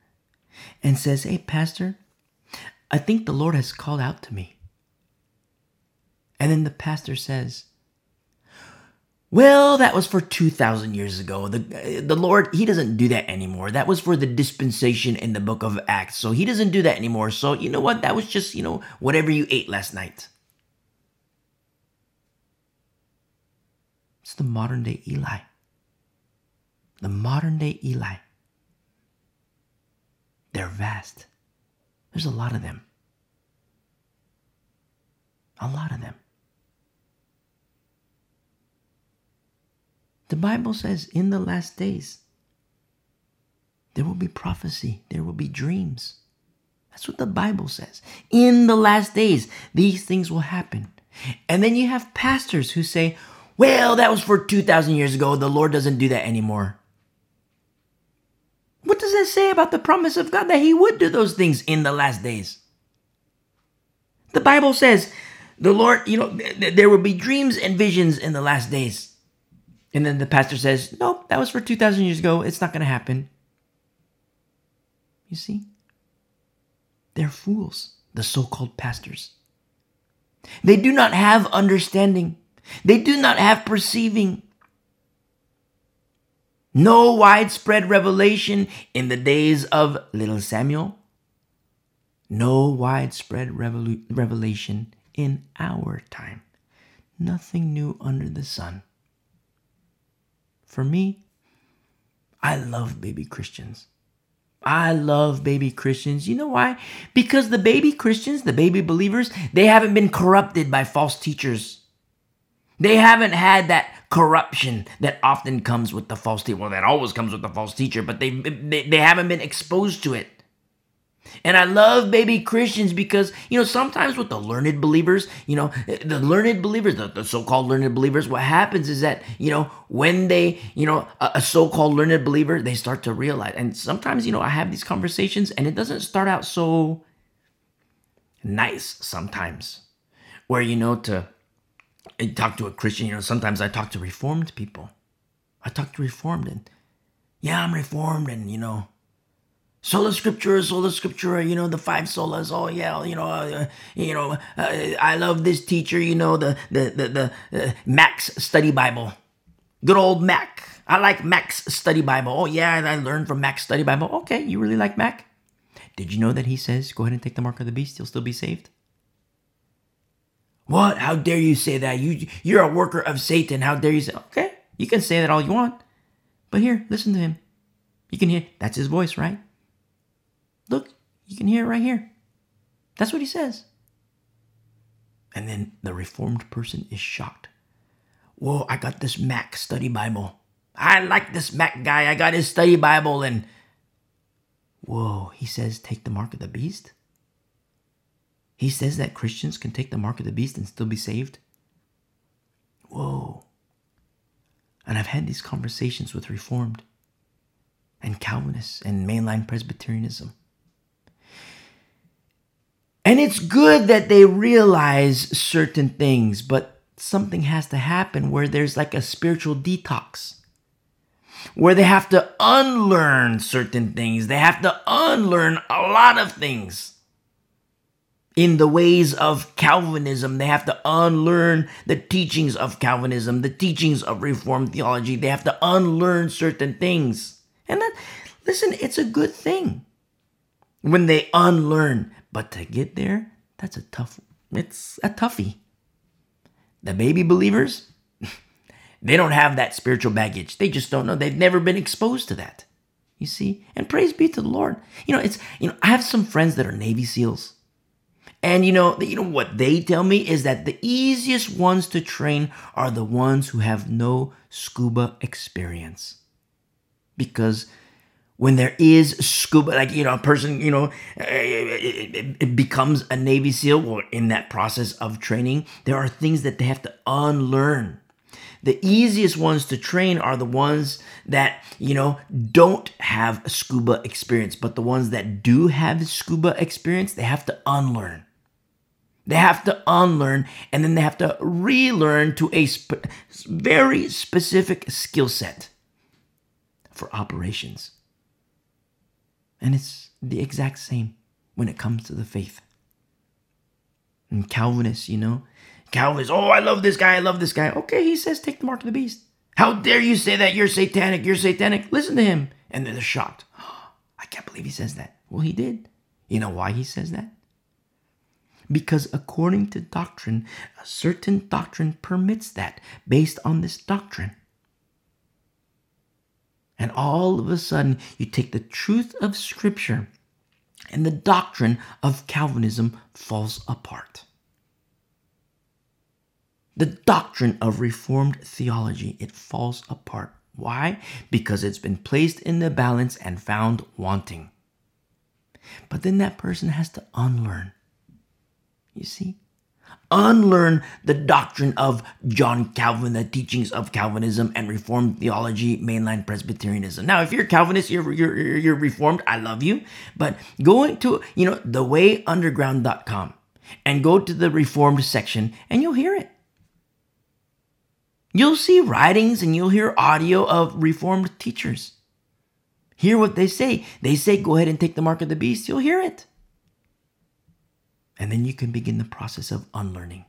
and says, Hey, pastor, I think the Lord has called out to me. And then the pastor says, well, that was for 2,000 years ago. The, the Lord, He doesn't do that anymore. That was for the dispensation in the book of Acts. So He doesn't do that anymore. So, you know what? That was just, you know, whatever you ate last night. It's the modern day Eli. The modern day Eli. They're vast. There's a lot of them. A lot of them. The Bible says in the last days, there will be prophecy, there will be dreams. That's what the Bible says. In the last days, these things will happen. And then you have pastors who say, well, that was for 2,000 years ago. The Lord doesn't do that anymore. Does that say about the promise of God that He would do those things in the last days? The Bible says the Lord, you know, there will be dreams and visions in the last days. And then the pastor says, Nope, that was for 2,000 years ago. It's not going to happen. You see? They're fools, the so called pastors. They do not have understanding. They do not have perceiving. No widespread revelation in the days of little Samuel. No widespread revelation in our time. Nothing new under the sun. For me, I love baby Christians. I love baby Christians. You know why? Because the baby Christians, the baby believers, they haven't been corrupted by false teachers. They haven't had that corruption that often comes with the false teacher. Well, that always comes with the false teacher, but they, they, they haven't been exposed to it. And I love baby Christians because, you know, sometimes with the learned believers, you know, the learned believers, the, the so called learned believers, what happens is that, you know, when they, you know, a, a so called learned believer, they start to realize. And sometimes, you know, I have these conversations and it doesn't start out so nice sometimes, where, you know, to, I talk to a Christian, you know, sometimes I talk to reformed people. I talk to reformed and yeah, I'm reformed and, you know, sola scriptura, sola scriptura, you know, the five solas. Oh yeah, you know, uh, you know, uh, I love this teacher, you know, the, the, the, the uh, Max study Bible. Good old Mac. I like Mac's study Bible. Oh yeah, I learned from Mac's study Bible. Okay, you really like Mac? Did you know that he says, go ahead and take the mark of the beast, you'll still be saved? What? How dare you say that? You you're a worker of Satan. How dare you say? Okay, you can say that all you want, but here, listen to him. You can hear that's his voice, right? Look, you can hear it right here. That's what he says. And then the reformed person is shocked. Whoa, I got this Mac study Bible. I like this Mac guy. I got his study Bible and whoa, he says take the mark of the beast. He says that Christians can take the mark of the beast and still be saved. Whoa. And I've had these conversations with Reformed and Calvinists and mainline Presbyterianism. And it's good that they realize certain things, but something has to happen where there's like a spiritual detox, where they have to unlearn certain things. They have to unlearn a lot of things. In the ways of Calvinism, they have to unlearn the teachings of Calvinism, the teachings of Reformed theology. They have to unlearn certain things. And that, listen, it's a good thing when they unlearn. But to get there, that's a tough, it's a toughie. The baby believers, they don't have that spiritual baggage. They just don't know. They've never been exposed to that. You see? And praise be to the Lord. You know, it's, you know, I have some friends that are Navy SEALs. And you know, you know what they tell me is that the easiest ones to train are the ones who have no scuba experience. Because when there is scuba, like, you know, a person, you know, it, becomes a Navy SEAL or in that process of training, there are things that they have to unlearn. The easiest ones to train are the ones that, you know, don't have scuba experience, but the ones that do have scuba experience, they have to unlearn. They have to unlearn and then they have to relearn to a sp- very specific skill set for operations. And it's the exact same when it comes to the faith. And Calvinists, you know, Calvinists, oh, I love this guy, I love this guy. Okay, he says, take the mark of the beast. How dare you say that? You're satanic, you're satanic. Listen to him. And they're shocked. I can't believe he says that. Well, he did. You know why he says that? Because according to doctrine, a certain doctrine permits that based on this doctrine. And all of a sudden, you take the truth of Scripture and the doctrine of Calvinism falls apart. The doctrine of Reformed theology, it falls apart. Why? Because it's been placed in the balance and found wanting. But then that person has to unlearn. You see? unlearn the doctrine of John Calvin, the teachings of Calvinism and Reformed theology, mainline Presbyterianism. Now, if you're Calvinist, you're, you're, you're Reformed, I love you. But go into, you know, thewayunderground.com and go to the Reformed section and you'll hear it. You'll see writings and you'll hear audio of Reformed teachers. Hear what they say. They say, go ahead and take the mark of the beast. You'll hear it. And then you can begin the process of unlearning.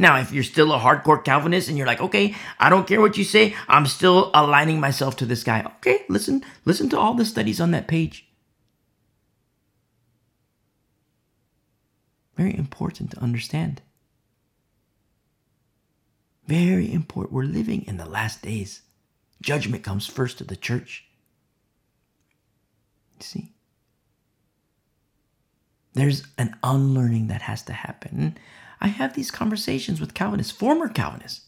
Now, if you're still a hardcore Calvinist and you're like, okay, I don't care what you say, I'm still aligning myself to this guy. Okay, listen, listen to all the studies on that page. Very important to understand. Very important. We're living in the last days. Judgment comes first to the church. See? There's an unlearning that has to happen. I have these conversations with Calvinists, former Calvinists.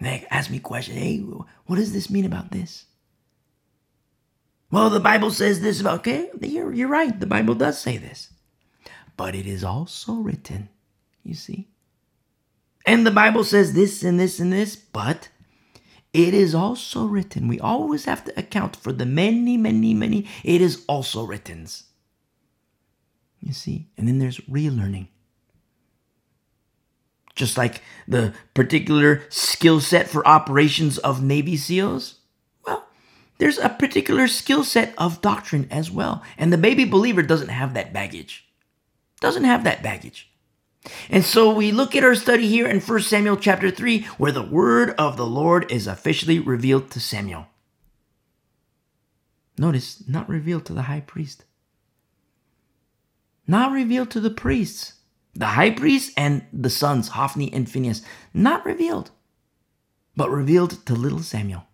They ask me questions. Hey, what does this mean about this? Well, the Bible says this about, okay, you're, you're right. The Bible does say this. But it is also written, you see. And the Bible says this and this and this, but it is also written. We always have to account for the many, many, many. It is also written. You see? And then there's relearning. Just like the particular skill set for operations of Navy SEALs, well, there's a particular skill set of doctrine as well. And the baby believer doesn't have that baggage. Doesn't have that baggage. And so we look at our study here in 1 Samuel chapter 3, where the word of the Lord is officially revealed to Samuel. Notice, not revealed to the high priest not revealed to the priests, the high priest and the sons, Hophni and Phinehas, not revealed, but revealed to little Samuel.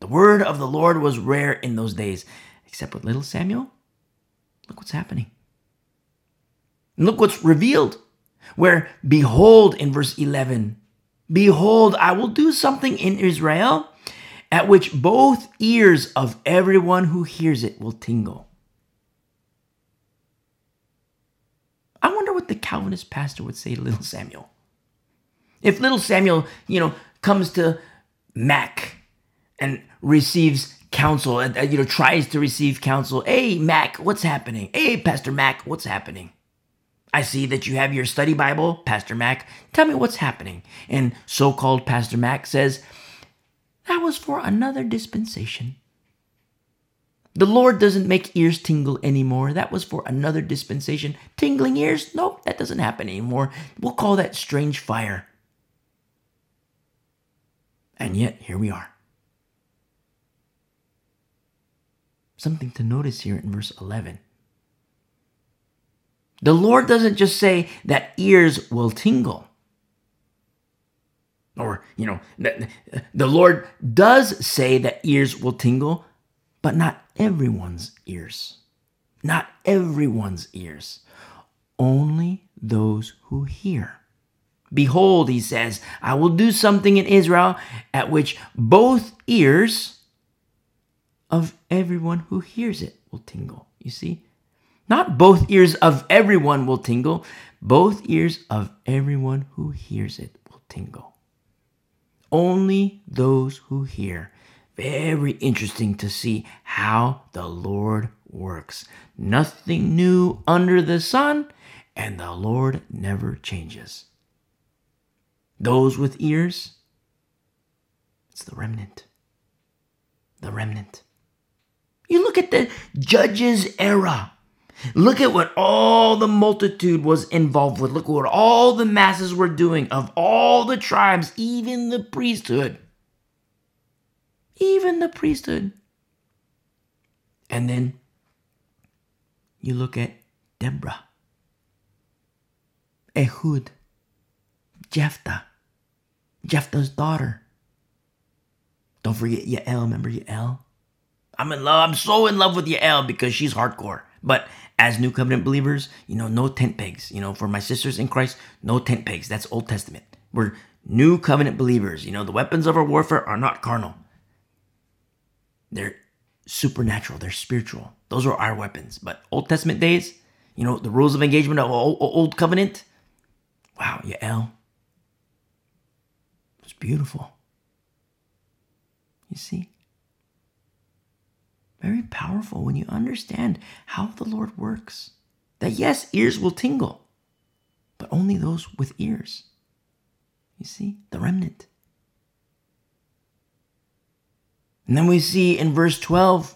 The word of the Lord was rare in those days, except with little Samuel. Look what's happening. And look what's revealed. Where, behold, in verse 11, behold, I will do something in Israel at which both ears of everyone who hears it will tingle. I wonder what the Calvinist pastor would say to little Samuel. If little Samuel, you know, comes to Mac and receives counsel, uh, you know, tries to receive counsel. Hey, Mac, what's happening? Hey, Pastor Mac, what's happening? I see that you have your study Bible, Pastor Mac. Tell me what's happening. And so called Pastor Mac says, That was for another dispensation. The Lord doesn't make ears tingle anymore. That was for another dispensation. Tingling ears? Nope, that doesn't happen anymore. We'll call that strange fire. And yet, here we are. Something to notice here in verse 11. The Lord doesn't just say that ears will tingle. Or, you know, the Lord does say that ears will tingle, but not everyone's ears. Not everyone's ears. Only those who hear. Behold, he says, I will do something in Israel at which both ears of everyone who hears it will tingle. You see? Not both ears of everyone will tingle, both ears of everyone who hears it will tingle. Only those who hear. Very interesting to see how the Lord works. Nothing new under the sun, and the Lord never changes. Those with ears, it's the remnant. The remnant. You look at the judges' era. Look at what all the multitude was involved with. Look what all the masses were doing of all the tribes, even the priesthood. Even the priesthood. And then you look at Deborah, Ehud, Jephthah, Jephthah's daughter. Don't forget Yael. Remember Yael? I'm in love. I'm so in love with Yael because she's hardcore. But as new covenant believers, you know, no tent pegs. You know, for my sisters in Christ, no tent pegs. That's Old Testament. We're new covenant believers. You know, the weapons of our warfare are not carnal. They're supernatural. They're spiritual. Those are our weapons. But Old Testament days, you know, the rules of engagement of old, covenant. Wow, Yael. It's beautiful. You see? very powerful when you understand how the Lord works. That yes, ears will tingle, but only those with ears. You see, the remnant. And then we see in verse 12,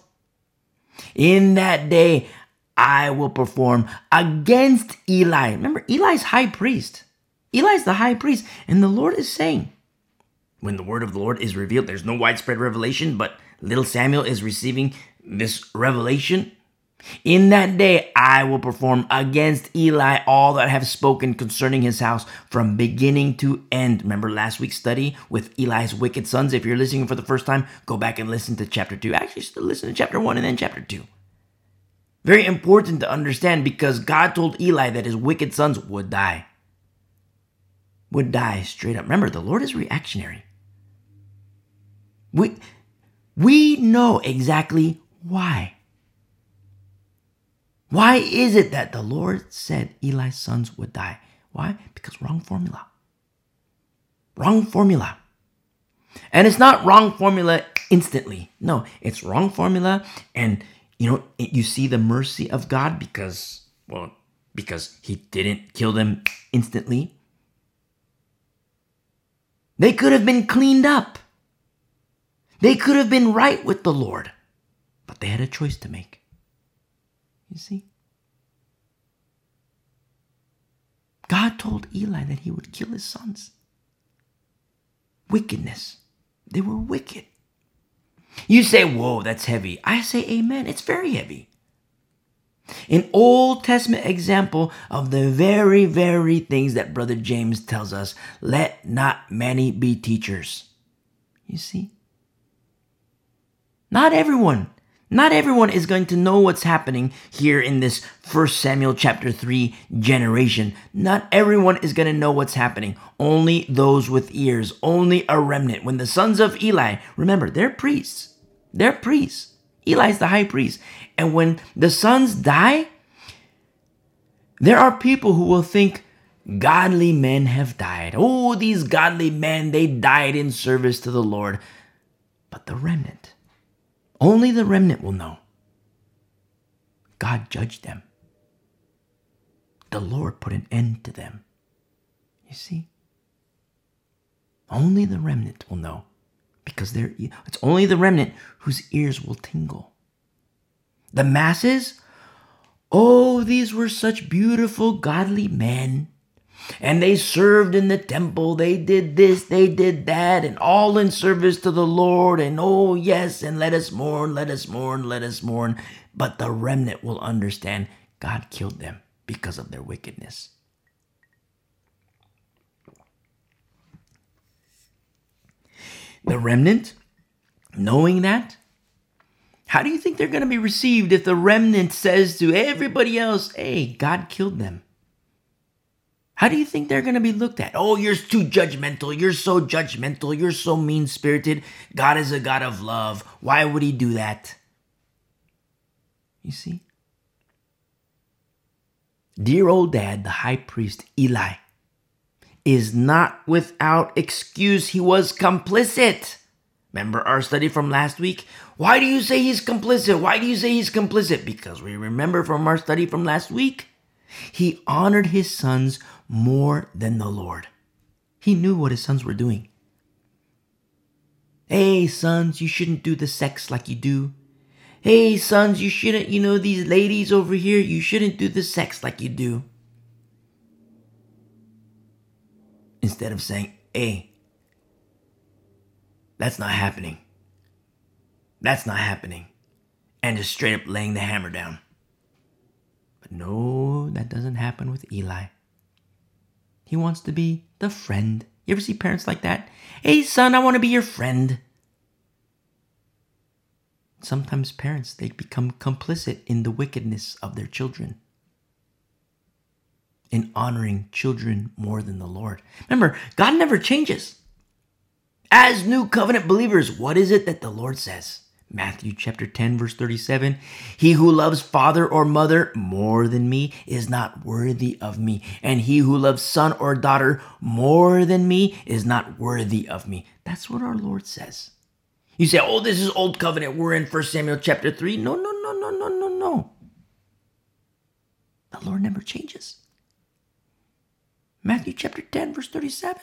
in that day I will perform against Eli. Remember, Eli's high priest. Eli's the high priest. And the Lord is saying, when the word of the Lord is revealed, there's no widespread revelation, but little Samuel is receiving this revelation. In that day, I will perform against Eli all that I have spoken concerning his house from beginning to end. Remember last week's study with Eli's wicked sons? If you're listening for the first time, go back and listen to chapter 2. Actually, listen to chapter 1 and then chapter 2. Very important to understand because God told Eli that his wicked sons would die. Would die straight up. Remember, the Lord is reactionary. We, we know exactly why? Why is it that the Lord said Eli's sons would die? Why? Because wrong formula. Wrong formula. And it's not wrong formula instantly. No, it's wrong formula. And, you know, it, you see the mercy of God because, well, because he didn't kill them instantly. They could have been cleaned up. They could have been right with the Lord. But they had a choice to make. You see? God told Eli that he would kill his sons. Wickedness. They were wicked. You say, whoa, that's heavy. I say, amen. It's very heavy. An Old Testament example of the very, very things that Brother James tells us let not many be teachers. You see? Not everyone not everyone is going to know what's happening here in this First Samuel chapter 3 generation. Not everyone is going to know what's happening. Only those with ears, only a remnant. When the sons of Eli, remember, they're priests. They're priests. Eli's the high priest. And when the sons die, there are people who will think godly men have died. Oh, these godly men, they died in service to the Lord. But the remnant, only the remnant will know. God judged them. The Lord put an end to them. You see? Only the remnant will know because they're, it's only the remnant whose ears will tingle. The masses, oh, these were such beautiful, godly men. And they served in the temple. They did this, they did that, and all in service to the Lord. And oh, yes, and let us mourn, let us mourn, let us mourn. But the remnant will understand God killed them because of their wickedness. The remnant, knowing that, how do you think they're going to be received if the remnant says to everybody else, hey, God killed them? How do you think they're going to be looked at? Oh, you're too judgmental. You're so judgmental. You're so mean spirited. God is a God of love. Why would he do that? You see? Dear old dad, the high priest Eli, is not without excuse. He was complicit. Remember our study from last week? Why do you say he's complicit? Why do you say he's complicit? Because we remember from our study from last week, he honored his sons more than the Lord. He knew what his sons were doing. Hey, sons, you shouldn't do the sex like you do. Hey, sons, you shouldn't, you know, these ladies over here, you shouldn't do the sex like you do. instead of saying, hey, that's not happening. That's not happening. And just straight up laying the hammer down. But no, that doesn't happen with Eli. He wants to be the friend. You ever see parents like that? Hey, son, I want to be your friend. Sometimes parents, they become complicit in the wickedness of their children in honoring children more than the Lord. Remember, God never changes. As new covenant believers, what is it that the Lord says? Matthew chapter 10 verse 37 He who loves father or mother more than me is not worthy of me and he who loves son or daughter more than me is not worthy of me. That's what our Lord says. You say oh this is old covenant. We're in 1 Samuel chapter 3 No no no no no no no. The Lord never changes. Matthew chapter 10, verse 37.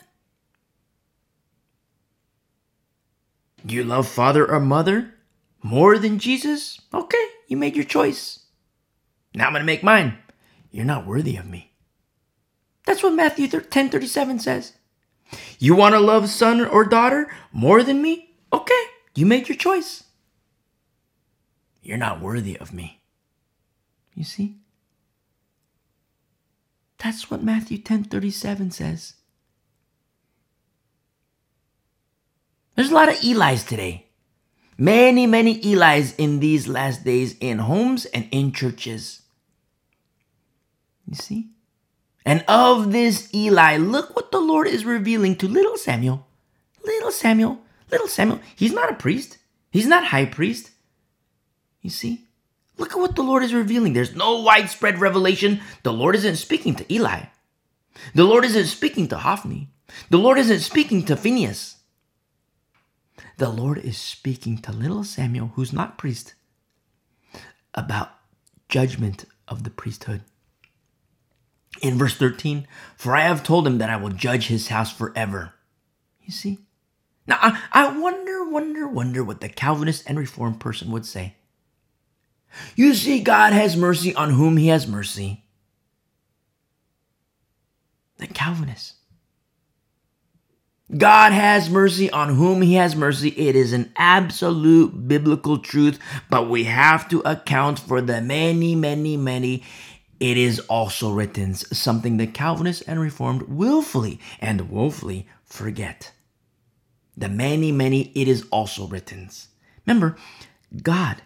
Do you love father or mother more than Jesus? Okay, you made your choice. Now I'm going to make mine. You're not worthy of me. That's what Matthew 10 37 says. You want to love son or daughter more than me? Okay, you made your choice. You're not worthy of me. You see? That's what Matthew 10:37 says. There's a lot of Eli's today. Many, many Eli's in these last days in homes and in churches. You see? And of this Eli, look what the Lord is revealing to little Samuel. Little Samuel, little Samuel. He's not a priest, he's not high priest. You see? Look at what the Lord is revealing. There's no widespread revelation. The Lord isn't speaking to Eli. The Lord isn't speaking to Hophni. The Lord isn't speaking to Phinehas. The Lord is speaking to little Samuel, who's not priest, about judgment of the priesthood. In verse 13, for I have told him that I will judge his house forever. You see? Now, I, wonder, wonder, wonder what the Calvinist and Reformed person would say. You see, God has mercy on whom he has mercy. The Calvinists. God has mercy on whom he has mercy. It is an absolute biblical truth, but we have to account for the many, many, many. It is also written, something the Calvinists and Reformed willfully and woefully forget. The many, many, it is also written. Remember, God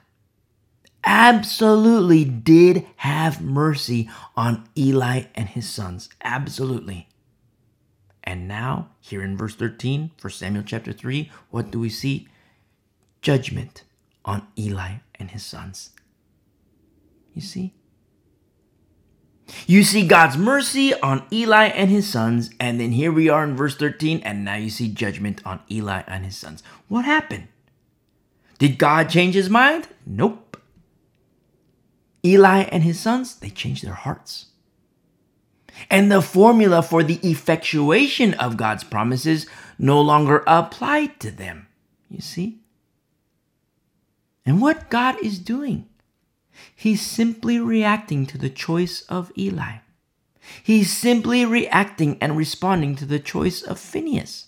absolutely did have mercy on Eli and his sons. Absolutely. And now, here in verse 13, for Samuel chapter 3, what do we see? Judgment on Eli and his sons. You see? You see God's mercy on Eli and his sons, and then here we are in verse 13, and now you see judgment on Eli and his sons. What happened? Did God change his mind? Nope. Eli and his sons, they changed their hearts. And the formula for the effectuation of God's promises no longer applied to them. You see? And what God is doing He's simply reacting to the choice of Eli. He's simply reacting and responding to the choice of Phinehas.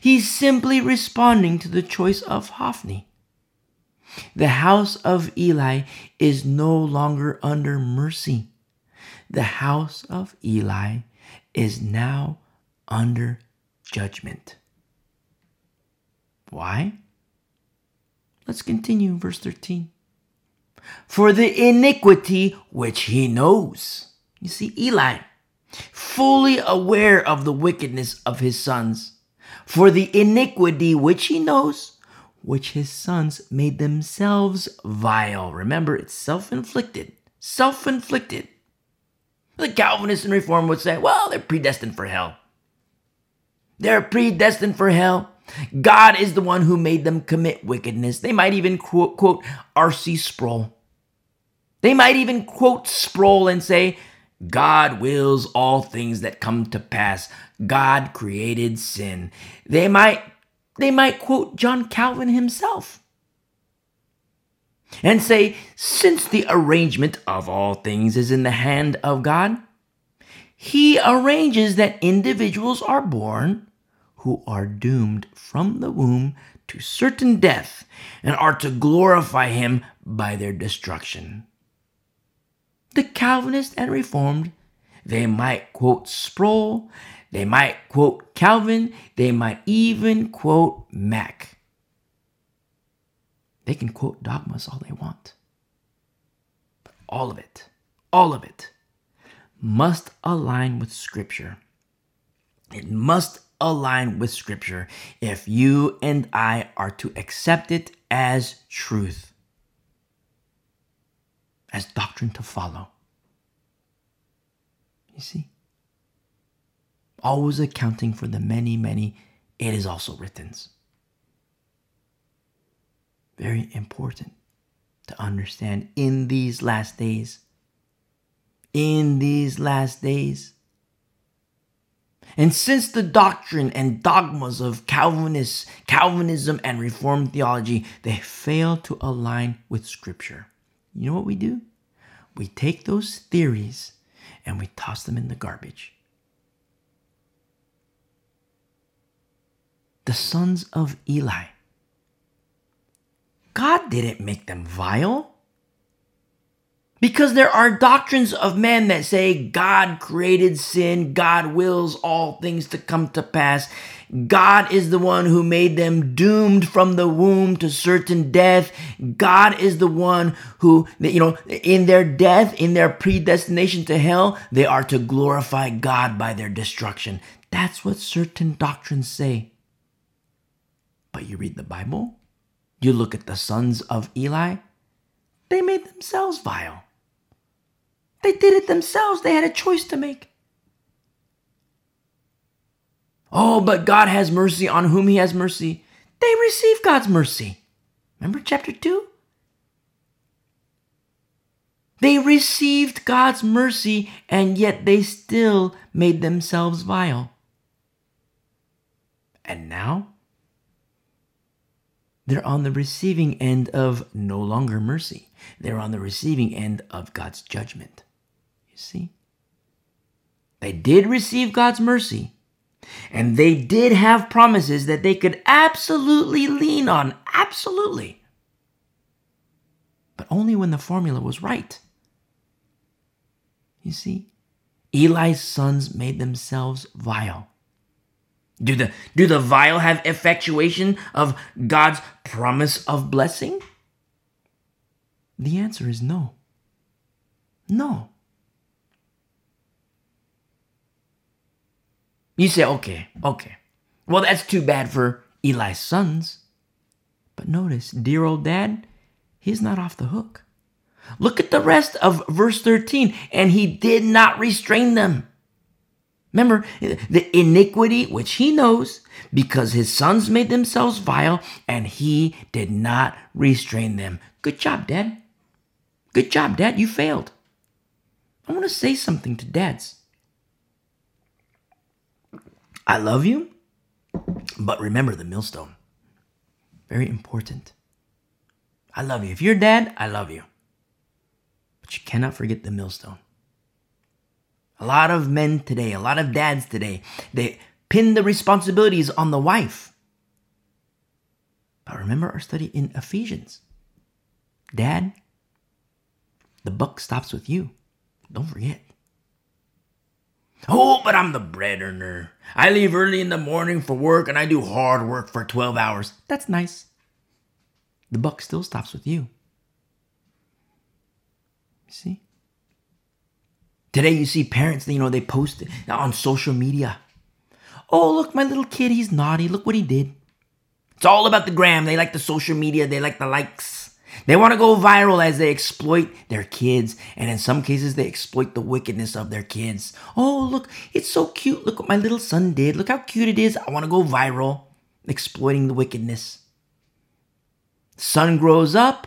He's simply responding to the choice of Hophni. The house of Eli is no longer under mercy. The house of Eli is now under judgment. Why? Let's continue, verse 13 for the iniquity which he knows. You see, Eli, fully aware of the wickedness of his sons, for the iniquity which he knows, which his sons made themselves vile. Remember, it's self inflicted. Self inflicted. The Calvinists and Reform would say, well, they're predestined for hell. They're predestined for hell. God is the one who made them commit wickedness. They might even quote, quote R.C. Sproul. They might even quote Sproul and say, God wills all things that come to pass. God created sin. They might they might quote John Calvin himself and say, since the arrangement of all things is in the hand of God, he arranges that individuals are born who are doomed from the womb to certain death and are to glorify him by their destruction the Calvinist and Reformed, they might quote Sproul, they might quote Calvin, they might even quote Mac. They can quote dogmas all they want. But all of it, all of it, must align with Scripture. It must align with Scripture if you and I are to accept it as truth as doctrine to follow. You see? Always accounting for the many, many, it is also written. Very important to understand in these last days. In these last days. And since the doctrine and dogmas of Calvinists, Calvinism and Reformed theology, they fail to align with Scripture you know what we do? We take those theories and we toss them in the garbage. The sons of Eli. God didn't make them vile. Because there are doctrines of men that say God created sin, God wills all things to come to pass. God is the one who made them doomed from the womb to certain death. God is the one who, you know, in their death, in their predestination to hell, they are to glorify God by their destruction. That's what certain doctrines say. But you read the Bible, you look at the sons of Eli, they made themselves vile. They did it themselves. They had a choice to make. Oh, but God has mercy on whom he has mercy. They receive God's mercy. Remember chapter 2? They received God's mercy and yet they still made themselves vile. And now they're on the receiving end of no longer mercy. They're on the receiving end of God's judgment. You see? They did receive God's mercy, and they did have promises that they could absolutely lean on. Absolutely. But only when the formula was right. You see? Eli's sons made themselves vile. Do the, do the vile have effectuation of God's promise of blessing? The answer is no. No. You say, okay, okay. Well, that's too bad for Eli's sons. But notice, dear old dad, he's not off the hook. Look at the rest of verse 13. And he did not restrain them. Remember, the iniquity which he knows, because his sons made themselves vile, and he did not restrain them. Good job, Dad. Good job, Dad. You failed. I want to say something to dads. I love you, but remember the millstone. Very important. I love you. If you're dad, I love you. But you cannot forget the millstone. A lot of men today, a lot of dads today, they pin the responsibilities on the wife. But remember our study in Ephesians. Dad, the buck stops with you. Don't forget. Oh, but I'm the bread earner. I leave early in the morning for work and I do hard work for 12 hours. That's nice. The buck still stops with you. See? Today you see parents, you know, they post it on social media. Oh, look, my little kid, he's naughty. Look what he did. It's all about the gram. They like the social media, they like the likes. They want to go viral as they exploit their kids, and in some cases, they exploit the wickedness of their kids. Oh, look, it's so cute. Look what my little son did. Look how cute it is. I want to go viral, exploiting the wickedness. Son grows up.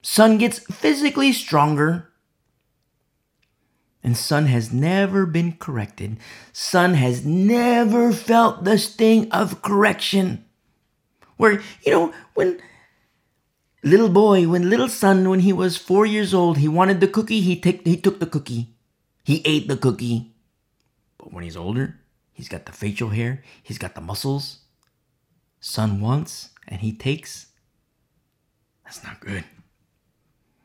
Son gets physically stronger. And son has never been corrected. Son has never felt the sting of correction. Where, you know, when little boy, when little son, when he was four years old, he wanted the cookie, he, take, he took the cookie. He ate the cookie. But when he's older, he's got the facial hair, he's got the muscles. Son wants and he takes. That's not good.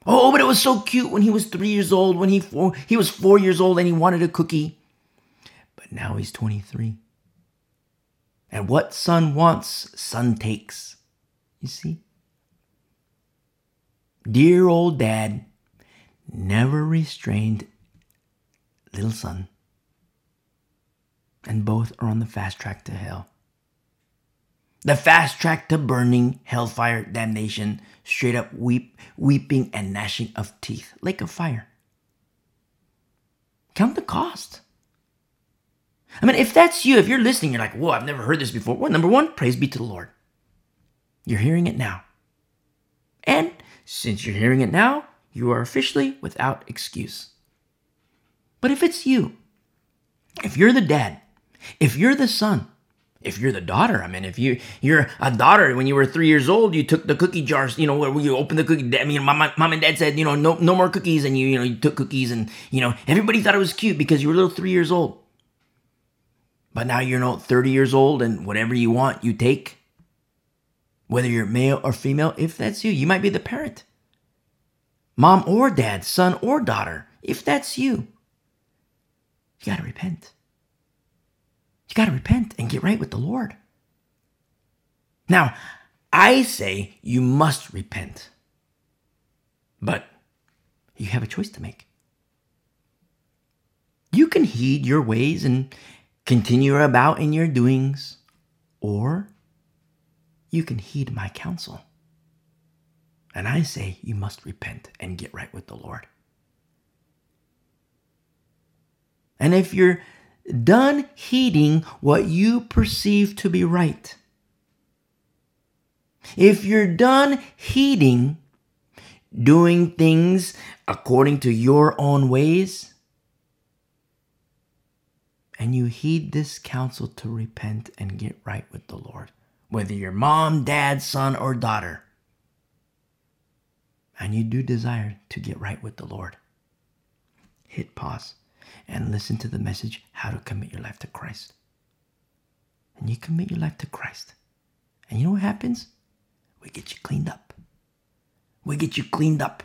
Oh, but it was so cute when he was three years old, when he four, he was four years old and he wanted a cookie. But now he's 23. And what son wants, son takes. You see? Dear old dad never restrained little son. And both are on the fast track to hell. The fast track to burning, hellfire, damnation, straight up weep, weeping and gnashing of teeth, lake of fire. Count the cost. I mean, if that's you, if you're listening, you're like, whoa, I've never heard this before. Well, number one, praise be to the Lord. You're hearing it now. And since you're hearing it now, you are officially without excuse. But if it's you, if you're the dad, if you're the son, if you're the daughter, I mean, if you you're a daughter, when you were three years old, you took the cookie jars, you know, where you opened the cookie. I mean, my mom and dad said, you know, no no more cookies, and you you know you took cookies, and you know everybody thought it was cute because you were little three years old. But now you're not 30 years old and whatever you want, you take. Whether you're male or female, if that's you, you might be the parent. Mom or dad, son or daughter, if that's you, you got to repent. You got to repent and get right with the Lord. Now, I say you must repent, but you have a choice to make. You can heed your ways and continue about in your doings, or you can heed my counsel. And I say you must repent and get right with the Lord. And if you're done heeding what you perceive to be right, if you're done heeding doing things according to your own ways, and you heed this counsel to repent and get right with the Lord, whether you're mom, dad, son, or daughter, and you do desire to get right with the Lord, hit pause and listen to the message how to commit your life to Christ. And you commit your life to Christ. And you know what happens? We get you cleaned up. We get you cleaned up.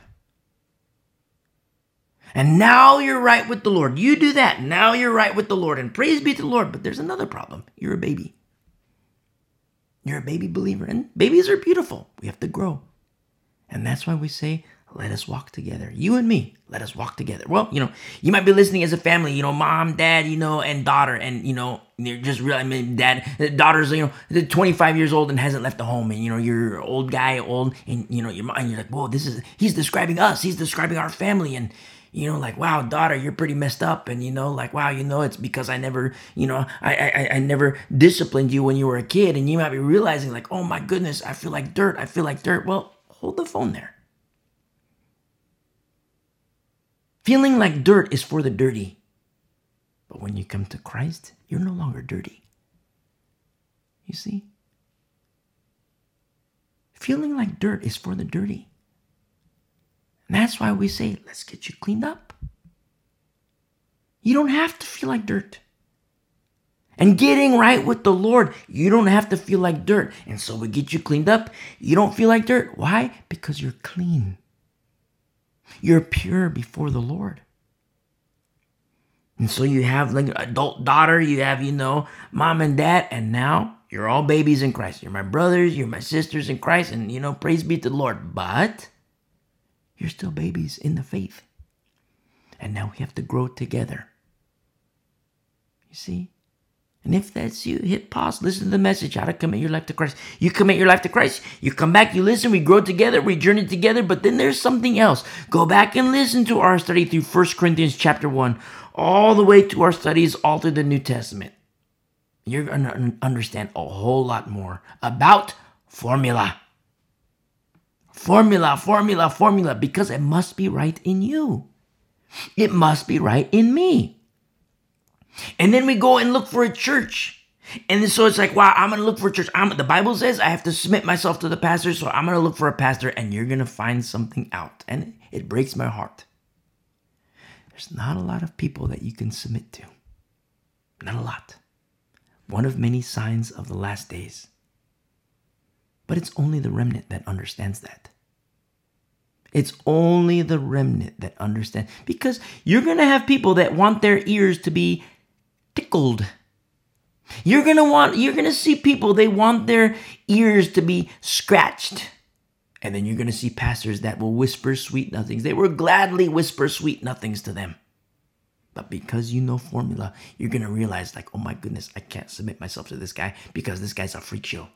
And now you're right with the Lord. You do that. Now you're right with the Lord. And praise be to the Lord. But there's another problem. You're a baby. You're a baby believer. And babies are beautiful. We have to grow. And that's why we say, let us walk together. You and me, let us walk together. Well, you know, you might be listening as a family, you know, mom, dad, you know, and daughter, and you know, you're just real. I mean, dad, daughter's, you know, 25 years old and hasn't left the home, and you know, you're old guy, old, and you know, your mind, you're like, whoa, this is he's describing us, he's describing our family, and you know, like, wow, daughter, you're pretty messed up. And, you know, like, wow, you know, it's because I never, you know, I, I, I never disciplined you when you were a kid. And you might be realizing, like, oh my goodness, I feel like dirt. I feel like dirt. Well, hold the phone there. Feeling like dirt is for the dirty. But when you come to Christ, you're no longer dirty. You see? Feeling like dirt is for the dirty. And that's why we say, let's get you cleaned up. You don't have to feel like dirt. And getting right with the Lord, you don't have to feel like dirt. And so we get you cleaned up. You don't feel like dirt. Why? Because you're clean. You're pure before the Lord. And so you have like an adult daughter, you have, you know, mom and dad, and now you're all babies in Christ. You're my brothers, you're my sisters in Christ, and you know, praise be to the Lord. But you're still babies in the faith. And now we have to grow together. You see? And if that's you, hit pause, listen to the message, how to commit your life to Christ. You commit your life to Christ, you come back, you listen, we grow together, we journey together, but then there's something else. Go back and listen to our study through 1 Corinthians chapter 1, all the way to our studies all through the New Testament. You're going to understand a whole lot more about formula. Formula, formula, formula, because it must be right in you. It must be right in me. And then we go and look for a church. And so it's like, wow, I'm gonna look for a church. I'm, the Bible says I have to submit myself to the pastor, so I'm gonna look for a pastor, and you're gonna find something out. And it breaks my heart. There's not a lot of people that you can submit to. Not a lot. One of many signs of the last days. But it's only the remnant that understands that. It's only the remnant that understands. Because you're going to have people that want their ears to be tickled. You're going to want you're going to see people they want their ears to be scratched. And then you're going to see pastors that will whisper sweet nothings. They will gladly whisper sweet nothings to them. But because you know formula, you're going to realize like, "Oh my goodness, I can't submit myself to this guy because this guy's a freak show."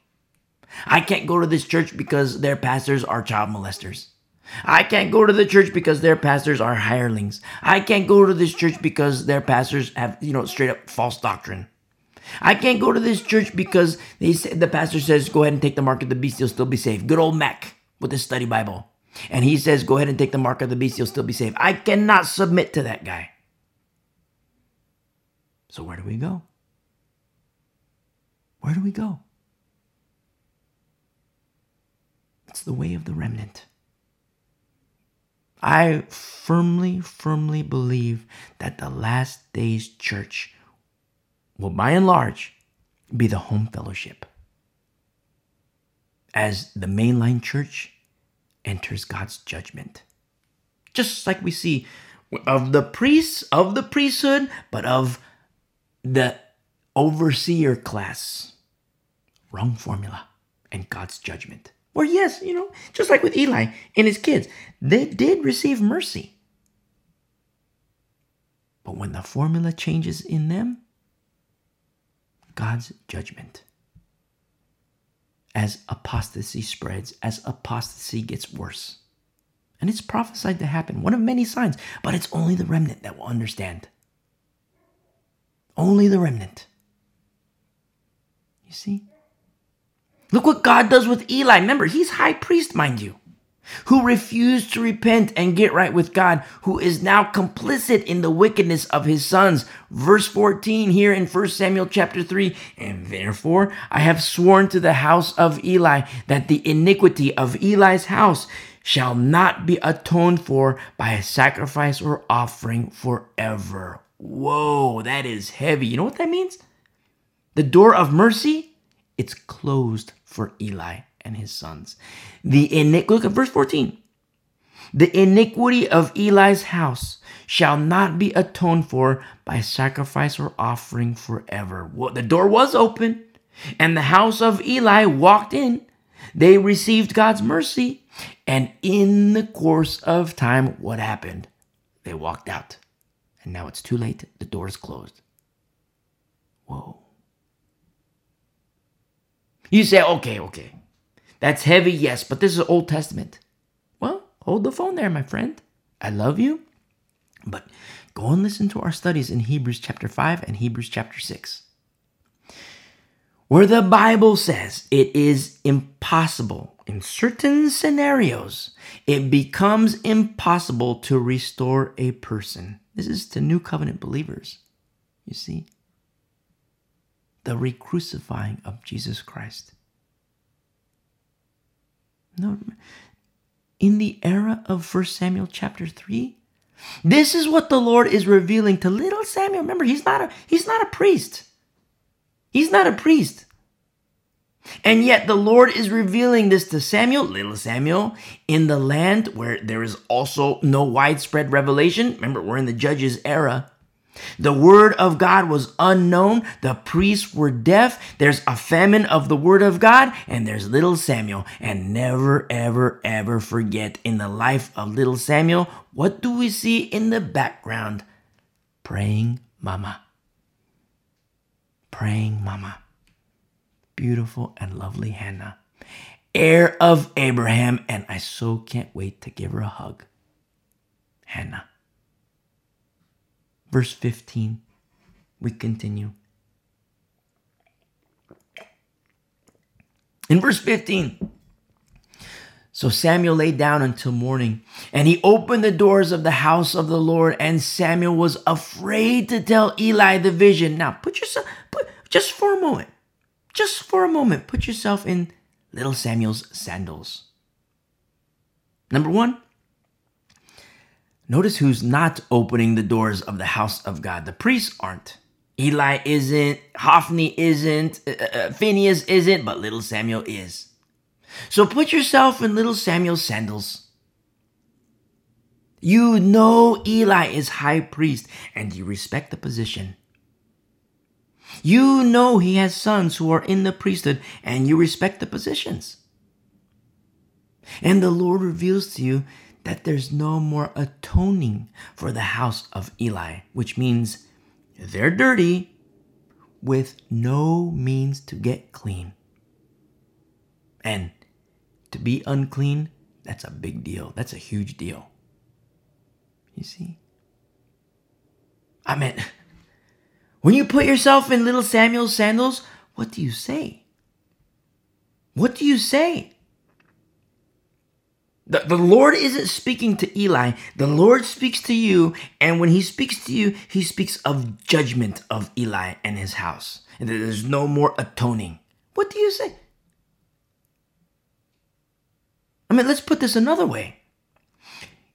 I can't go to this church because their pastors are child molesters. I can't go to the church because their pastors are hirelings. I can't go to this church because their pastors have, you know, straight up false doctrine. I can't go to this church because they say, the pastor says, go ahead and take the mark of the beast, you'll still be saved. Good old Mac with his study Bible. And he says, go ahead and take the mark of the beast, you'll still be saved. I cannot submit to that guy. So where do we go? Where do we go? It's the way of the remnant. I firmly, firmly believe that the last days church will, by and large, be the home fellowship. As the mainline church enters God's judgment. Just like we see of the priests, of the priesthood, but of the overseer class. Wrong formula and God's judgment. Or, yes, you know, just like with Eli and his kids, they did receive mercy. But when the formula changes in them, God's judgment. As apostasy spreads, as apostasy gets worse. And it's prophesied to happen, one of many signs, but it's only the remnant that will understand. Only the remnant. You see? Look what God does with Eli. Remember, he's high priest, mind you, who refused to repent and get right with God, who is now complicit in the wickedness of his sons. Verse 14 here in 1 Samuel chapter 3 And therefore I have sworn to the house of Eli that the iniquity of Eli's house shall not be atoned for by a sacrifice or offering forever. Whoa, that is heavy. You know what that means? The door of mercy it's closed for Eli and his sons. The iniquity, look at verse 14. The iniquity of Eli's house shall not be atoned for by sacrifice or offering forever. Well, the door was open, and the house of Eli walked in. They received God's mercy, And in the course of time, what happened? They walked out. And now it's too late. The door is closed. Whoa. You say, okay, okay. That's heavy, yes, but this is Old Testament. Well, hold the phone there, my friend. I love you. But go and listen to our studies in Hebrews chapter 5 and Hebrews chapter 6 where the Bible says it is impossible in certain scenarios, it becomes impossible to restore a person. This is to new covenant believers. You see? The recrucifying of Jesus Christ. No, in the era of 1 Samuel chapter 3, this is what the Lord is revealing to little Samuel. Remember, he's not a he's not a priest. He's not a priest. And yet the Lord is revealing this to Samuel, little Samuel, in the land where there is also no widespread revelation. Remember, we're in the judges era. The word of God was unknown. The priests were deaf. There's a famine of the word of God, and there's little Samuel. And never, ever, ever forget in the life of little Samuel, what do we see in the background? Praying mama praying mama, beautiful and lovely Hannah, heir of Abraham, and I so can't wait to give her a hug. Hannah. Verse 15, we continue. In verse 15, so Samuel lay down until morning, and he opened the doors of the house of the Lord, and Samuel was afraid to tell Eli the vision. Now, put yourself, put just for a moment, just for a moment, put yourself in little Samuel's sandals. Number one, notice who's not opening the doors of the house of God. The priests aren't. Eli isn't, Hophni isn't, uh, uh, uh Phinehas isn't, but little Samuel is. So put yourself in little Samuel's sandals. You know Eli is high priest and you respect the position. You know he has sons who are in the priesthood and you respect the positions. And the Lord reveals to you that there's no more atoning for the house of Eli, which means they're dirty with no means to get clean. And to be unclean, that's a big deal. That's a huge deal. You see? I mean, when you put yourself in little Samuel's sandals, what do you say? What do you say? The, the Lord isn't speaking to Eli. The Lord speaks to you. And when he speaks to you, he speaks of judgment of Eli and his house. And there's no more atoning. What do you say? I mean, let's put this another way.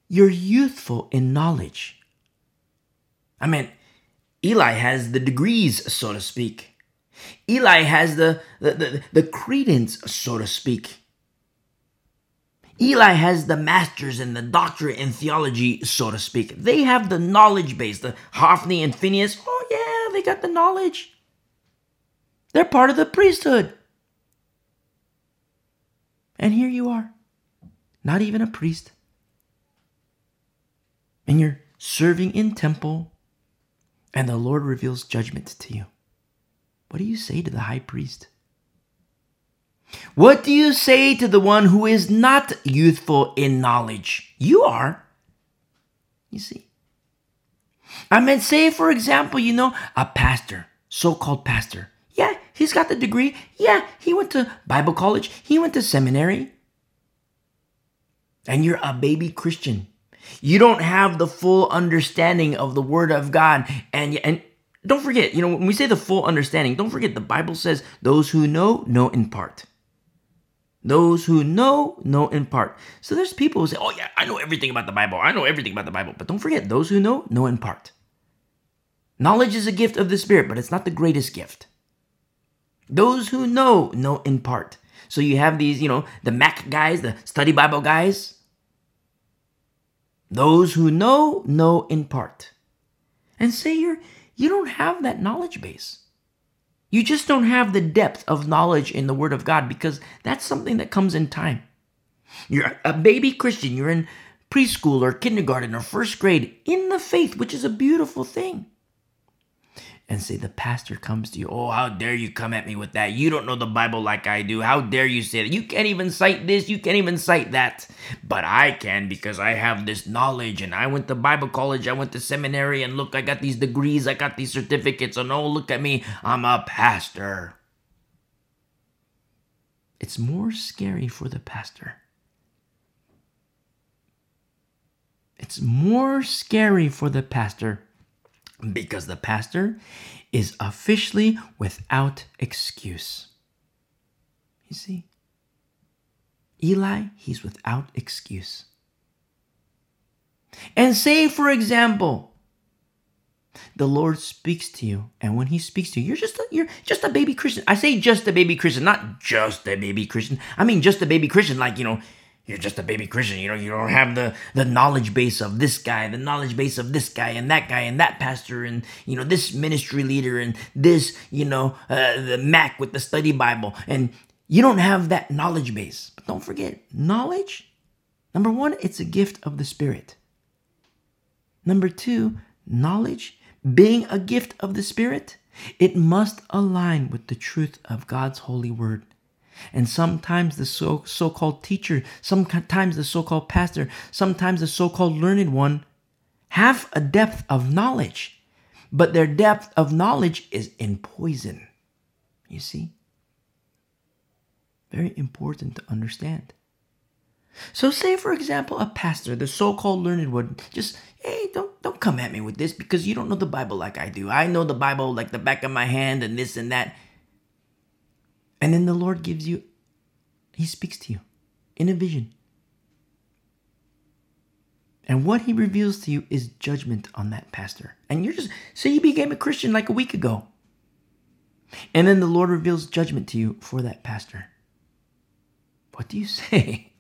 You're youthful in knowledge. I mean, Eli has the degrees, so to speak. Eli has the, the, the, the credence, so to speak. Eli has the masters and the doctorate in theology, so to speak. They have the knowledge base. The Hophni and Phinehas, oh yeah, they got the knowledge. They're part of the priesthood. And here you are not even a priest. And you're serving in temple, and the Lord reveals judgment to you. What do you say to the high priest? What do you say to the one who is not youthful in knowledge? You are. You see. I mean, say, for example, you know, a pastor, so called pastor. Yeah, he's got the degree. Yeah, he went to Bible college, he went to seminary and you're a baby Christian. You don't have the full understanding of the Word of God. And, and don't forget, you know, when we say the full understanding, don't forget the Bible says those who know, know in part. Those who know, know in part. So there's people who say, oh, yeah, I know everything about the Bible. I know everything about the Bible. But don't forget, those who know, know in part. Knowledge is a gift of the Spirit, but it's not the greatest gift. Those who know, know in part. So you have these, you know, the Mac guys, the study Bible guys. Those who know, know in part. And say you're, you don't have that knowledge base. You just don't have the depth of knowledge in the Word of God because that's something that comes in time. You're a baby Christian. You're in preschool or kindergarten or first grade in the faith, which is a beautiful thing. And say the pastor comes to you, oh, how dare you come at me with that? You don't know the Bible like I do. How dare you say that? You can't even cite this, you can't even cite that. But I can because I have this knowledge and I went to Bible college, I went to seminary, and look, I got these degrees, I got these certificates, and oh, look at me, I'm a pastor. It's more scary for the pastor It's more scary for the pastor because the pastor is officially without excuse. You see? Eli, he's without excuse. And say, for example, the Lord speaks to you, and when He speaks to you, you're just a, you're just a baby Christian. I say just a baby Christian, not just a baby Christian. I mean just a baby Christian, like you know, you're just a baby Christian. You know, you don't have the the knowledge base of this guy, the knowledge base of this guy, and that guy, and that pastor, and you know this ministry leader, and this you know uh, the Mac with the study Bible, and you don't have that knowledge base. But don't forget, knowledge. Number one, it's a gift of the Spirit. Number two, knowledge being a gift of the Spirit, it must align with the truth of God's holy word. And sometimes the so, so-called teacher, sometimes the so-called pastor, sometimes the so-called learned one have a depth of knowledge, but their depth of knowledge is in poison. You see? Very important to understand. So say for example a pastor, the so-called learned one, just hey, don't don't come at me with this because you don't know the Bible like I do. I know the Bible like the back of my hand and this and that. And then the Lord gives you, He speaks to you in a vision. And what He reveals to you is judgment on that pastor. And you're just, say you became a Christian like a week ago. And then the Lord reveals judgment to you for that pastor. What do you say?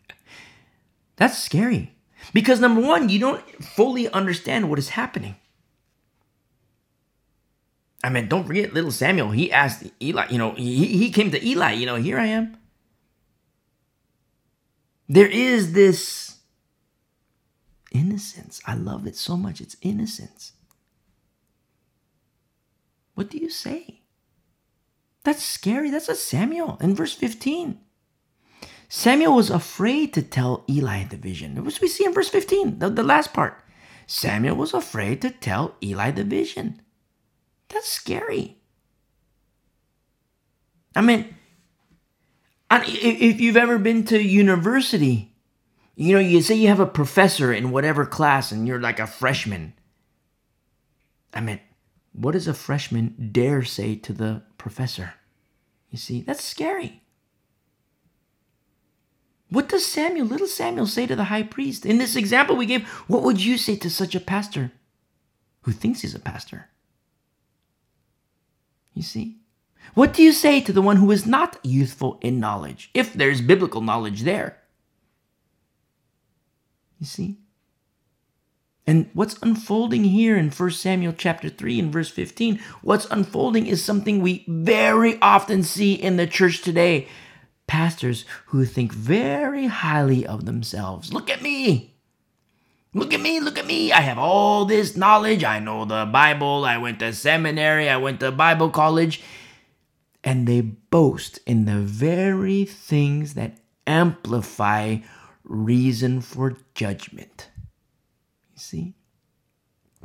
That's scary. Because number one, you don't fully understand what is happening. I mean, don't forget little Samuel. He asked Eli, you know, he, he came to Eli, you know, here I am. There is this innocence. I love it so much. It's innocence. What do you say? That's scary. That's a Samuel in verse 15. Samuel was afraid to tell Eli the vision. Which we see in verse 15, the, the last part. Samuel was afraid to tell Eli the vision. That's scary. I mean, if you've ever been to university, you know, you say you have a professor in whatever class and you're like a freshman. I mean, what does a freshman dare say to the professor? You see, that's scary. What does Samuel, little Samuel, say to the high priest? In this example we gave, what would you say to such a pastor who thinks he's a pastor? You see? What do you say to the one who is not youthful in knowledge, if there's biblical knowledge there? You see? And what's unfolding here in 1 Samuel chapter 3 and verse 15, what's unfolding is something we very often see in the church today. Pastors who think very highly of themselves. Look at me. Look at me, look at me. I have all this knowledge. I know the Bible. I went to seminary. I went to Bible college. And they boast in the very things that amplify reason for judgment. You see?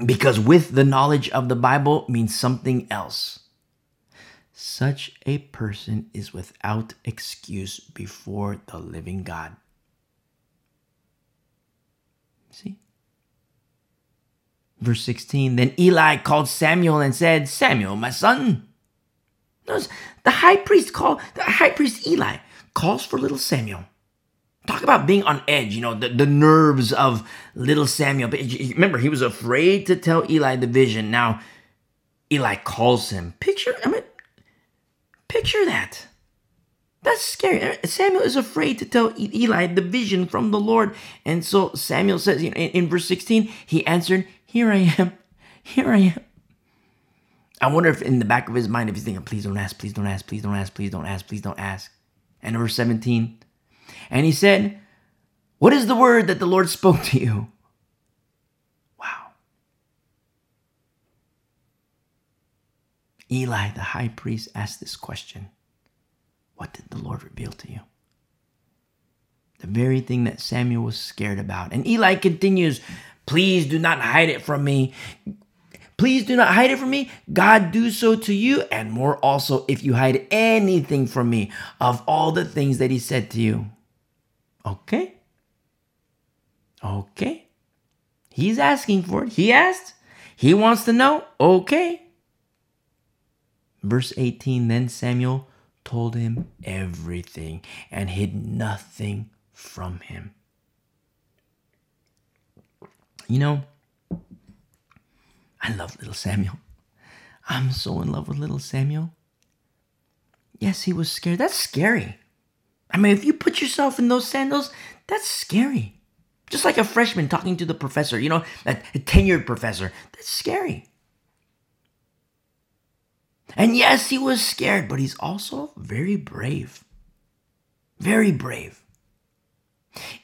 Because with the knowledge of the Bible means something else. Such a person is without excuse before the living God. See? Verse 16 Then Eli called Samuel and said, Samuel, my son. Notice the high priest called, the high priest Eli calls for little Samuel. Talk about being on edge, you know, the, the nerves of little Samuel. But remember, he was afraid to tell Eli the vision. Now, Eli calls him. Picture, I mean, picture that. That's scary. Samuel is afraid to tell Eli the vision from the Lord. And so Samuel says you in, in verse 16, he answered, Here I am. Here I am. I wonder if in the back of his mind, if he's thinking, Please don't ask, please don't ask, please don't ask, please don't ask, please don't ask. And verse 17, and he said, What is the word that the Lord spoke to you? Wow. Eli, the high priest, asked this question What did the Lord reveal to you? The very thing that Samuel was scared about. And Eli continues, Please do not hide it from me. Please do not hide it from me. God do so to you, and more also if you hide anything from me of all the things that he said to you. Okay. Okay. He's asking for it. He asked. He wants to know. Okay. Verse 18 Then Samuel told him everything and hid nothing from him. You know, I love little Samuel. I'm so in love with little Samuel. Yes, he was scared. That's scary. I mean, if you put yourself in those sandals, that's scary. Just like a freshman talking to the professor, you know, a, tenured professor. That's scary. And yes, he was scared, but he's also very brave. Very brave.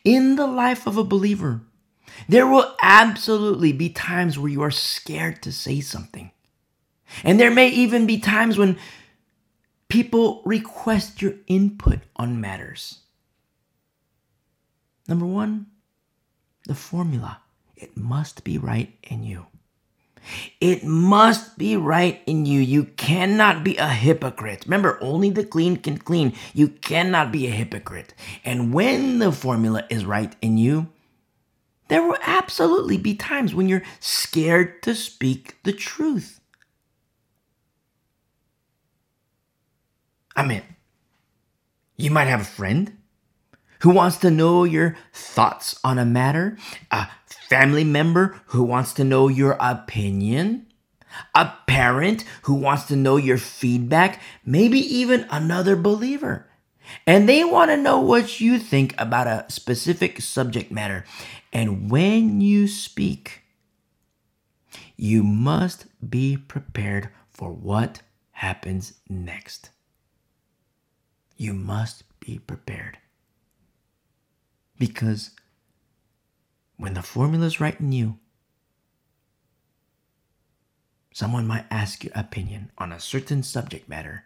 In the life of a believer, there will absolutely be times where you are scared to say something. And there may even be times when people request your input on matters. Number one, the formula. It must be right in you. It must be right in you. You cannot be a hypocrite. Remember, only the clean can clean. You cannot be a hypocrite. And when the formula is right in you, there will absolutely be times when you're scared to speak the truth. I mean, you might have a friend who wants to know your thoughts on a matter, a family member who wants to know your opinion, a parent who wants to know your feedback, maybe even another believer. And they want to know what you think about a specific subject matter. And when you speak, you must be prepared for what happens next. You must be prepared. Because when the formula is right in you, someone might ask your opinion on a certain subject matter.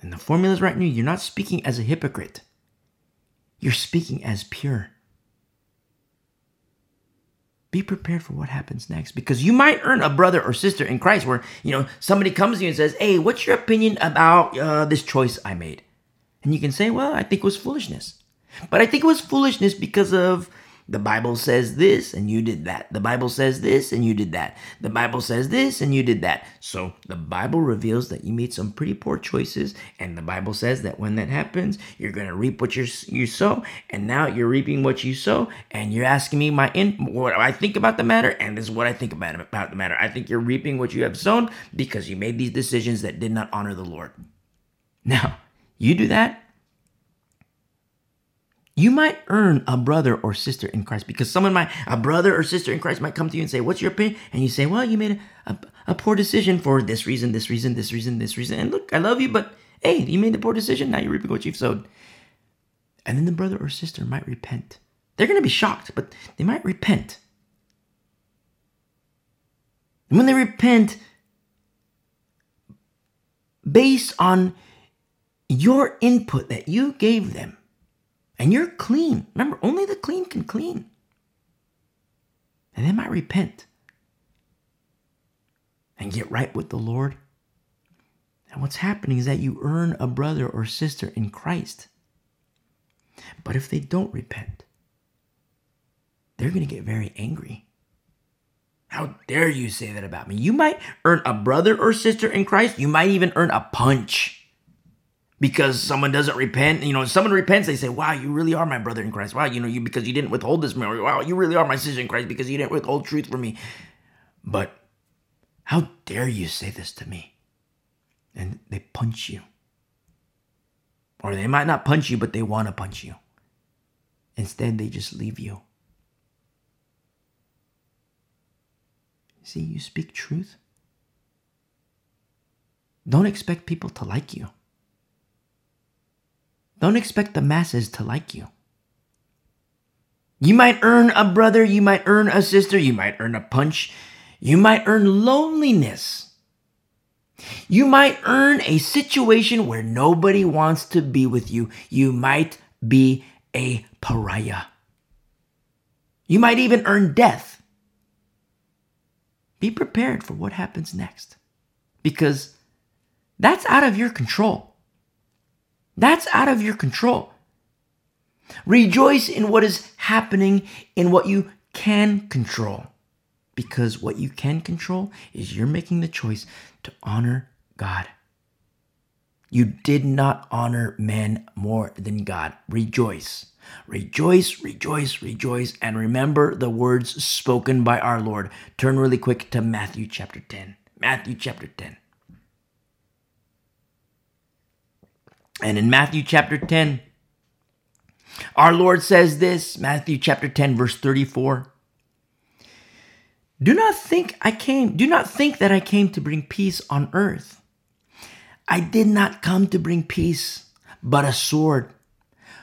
And the formula is right in you. You're not speaking as a hypocrite. You're speaking as pure. Be prepared for what happens next because you might earn a brother or sister in Christ where, you know, somebody comes to you and says, Hey, what's your opinion about uh, this choice I made? And you can say, Well, I think it was foolishness. But I think it was foolishness because of the Bible says this and you did that. The Bible says this and you did that. The Bible says this and you did that. So the Bible reveals that you made some pretty poor choices. And the Bible says that when that happens, you're going to reap what you you sow. And now you're reaping what you sow. And you're asking me my in, what I think about the matter. And this is what I think about, about the matter. I think you're reaping what you have sown because you made these decisions that did not honor the Lord. Now, you do that, you might earn a brother or sister in Christ because someone might, a brother or sister in Christ might come to you and say, What's your opinion? And you say, Well, you made a, a, a, poor decision for this reason, this reason, this reason, this reason. And look, I love you, but hey, you made the poor decision. Now you're reaping what you've sowed. And then the brother or sister might repent. They're going to be shocked, but they might repent. And when they repent, based on your input that you gave them, and you're clean. Remember, only the clean can clean. And they might repent and get right with the Lord. And what's happening is that you earn a brother or sister in Christ. But if they don't repent, they're going to get very angry. How dare you say that about me? You might earn a brother or sister in Christ. You might even earn a punch because someone doesn't repent. You know, someone repents, they say, "Wow, you really are my brother in Christ. Wow, you know, you because you didn't withhold this memory. Wow, you really are my sister in Christ because you didn't withhold truth from me." But how dare you say this to me? And they punch you. Or they might not punch you, but they want to punch you. Instead, they just leave you. See, you speak truth. Don't expect people to like you. Don't expect the masses to like you. You might earn a brother, you might earn a sister, you might earn a punch, you might earn loneliness. You might earn a situation where nobody wants to be with you. You might be a pariah. You might even earn death. Be prepared for what happens next because that's out of your control. That's out of your control. Rejoice in what is happening in what you can control. Because what you can control is you're making the choice to honor God. You did not honor men more than God. Rejoice. Rejoice, rejoice, rejoice, and remember the words spoken by our Lord. Turn really quick to Matthew chapter 10. Matthew chapter 10. And in Matthew chapter 10, our Lord says this, Matthew chapter 10 verse 34. Do not think I came, do not think that I came to bring peace on earth. I did not come to bring peace, but a sword.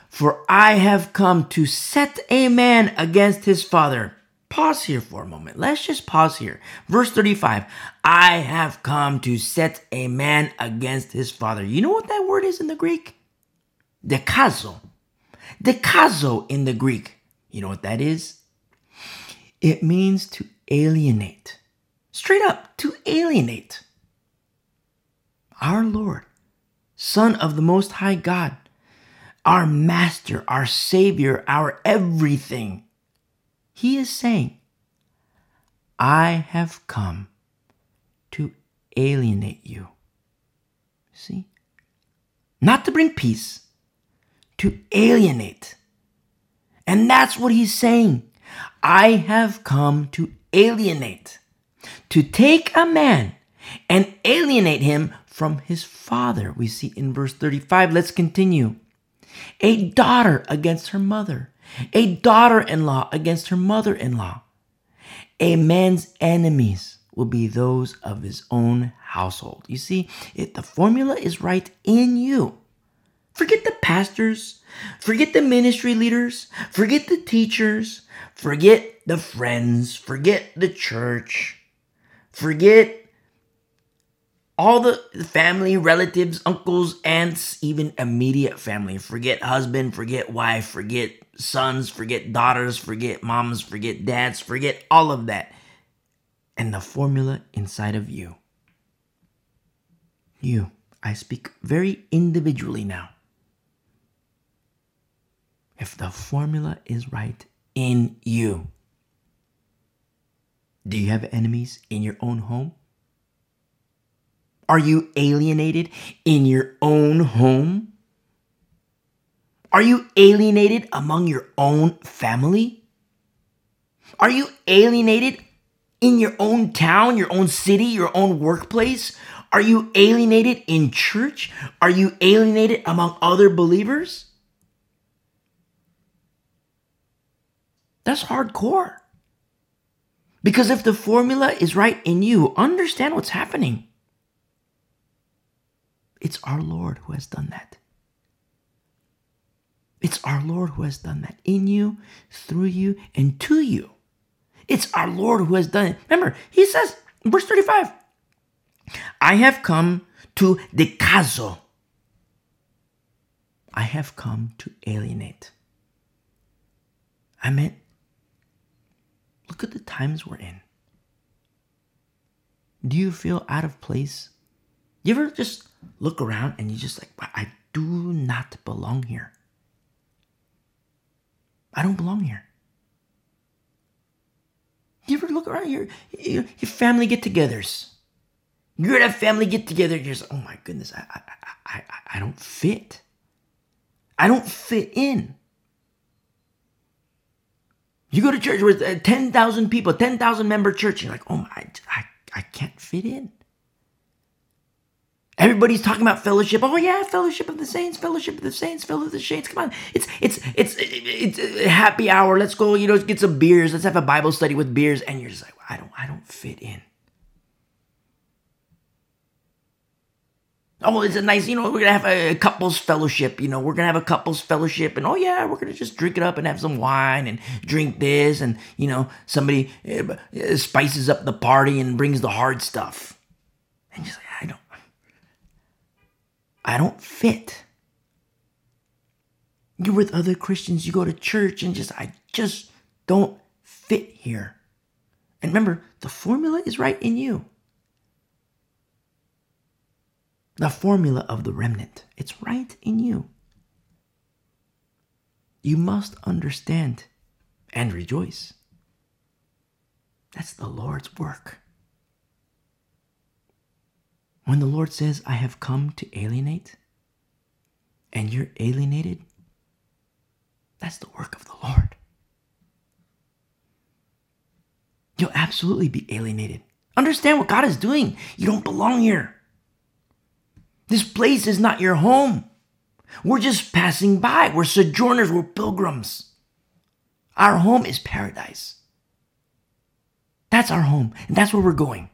For I have come to set a man against his father. Pause here for a moment. Let's just pause here. Verse 35 I have come to set a man against his father. You know what that word is in the Greek? Dichazo. Dichazo in the Greek. You know what that is? It means to alienate. Straight up, to alienate. Our Lord, Son of the Most High God, our Master, our Savior, our everything. He is saying, I have come to alienate you. See? Not to bring peace, to alienate. And that's what he's saying. I have come to alienate, to take a man and alienate him from his father. We see in verse 35. Let's continue. A daughter against her mother, a daughter in law against her mother in law. A man's enemies will be those of his own household. You see, if the formula is right in you, forget the pastors, forget the ministry leaders, forget the teachers, forget the friends, forget the church, forget all the family, relatives, uncles, aunts, even immediate family. Forget husband, forget wife, forget sons, forget daughters, forget moms, forget dads, forget all of that. And the formula inside of you. You. I speak very individually now. If the formula is right in you, do you have enemies in your own home? Are you alienated in your own home? Are you alienated among your own family? Are you alienated in your own town, your own city, your own workplace? Are you alienated in church? Are you alienated among other believers? That's hardcore. Because if the formula is right in you, understand what's happening. It's our Lord who has done that. It's our Lord who has done that in you, through you, and to you. It's our Lord who has done it. Remember, he says, verse 35, I have come to dichazo. I have come to alienate. I meant, look at the times we're in. Do you feel out of place? You ever just look around and you just like, I do not belong here. I don't belong here. You ever look around your your, your family get-togethers? You're at a family get-together. You're just, oh my goodness, I, I I I don't fit. I don't fit in. You go to church with uh, ten thousand people, ten thousand member church. You're like, oh my, I I can't fit in. Everybody's talking about fellowship. Oh yeah, fellowship of the saints, fellowship of the saints, fellowship of the saints. Come on, it's it's it's it's, happy hour. Let's go. You know, get some beers. Let's have a Bible study with beers. And you're just like, I don't I don't fit in. Oh, it's a nice, you know, we're gonna have a couples fellowship, you know, we're gonna have a couples fellowship, and oh yeah, we're gonna just drink it up and have some wine and drink this, and you know, somebody uh, spices up the party and brings the hard stuff. And you're like, I don't, fit. You're with other Christians, you go to church, and just, I just don't fit here. And remember, the formula is right in you. The formula of the remnant, it's right in you. You must understand and rejoice. That's the Lord's work. When the Lord says, I have come to alienate, and you're alienated, that's the work of the Lord. You'll absolutely be alienated. Understand what God is doing. You don't belong here. This place is not your home. We're just passing by. We're sojourners. We're pilgrims. Our home is paradise. That's our home, and that's where we're going.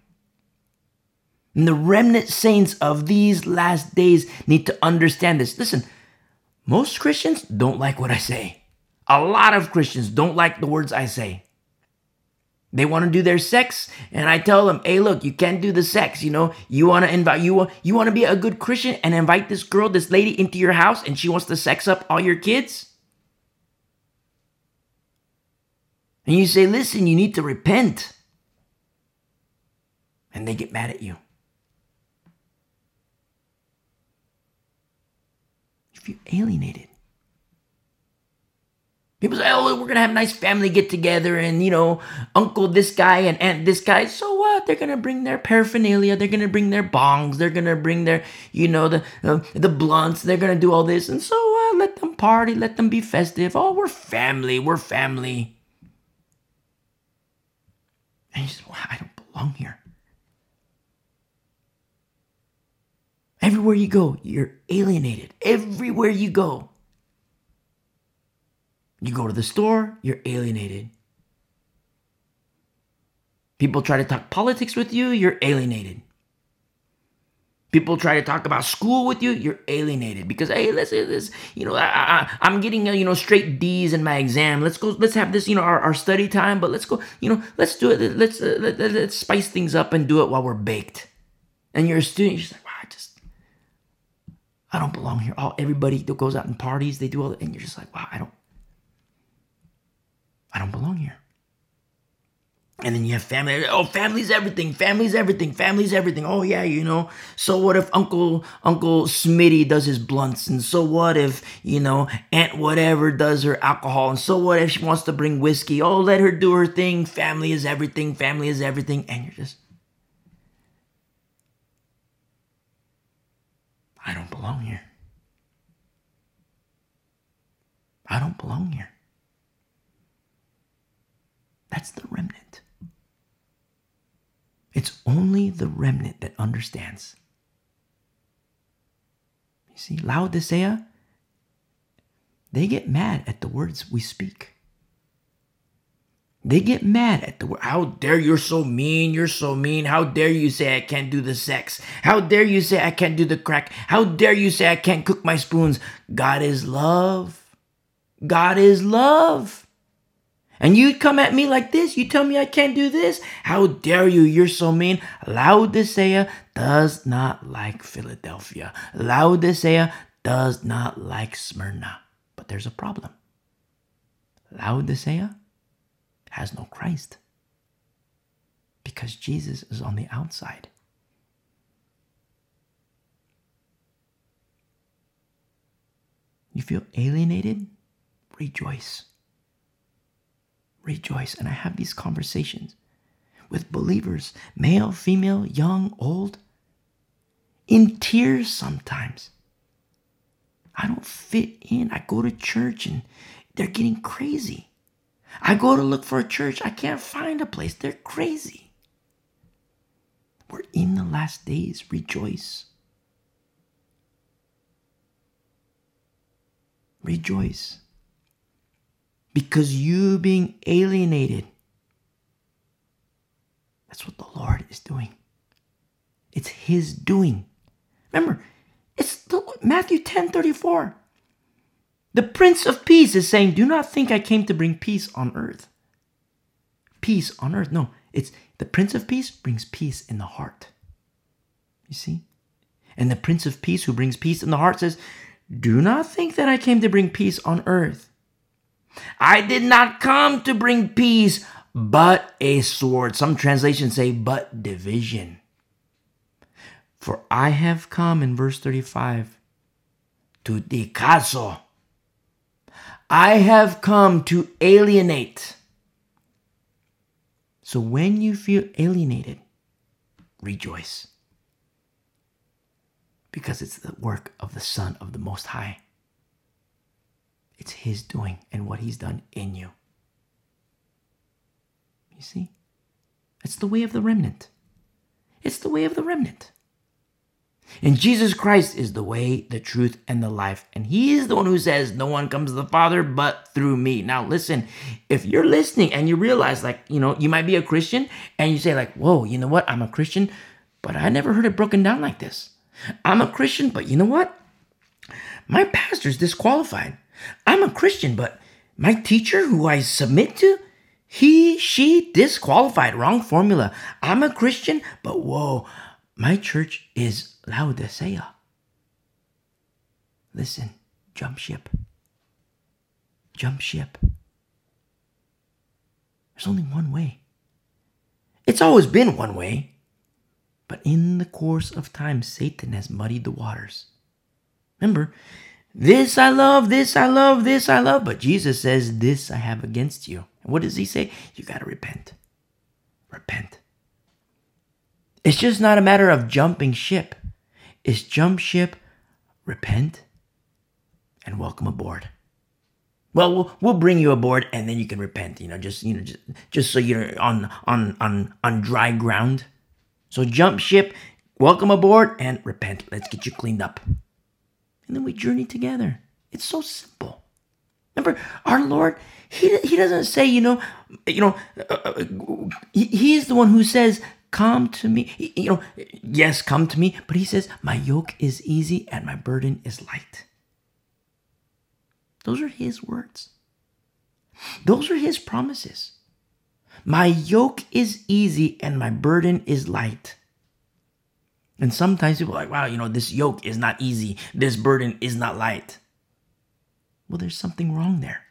And the remnant saints of these last days need to understand this. Listen, most Christians don't like what I say. A lot of Christians don't like the words I say. They want to do their sex, and I tell them, "Hey, look, you can't do the sex. You know, you want to invite you want you want to be a good Christian and invite this girl, this lady, into your house, and she wants to sex up all your kids." And you say, "Listen, you need to repent," and they get mad at you. You alienated People say, oh, we're going to have a nice family get together and, you know, uncle this guy and aunt this guy. So what? They're going to bring their paraphernalia. They're going to bring their bongs. They're going to bring their, you know, the, uh, the blunts. They're going to do all this. And so what? Let them party. Let them be festive. Oh, we're family. We're family. And you well, I don't belong here. Everywhere you go, you're alienated. Everywhere you go. You go to the store, you're alienated. People try to talk politics with you, you're alienated. People try to talk about school with you, you're alienated because hey, let's this, you know, I, am getting you know straight D's in my exam. Let's go, let's have this, you know, our, our study time. But let's go, you know, let's do it. Let's uh, let, us spice things up and do it while we're baked. And you're a student, you're just like, I don't belong here. All everybody that goes out and parties, they do all, that, and you're just like, wow, I don't, I don't belong here. And then you have family. Oh, family's everything. Family's everything. Family's everything. Oh yeah, you know. So what if Uncle Uncle Smitty does his blunts? And so what if you know Aunt whatever does her alcohol? And so what if she wants to bring whiskey? Oh, let her do her thing. Family is everything. Family is everything. And you're just, I don't belong here. I don't belong here. That's the remnant. It's only the remnant that understands. You see, Laodicea, they get mad at the words we speak. They get mad at the word. How dare you're so mean? You're so mean. How dare you say I can't do the sex? How dare you say I can't do the crack? How dare you say I can't cook my spoons? God is love. God is love. And you come at me like this? You tell me I can't do this? How dare you? You're so mean. Laodicea does not like Philadelphia. Laodicea does not like Smyrna. But there's a problem. Laodicea has no Christ because Jesus is on the outside. You feel alienated? Rejoice rejoice. And I have these conversations with believers, male, female, young, old, in tears sometimes. I don't fit in. I go to church and they're getting crazy. I go to look for a church. I can't find a place. They're crazy. We're in the last days. Rejoice. Rejoice because you being alienated. That's what the Lord is doing. It's His doing. Remember, it's the, Matthew 10 34. The Prince of Peace is saying, Do not think I came to bring peace on earth. Peace on earth. No, it's the Prince of Peace brings peace in the heart. You see? And the Prince of Peace, who brings peace in the heart, says, Do not think that I came to bring peace on earth. I did not come to bring peace, but a sword. Some translations say, but division. For I have come in verse 35 to the dichazo. I have come to alienate. So when you feel alienated, rejoice. Because it's the work of the Son of the Most High. It's His doing and what He's done in you. You see? It's the way of the remnant. It's the way of the remnant. And Jesus Christ is the way, the truth, and the life. And He is the one who says, No one comes to the Father but through me. Now, listen, if you're listening and you realize, like, you know, you might be a Christian and you say, like, Whoa, you know what? I'm a Christian, but I never heard it broken down like this. I'm a Christian, but you know what? My pastor's disqualified. I'm a Christian, but my teacher who I submit to, he, she disqualified. Wrong formula. I'm a Christian, but whoa, my church is Laodicea. Listen, jump ship. Jump ship. There's only one way. It's always been one way. But in the course of time, Satan has muddied the waters. Remember, this I love, this I love, this I love. But Jesus says, This I have against you. And what does he say? You got to repent. Repent. It's just not a matter of jumping ship. It's jump ship, repent, and welcome aboard. Well, well, we'll bring you aboard, and then you can repent. You know, just you know, just, just so you're on on on on dry ground. So jump ship, welcome aboard, and repent. Let's get you cleaned up, and then we journey together. It's so simple. Remember, our Lord, He He doesn't say, you know, you know, uh, uh he, he is the one who says, Come to me. You know, yes, come to me. But he says, My yoke is easy and my burden is light. Those are his words. Those are his promises. My yoke is easy and my burden is light. And sometimes people are like, wow, you know, this yoke is not easy. This burden is not light. Well, there's something wrong there.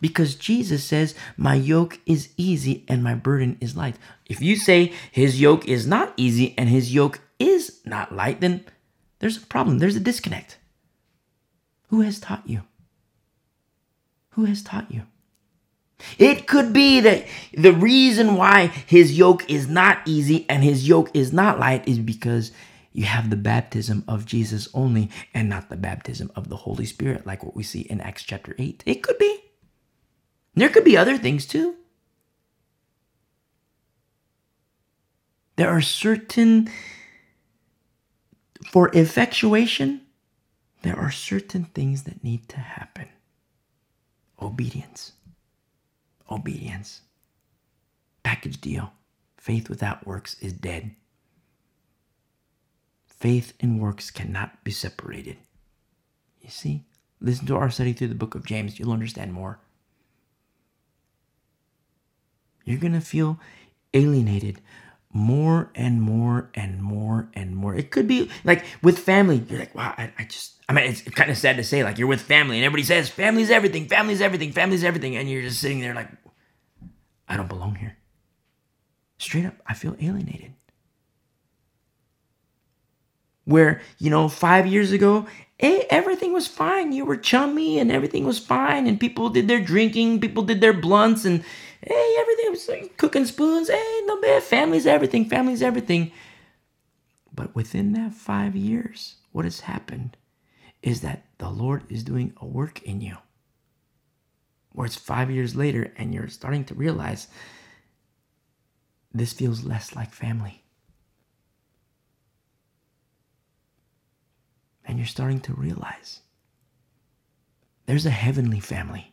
Because Jesus says, My yoke is easy and my burden is light. If you say his yoke is not easy and his yoke is not light, then there's a problem. There's a disconnect. Who has taught you? Who has taught you? It could be that the reason why his yoke is not easy and his yoke is not light is because you have the baptism of Jesus only and not the baptism of the Holy Spirit, like what we see in Acts chapter 8. It could be. There could be other things too. There are certain, for effectuation, there are certain things that need to happen. Obedience. Obedience. Package deal. Faith without works is dead. Faith and works cannot be separated. You see? Listen to our study through the book of James. You'll understand more. You're going to feel alienated more and more and more and more. It could be like with family. You're like, wow, I, I just, I mean, it's kind of sad to say, like, you're with family and everybody says, family's everything, family's everything, family's everything. And you're just sitting there like, I don't belong here. Straight up, I feel alienated. Where, you know, five years ago, hey, everything was fine. You were chummy and everything was fine. And people did their drinking, people did their blunts, and Hey, everything was like cooking spoons. Hey, no bad. Family's everything. Family's everything. But within that five years, what has happened is that the Lord is doing a work in you. Where it's five years later and you're starting to realize this feels less like family. And you're starting to realize there's a heavenly family,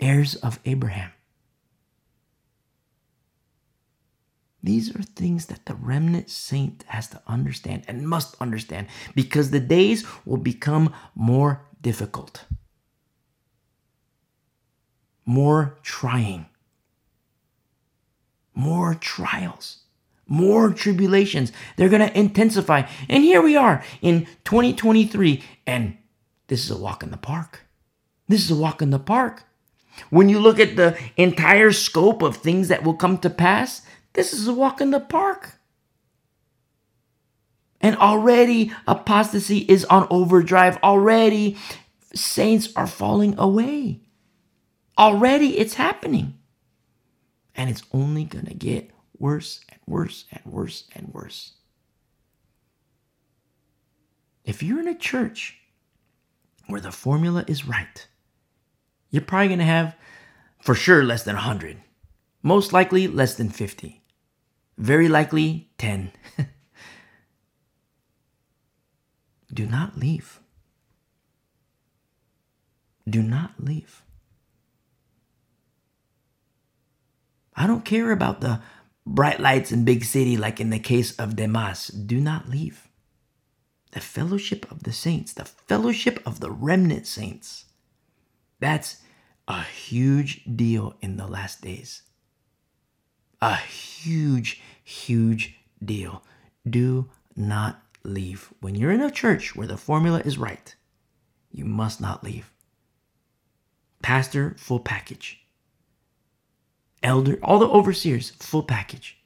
heirs of Abraham. These are things that the remnant saint has to understand and must understand because the days will become more difficult, more trying, more trials, more tribulations. They're going to intensify. And here we are in 2023, and this is a walk in the park. This is a walk in the park. When you look at the entire scope of things that will come to pass, this is a walk in the park. And already apostasy is on overdrive. Already saints are falling away. Already it's happening. And it's only going to get worse and worse and worse and worse. If you're in a church where the formula is right, you're probably going to have for sure less than 100, most likely less than 50, very likely 10. Do not leave. Do not leave. I don't care about the bright lights in big city like in the case of Demas. Do not leave. The fellowship of the saints, the fellowship of the remnant saints. That's a huge deal in the last days. A huge, huge deal. Do not leave. When you're in a church where the formula is right, you must not leave. Pastor, full package. Elder, all the overseers, full package.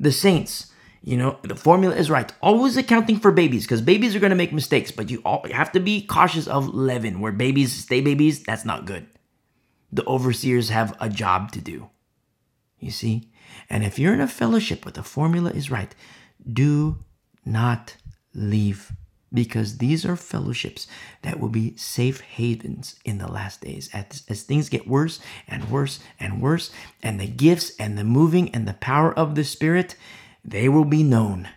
The saints, you know, the formula is right. Always accounting for babies because babies are going to make mistakes, but you, all, you have to be cautious of leaven where babies stay babies. That's not good the overseers have a job to do. You see? And if you're in a fellowship where the formula is right, do not leave because these are fellowships that will be safe havens in the last days. As, as things get worse and worse and worse and the gifts and the moving and the power of the spirit they will be known.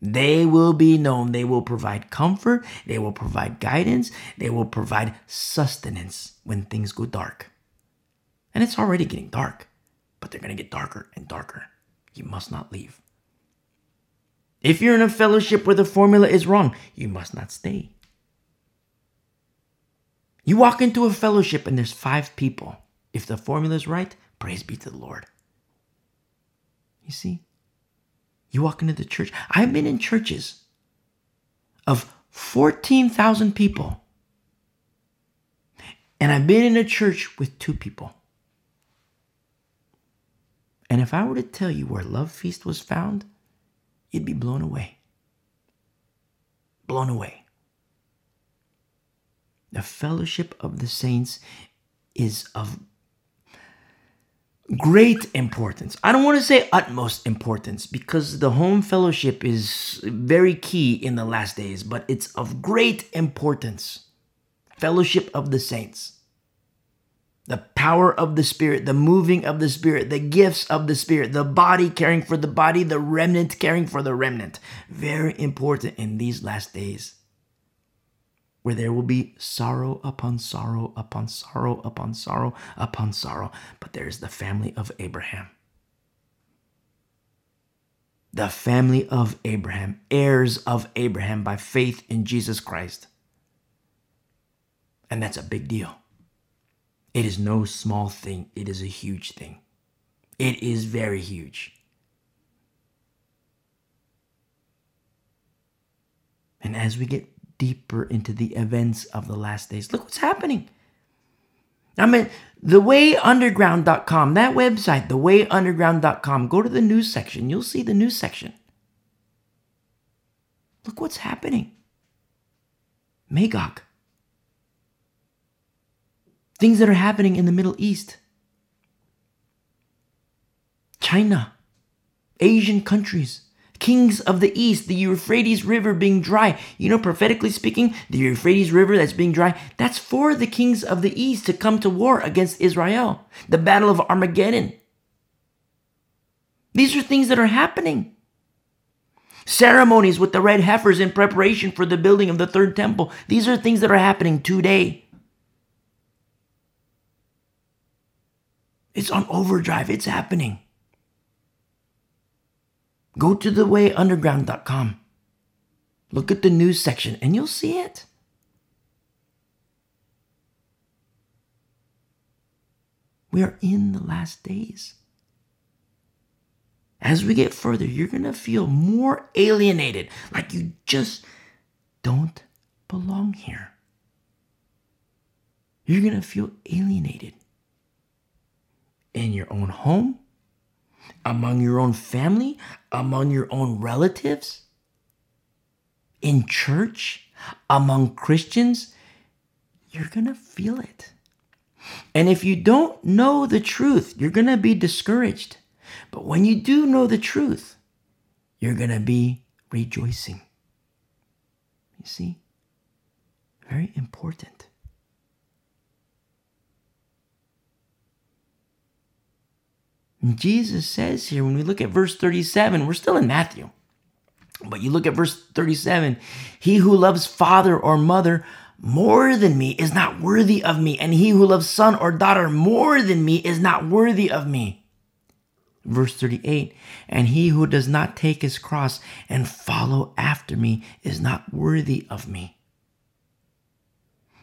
They will be known. They will provide comfort. They will provide guidance. They will provide sustenance when things go dark. And it's already getting dark, but they're going to get darker and darker. You must not leave. If you're in a fellowship where the formula is wrong, you must not stay. You walk into a fellowship and there's five people. If the formula is right, praise be to the Lord. You see? You walk into the church. I've been in churches of 14,000 people. And I've been in a church with two people. And if I were to tell you where Love Feast was found, you'd be blown away. Blown away. The fellowship of the saints is of great importance. I don't want to say utmost importance because the home fellowship is very key in the last days, but it's of great importance. Fellowship of the saints the power of the Spirit, the moving of the Spirit, the gifts of the Spirit, the body caring for the body, the remnant caring for the remnant. Very important in these last days where there will be sorrow upon sorrow upon sorrow upon sorrow upon sorrow. But there is the family of Abraham. The family of Abraham, heirs of Abraham by faith in Jesus Christ. And that's a big deal. It is no small thing, it is a huge thing. It is very huge. And as we get deeper into the events of the last days, look what's happening. I mean, thewayunderground.com, that website, thewayunderground.com, go to the news section. You'll see the news section. Look what's happening. Magog things that are happening in the Middle East, China, Asian countries, kings of the East, the Euphrates River being dry. You know, prophetically speaking, the Euphrates River that's being dry, that's for the kings of the East to come to war against Israel, the Battle of Armageddon. These are things that are happening. Ceremonies with the red heifers in preparation for the building of the third temple. These are things that are happening today. It's on overdrive. It's happening. Go to thewayunderground.com. Look at the news section and you'll see it. We are in the last days. As we get further, you're going to feel more alienated, like you just don't belong here. You're going to feel alienated in your own home, among your own family, among your own relatives, in church, among Christians. You're going to feel it. And if you don't know the truth, you're going to be discouraged. But when you do know the truth, you're going to be rejoicing. You see? Very important. And Jesus says here, when we look at verse 37, we're still in Matthew, but you look at verse 37 He who loves father or mother more than me is not worthy of me, and he who loves son or daughter more than me is not worthy of me. Verse 38 And he who does not take his cross and follow after me is not worthy of me.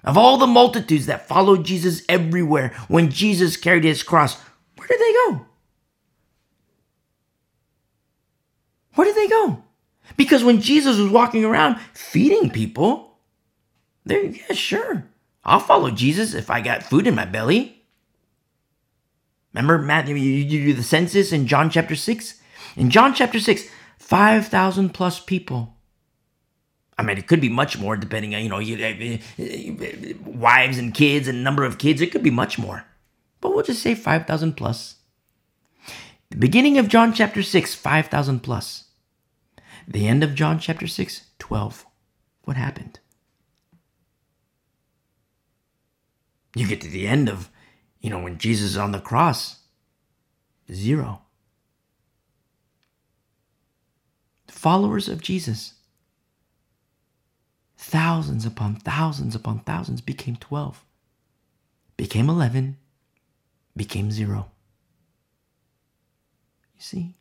Of all the multitudes that followed Jesus everywhere when Jesus carried his cross, where did they go? Where did they go? Because when Jesus was walking around feeding people, there, yeah, sure. I'll follow Jesus if I got food in my belly. Remember, Matthew, you, you do the census in John chapter 6? In John chapter 6, 5,000 plus people. I mean, it could be much more depending on, you know, you, wives and kids and number of kids. It could be much more. But we'll just say 5,000 plus. The beginning of John chapter 6, 5,000 plus. The end of John chapter 6, 12. What happened? You get to the end of, you know, when Jesus is on the cross, zero. Followers of Jesus, thousands upon thousands upon thousands became 12, became 11, became zero. You see?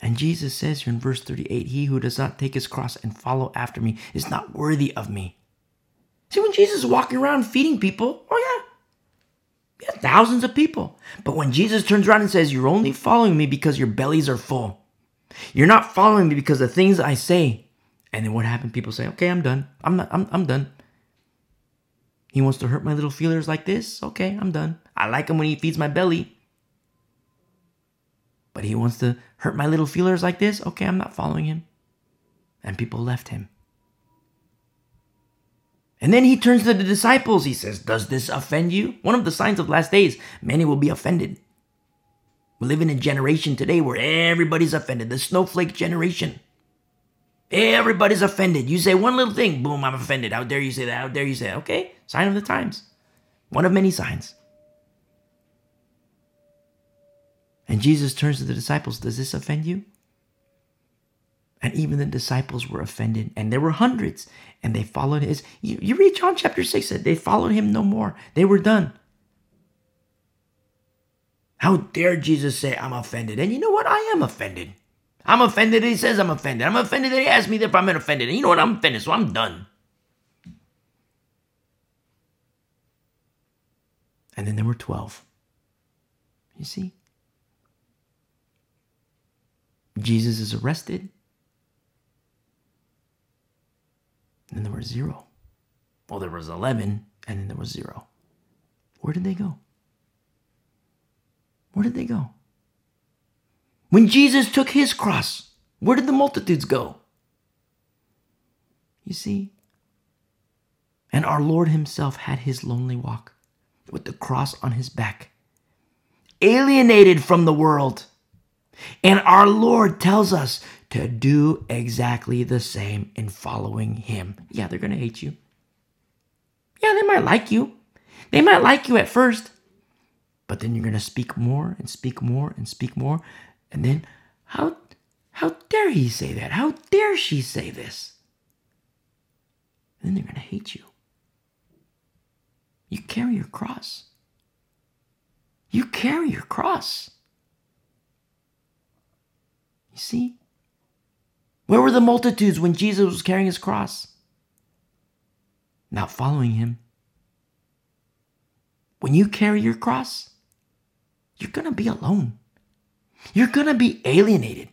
And Jesus says here in verse 38 He who does not take his cross and follow after me is not worthy of me. See, when Jesus is walking around feeding people, oh yeah, yeah, thousands of people. But when Jesus turns around and says, You're only following me because your bellies are full. You're not following me because of the things I say. And then what happened? People say, Okay, I'm done. I'm not I'm I'm done. He wants to hurt my little feelers like this. Okay, I'm done. I like him when he feeds my belly. But he wants to hurt my little feelers like this. Okay, I'm not following him. And people left him. And then he turns to the disciples. He says, Does this offend you? One of the signs of last days, many will be offended. We live in a generation today where everybody's offended, the snowflake generation. Everybody's offended. You say one little thing, boom, I'm offended. How dare you say that? How dare you say that? Okay, sign of the times. One of many signs. And Jesus turns to the disciples, Does this offend you? And even the disciples were offended, and there were hundreds, and they followed his. You, you read John chapter 6, that they followed him no more. They were done. How dare Jesus say, I'm offended? And you know what? I am offended. I'm offended that he says I'm offended. I'm offended that he asked me if I'm offended. And you know what? I'm offended, so I'm done. And then there were 12. You see? Jesus is arrested. And then there was zero. Well, there was 11, and then there was zero. Where did they go? Where did they go? When Jesus took his cross, where did the multitudes go? You see? And our Lord himself had his lonely walk with the cross on his back, alienated from the world. And our Lord tells us to do exactly the same in following Him. Yeah, they're going to hate you. Yeah, they might like you. They might like you at first, but then you're going to speak more and speak more and speak more. And then, how, how dare he say that? How dare she say this? And then they're going to hate you. You carry your cross. You carry your cross. You see? Where were the multitudes when Jesus was carrying his cross? Not following him. When you carry your cross, you're going to be alone. You're going to be alienated.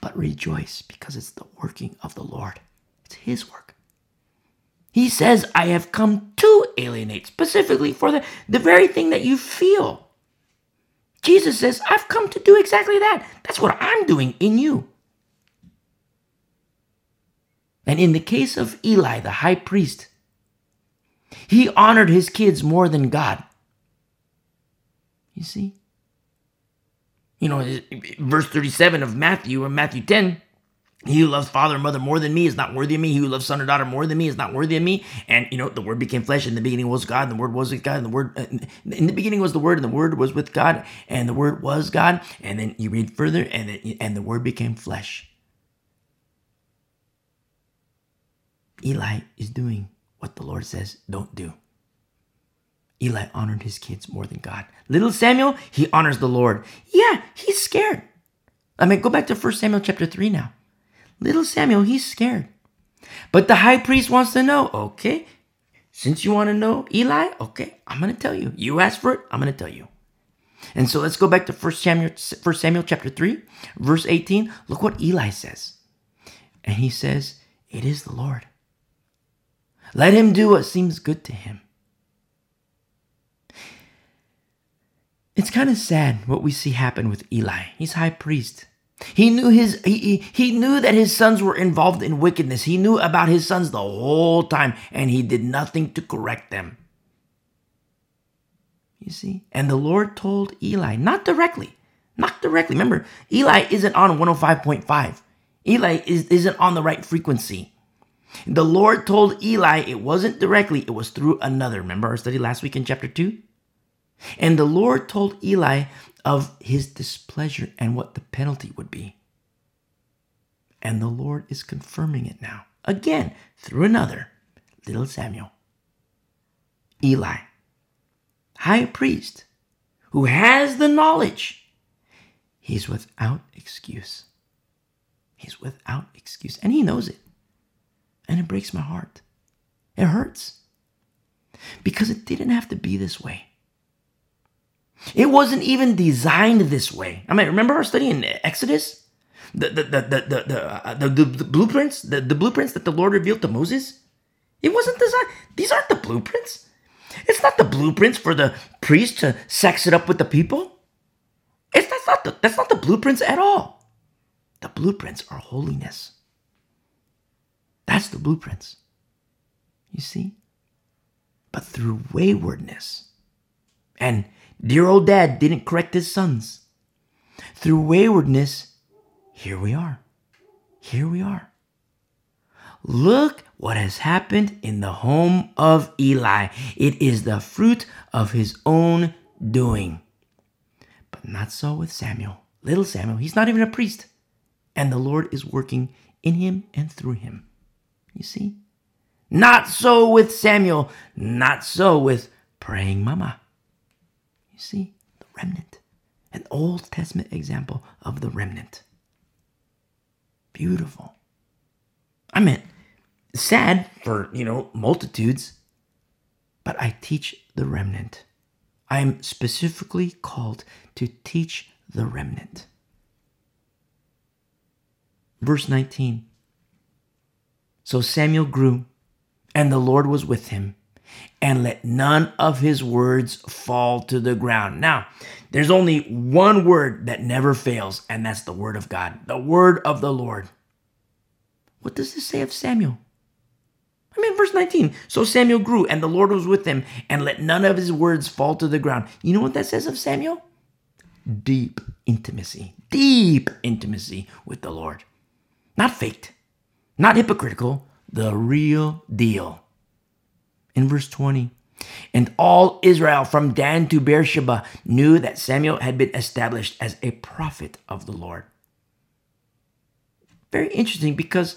But rejoice because it's the working of the Lord, it's His work. He says, I have come to alienate, specifically for the, the very thing that you feel. Jesus says, I've come to do exactly that. That's what I'm doing in you. And in the case of Eli, the high priest, he honored his kids more than God. You see? You know, verse 37 of Matthew or Matthew 10 he who loves father and mother more than me is not worthy of me. He who loves son or daughter more than me is not worthy of me. And you know, the word became flesh. In the beginning was God, and the word was with God, and the word uh, in the beginning was the word, and the word was with God, and the word was God. And then you read further, and then, and the word became flesh. Eli is doing what the Lord says don't do. Eli honored his kids more than God. Little Samuel, he honors the Lord. Yeah, he's scared. I mean, go back to 1 Samuel chapter 3 now. Little Samuel, he's scared. But the high priest wants to know, okay, since you want to know Eli, okay, I'm going to tell you. You asked for it, I'm going to tell you. And so let's go back to 1 Samuel, 1 Samuel chapter 3, verse 18. Look what Eli says. And he says, It is the Lord. Let him do what seems good to him. It's kind of sad what we see happen with Eli. He's high priest. He knew his he, he knew that his sons were involved in wickedness. He knew about his sons the whole time and he did nothing to correct them. You see? And the Lord told Eli, not directly, not directly. Remember, Eli isn't on 105.5. Eli is, isn't on the right frequency. The Lord told Eli it wasn't directly, it was through another. Remember our study last week in chapter 2? And the Lord told Eli of his displeasure and what the penalty would be. And the Lord is confirming it now, again, through another, little Samuel. Eli, high priest, who has the knowledge, he's without excuse. He's without excuse, and he knows it. And it breaks my heart. It hurts. Because it didn't have to be this way. It wasn't even designed this way. I mean, remember our study in Exodus? The the the the the, the, uh, the, the, the blueprints, the, the blueprints that the Lord revealed to Moses? It wasn't designed. These aren't the blueprints. It's not the blueprints for the priest to sex it up with the people. It's that's not the that's not the blueprints at all. The blueprints are holiness. That's the blueprints. You see? But through waywardness and Dear old dad didn't correct his sons. Through waywardness, here we are. Here we are. Look what has happened in the home of Eli. It is the fruit of his own doing. But not so with Samuel. Little Samuel, he's not even a priest. And the Lord is working in him and through him. You see? Not so with Samuel. Not so with praying mama. You see, the remnant, an Old Testament example of the remnant. Beautiful. I mean, sad for, you know, multitudes, but I teach the remnant. I am specifically called to teach the remnant. Verse 19. So Samuel grew, and the Lord was with him and let none of his words fall to the ground. Now, there's only one word that never fails, and that's the word of God, the word of the Lord. What does this say of Samuel? I mean, verse 19. So Samuel grew, and the Lord was with him, and let none of his words fall to the ground. You know what that says of Samuel? Deep intimacy, deep intimacy with the Lord. Not faked, not hypocritical, the real deal in verse 20. And all Israel from Dan to Beersheba knew that Samuel had been established as a prophet of the Lord. Very interesting because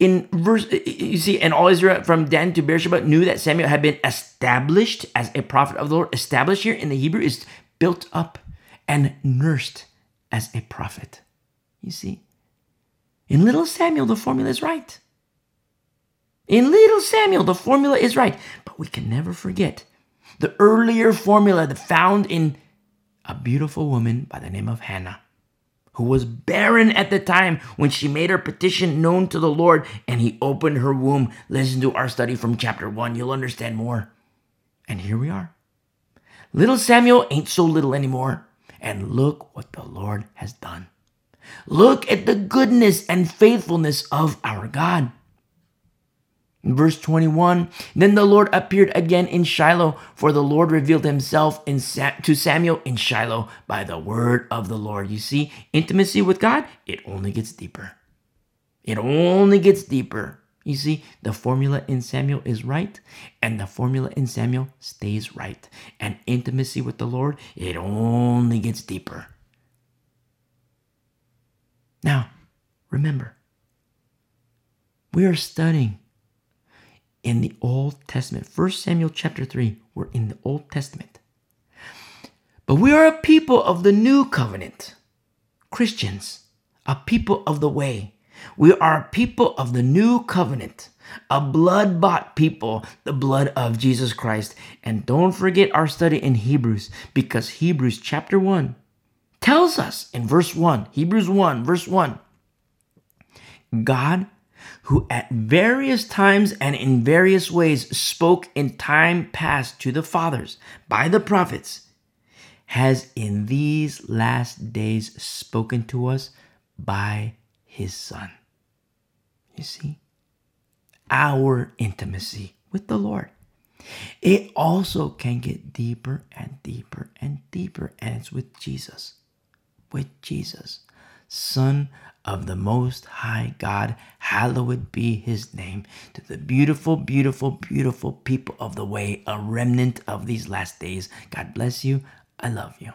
in verse, you see, and all Israel from Dan to Beersheba knew that Samuel had been established as a prophet of the Lord. Established here in the Hebrew is built up and nursed as a prophet. You see? In little Samuel, the formula is right. In little Samuel, the formula is right. But we can never forget the earlier formula that found in a beautiful woman by the name of Hannah, who was barren at the time when she made her petition known to the Lord and he opened her womb. Listen to our study from chapter 1. You'll understand more. And here we are. Little Samuel ain't so little anymore. And look what the Lord has done. Look at the goodness and faithfulness of our God. Verse 21, then the Lord appeared again in Shiloh, for the Lord revealed himself in Sa- to Samuel in Shiloh by the word of the Lord. You see, intimacy with God, it only gets deeper. It only gets deeper. You see, the formula in Samuel is right, and the formula in Samuel stays right. And intimacy with the Lord, it only gets deeper. Now, remember, we are studying in the Old Testament. 1 Samuel chapter 3, we're in the Old Testament. But we are a people of the new covenant. Christians, a people of the way. We are a people of the new covenant, a blood bought people, the blood of Jesus Christ. And don't forget our study in Hebrews, because Hebrews chapter 1 tells us in verse 1, Hebrews 1, verse 1, God who at various times and in various ways spoke in time past to the fathers by the prophets, has in these last days spoken to us by his Son. You see, our intimacy with the Lord. It also can get deeper and deeper and deeper, and it's with Jesus. With Jesus, Son of the Most High God. Hallowed be his name. To the beautiful, beautiful, beautiful people of the way, a remnant of these last days. God bless you. I love you.